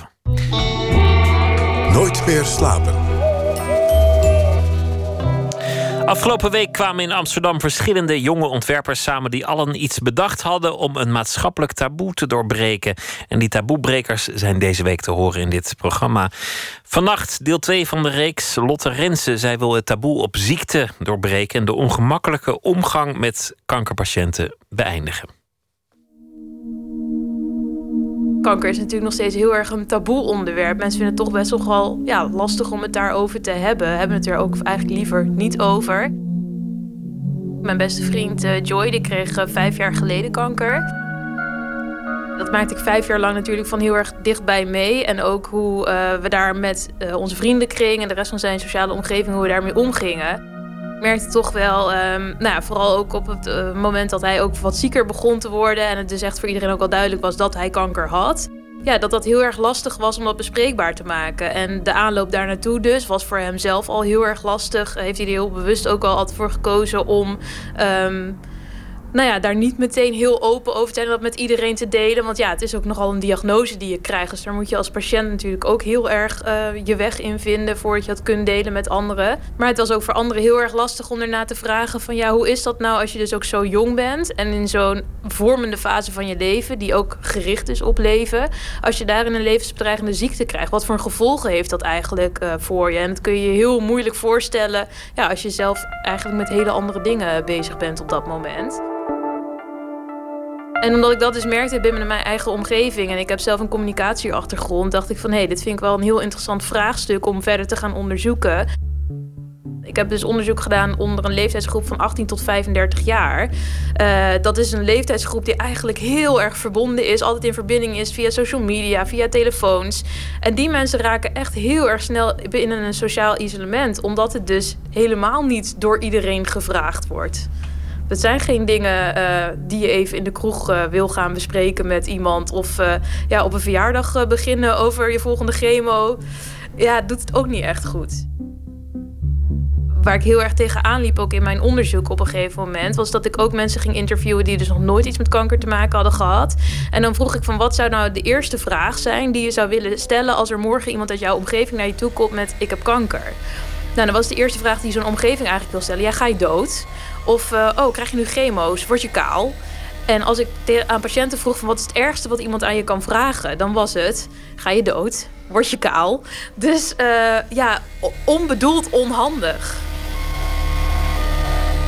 Nooit meer slapen.
Afgelopen week kwamen in Amsterdam verschillende jonge ontwerpers samen die allen iets bedacht hadden om een maatschappelijk taboe te doorbreken. En die taboebrekers zijn deze week te horen in dit programma. Vannacht deel 2 van de reeks Lotte Rensen. Zij wil het taboe op ziekte doorbreken en de ongemakkelijke omgang met kankerpatiënten beëindigen.
Kanker is natuurlijk nog steeds heel erg een taboe onderwerp. Mensen vinden het toch best wel ja, lastig om het daarover te hebben. Hebben het er ook eigenlijk liever niet over. Mijn beste vriend eh, Joy die kreeg eh, vijf jaar geleden kanker. Dat maakte ik vijf jaar lang natuurlijk van heel erg dichtbij mee. En ook hoe eh, we daar met eh, onze vriendenkring en de rest van zijn sociale omgeving, hoe we daarmee omgingen. Merkte toch wel, ehm, nou vooral ook op het eh, moment dat hij ook wat zieker begon te worden. En het dus echt voor iedereen ook al duidelijk was dat hij kanker had. Ja, dat dat heel erg lastig was om dat bespreekbaar te maken. En de aanloop daar naartoe dus was voor hem zelf al heel erg lastig. Heeft hij er heel bewust ook al altijd voor gekozen om... ehm, nou ja, daar niet meteen heel open over zijn en dat met iedereen te delen. Want ja, het is ook nogal een diagnose die je krijgt. Dus daar moet je als patiënt natuurlijk ook heel erg uh, je weg in vinden voordat je dat kunt delen met anderen. Maar het was ook voor anderen heel erg lastig om erna te vragen van ja, hoe is dat nou als je dus ook zo jong bent en in zo'n vormende fase van je leven, die ook gericht is op leven. Als je daarin een levensbedreigende ziekte krijgt, wat voor gevolgen heeft dat eigenlijk uh, voor je? En dat kun je je heel moeilijk voorstellen ja, als je zelf eigenlijk met hele andere dingen bezig bent op dat moment. En omdat ik dat dus merkte binnen mijn eigen omgeving en ik heb zelf een communicatieachtergrond, dacht ik van hé, hey, dit vind ik wel een heel interessant vraagstuk om verder te gaan onderzoeken. Ik heb dus onderzoek gedaan onder een leeftijdsgroep van 18 tot 35 jaar. Uh, dat is een leeftijdsgroep die eigenlijk heel erg verbonden is, altijd in verbinding is via social media, via telefoons. En die mensen raken echt heel erg snel binnen een sociaal isolement, omdat het dus helemaal niet door iedereen gevraagd wordt. Het zijn geen dingen uh, die je even in de kroeg uh, wil gaan bespreken met iemand. Of uh, ja, op een verjaardag beginnen over je volgende chemo. Ja, doet het ook niet echt goed. Waar ik heel erg tegenaan liep, ook in mijn onderzoek op een gegeven moment, was dat ik ook mensen ging interviewen die dus nog nooit iets met kanker te maken hadden gehad. En dan vroeg ik van wat zou nou de eerste vraag zijn die je zou willen stellen als er morgen iemand uit jouw omgeving naar je toe komt met ik heb kanker. Nou, dan was de eerste vraag die zo'n omgeving eigenlijk wil stellen: ja, ga je dood? Of, uh, oh, krijg je nu chemo's? Word je kaal? En als ik aan patiënten vroeg van wat is het ergste wat iemand aan je kan vragen, dan was het: ga je dood? Word je kaal? Dus uh, ja, onbedoeld onhandig.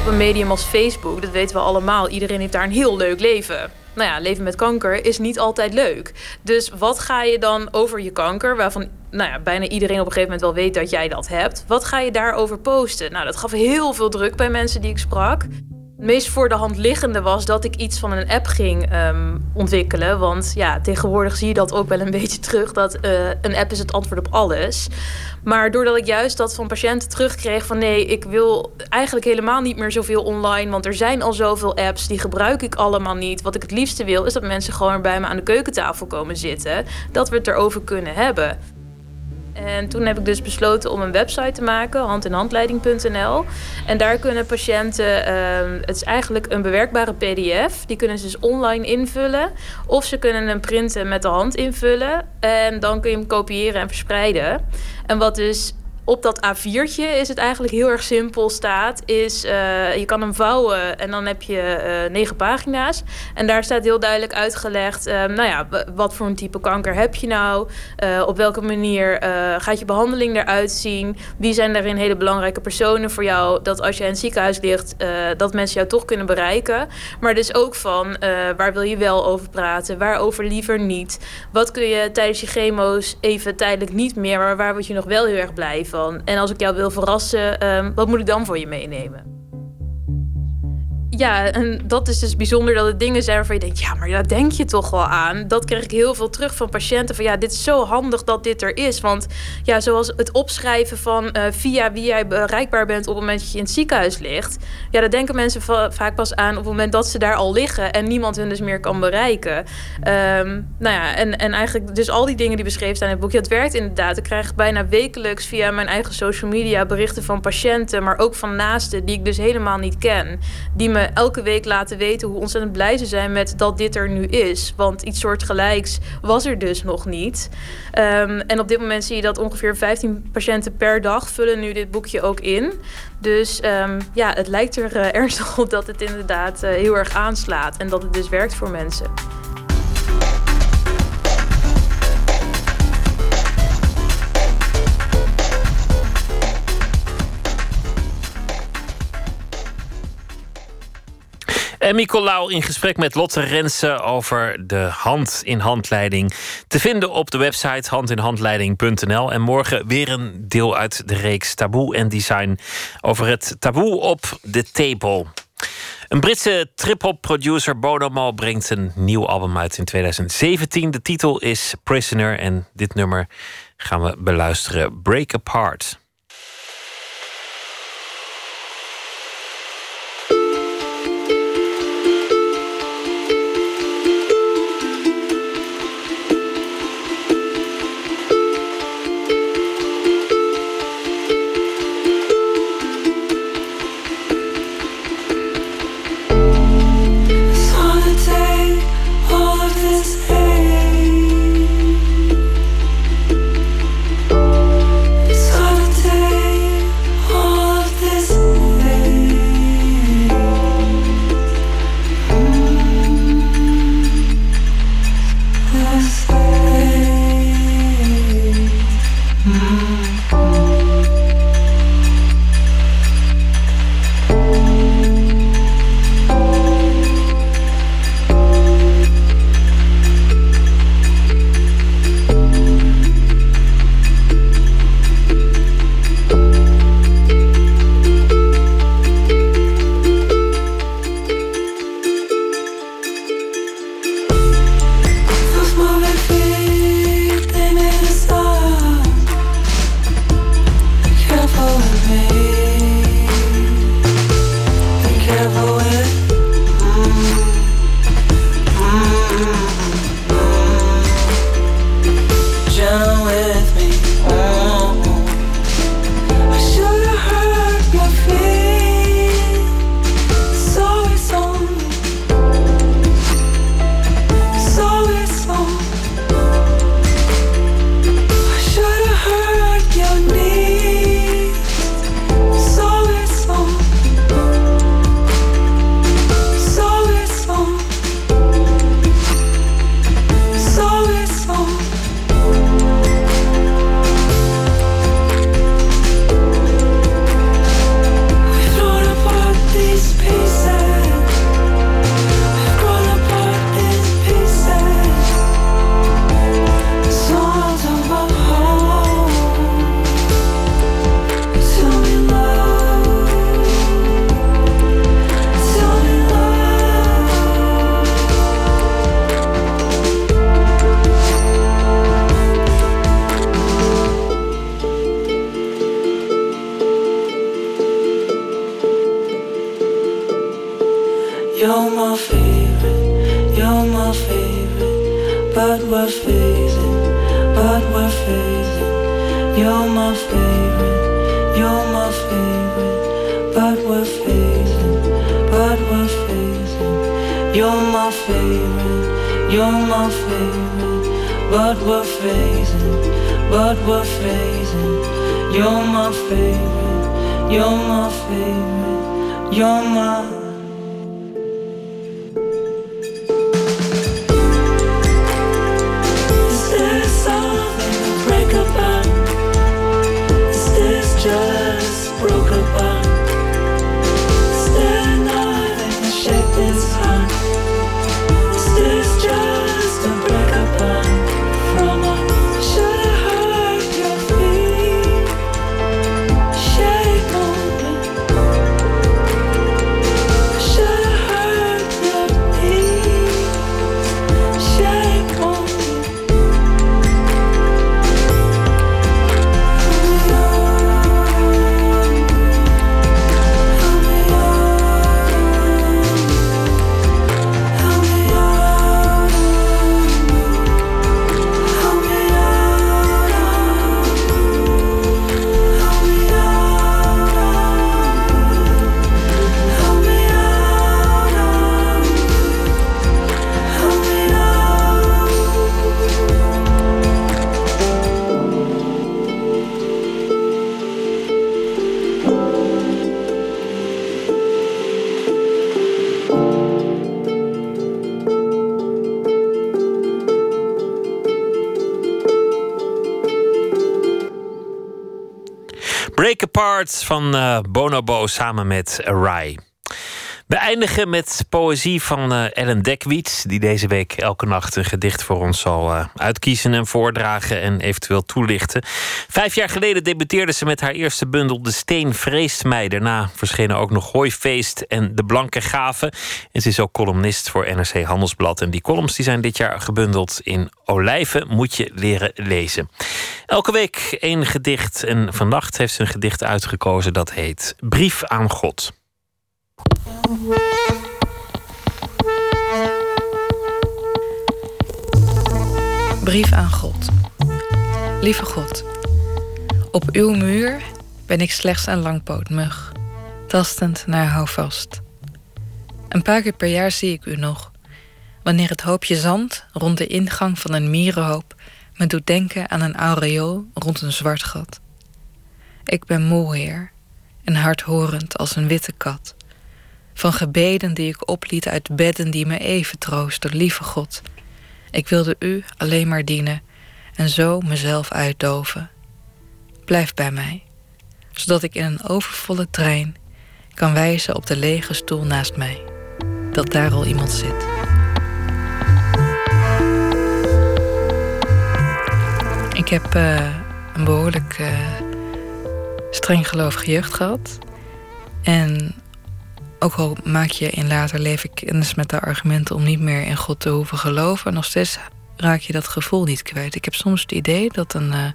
Op een medium als Facebook, dat weten we allemaal, iedereen heeft daar een heel leuk leven. Nou ja, leven met kanker is niet altijd leuk. Dus wat ga je dan over je kanker, waarvan nou ja, bijna iedereen op een gegeven moment wel weet dat jij dat hebt. Wat ga je daarover posten? Nou, dat gaf heel veel druk bij mensen die ik sprak. Het meest voor de hand liggende was dat ik iets van een app ging um, ontwikkelen. Want ja, tegenwoordig zie je dat ook wel een <laughs> beetje terug. Dat uh, een app is het antwoord op alles. Maar doordat ik juist dat van patiënten terugkreeg van nee, ik wil eigenlijk helemaal niet meer zoveel online. Want er zijn al zoveel apps, die gebruik ik allemaal niet. Wat ik het liefste wil, is dat mensen gewoon bij me aan de keukentafel komen zitten. Dat we het erover kunnen hebben. En toen heb ik dus besloten om een website te maken, handinhandleiding.nl. En daar kunnen patiënten, uh, het is eigenlijk een bewerkbare PDF, die kunnen ze dus online invullen. Of ze kunnen hem printen met de hand invullen. En dan kun je hem kopiëren en verspreiden. En wat dus op dat A4'tje is het eigenlijk heel erg simpel staat. Is, uh, je kan hem vouwen en dan heb je uh, negen pagina's. En daar staat heel duidelijk uitgelegd... Uh, nou ja, wat voor een type kanker heb je nou? op welke manier gaat je behandeling eruit zien? Wie zijn daarin hele belangrijke personen voor jou? Dat als je in het ziekenhuis ligt, dat mensen jou toch kunnen bereiken. Maar dus ook van, waar wil je wel over praten? Waarover liever niet? Wat kun je tijdens je chemo's even tijdelijk niet meer... maar waar word je nog wel heel erg blij van? En als ik jou wil verrassen, um, wat moet ik dan voor je meenemen? Ja, en dat is dus bijzonder dat het dingen zijn waarvan je denkt... ja, maar daar denk je toch wel aan. Dat krijg ik heel veel terug van patiënten. Van ja, dit is zo handig dat dit er is. Want ja, zoals het opschrijven van uh, via wie jij bereikbaar bent... op het moment dat je in het ziekenhuis ligt. Ja, daar denken mensen vaak pas aan op het moment dat ze daar al liggen... en niemand hun dus meer kan bereiken. Um, nou ja, en, en eigenlijk dus al die dingen die beschreven staan in het boekje... dat werkt inderdaad. Ik krijg bijna wekelijks via mijn eigen social media... berichten van patiënten, maar ook van naasten... die ik dus helemaal niet ken. Die me elke week laten weten hoe ontzettend blij ze zijn met dat dit er nu is. Want iets soortgelijks was er dus nog niet. Um, en op dit moment zie je dat ongeveer 15 patiënten per dag vullen nu dit boekje ook in. Dus um, ja, het lijkt er uh, <laughs> ernstig op dat het inderdaad uh, heel erg aanslaat. En dat het dus werkt voor mensen.
En Nicolaou in gesprek met Lotte Rensen over de hand-in-handleiding. Te vinden op de website handinhandleiding.nl. En morgen weer een deel uit de reeks Taboe en Design over het taboe op de table. Een Britse trip-hop producer Bonomo brengt een nieuw album uit in 2017. De titel is Prisoner en dit nummer gaan we beluisteren: Break Apart.
You're my favorite, you're my favorite, but we're fading, but we're. You're my favorite, you're my favorite, but we're but we're. You're my favorite, you're my favorite, you're my
Apart van eh, Bonobo samen met Rai. We eindigen met poëzie van eh, Ellen Dekwits, die deze week elke nacht een gedicht voor ons zal eh, uitkiezen en voordragen en eventueel toelichten. Vijf jaar geleden debuteerde ze met haar eerste bundel De Steen Vreest Mij. Daarna verschenen ook nog Hooifeest en De Blanke Gave. En ze is ook columnist voor NRC Handelsblad. En die columns die zijn dit jaar gebundeld in Olijven moet je leren lezen. Elke week één gedicht en vannacht heeft ze een gedicht uitgekozen dat heet Brief aan God.
Brief aan God. Lieve God, op uw muur ben ik slechts een langpootmug, tastend naar houvast. Een paar keer per jaar zie ik u nog, wanneer het hoopje zand rond de ingang van een mierenhoop me doet denken aan een aureool rond een zwart gat. Ik ben moe, heer, en hardhorend als een witte kat. Van gebeden die ik opliet uit bedden die me even troosten, lieve God. Ik wilde u alleen maar dienen en zo mezelf uitdoven. Blijf bij mij, zodat ik in een overvolle trein kan wijzen op de lege stoel naast mij, dat daar al iemand zit. Ik heb eh, een behoorlijk eh, streng gelovige jeugd gehad. En ook al maak je in later leven kennis met de argumenten om niet meer in God te hoeven geloven, nog steeds raak je dat gevoel niet kwijt. Ik heb soms het idee dat een uh,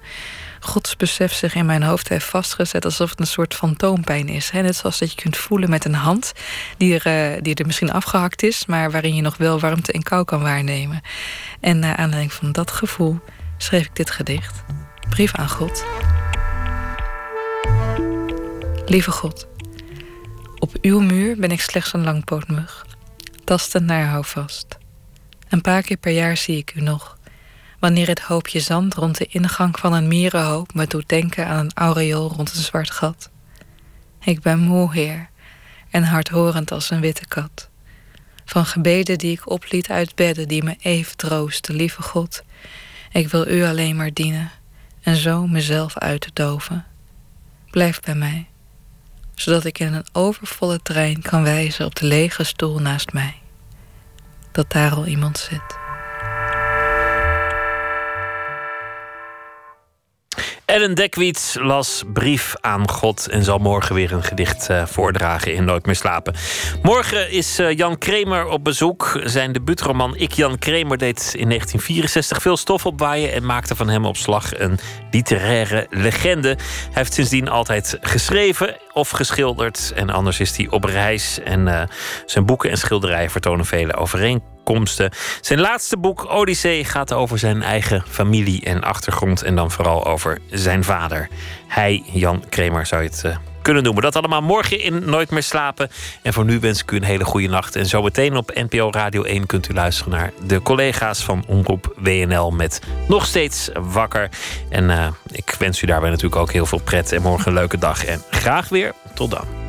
godsbesef zich in mijn hoofd heeft vastgezet alsof het een soort fantoompijn is. Hè? Net zoals dat je kunt voelen met een hand die er, uh, die er misschien afgehakt is, maar waarin je nog wel warmte en kou kan waarnemen. En naar aanleiding van dat gevoel schreef ik dit gedicht. Brief aan God. Lieve God, op uw muur ben ik slechts een langpootmug, tastend naar houvast. Een paar keer per jaar zie ik u nog, wanneer het hoopje zand rond de ingang van een mierenhoop me doet denken aan een aureool rond een zwart gat. Ik ben moe, heer, en hardhorend als een witte kat. Van gebeden die ik opliet uit bedden die me even troosten, lieve God. Ik wil u alleen maar dienen en zo mezelf uit te doven. Blijf bij mij zodat ik in een overvolle trein kan wijzen op de lege stoel naast mij. Dat daar al iemand zit.
Ellen Dekwits las Brief aan God en zal morgen weer een gedicht uh, voordragen in Nooit meer slapen. Morgen is uh, Jan Kramer op bezoek. Zijn debuutroman Ik Jan Kramer deed in 1964 veel stof opwaaien en maakte van hem op slag een literaire legende. Hij heeft sindsdien altijd geschreven of geschilderd en anders is hij op reis en uh, zijn boeken en schilderijen vertonen vele overeenkomsten zijn laatste boek, Odyssee, gaat over zijn eigen familie en achtergrond. En dan vooral over zijn vader. Hij, Jan Kramer, zou je het uh, kunnen noemen. Dat allemaal morgen in Nooit meer slapen. En voor nu wens ik u een hele goede nacht. En zometeen op NPO Radio 1 kunt u luisteren naar de collega's van Omroep WNL met Nog Steeds Wakker. En uh, ik wens u daarbij natuurlijk ook heel veel pret. En morgen een leuke dag. En graag weer. Tot dan.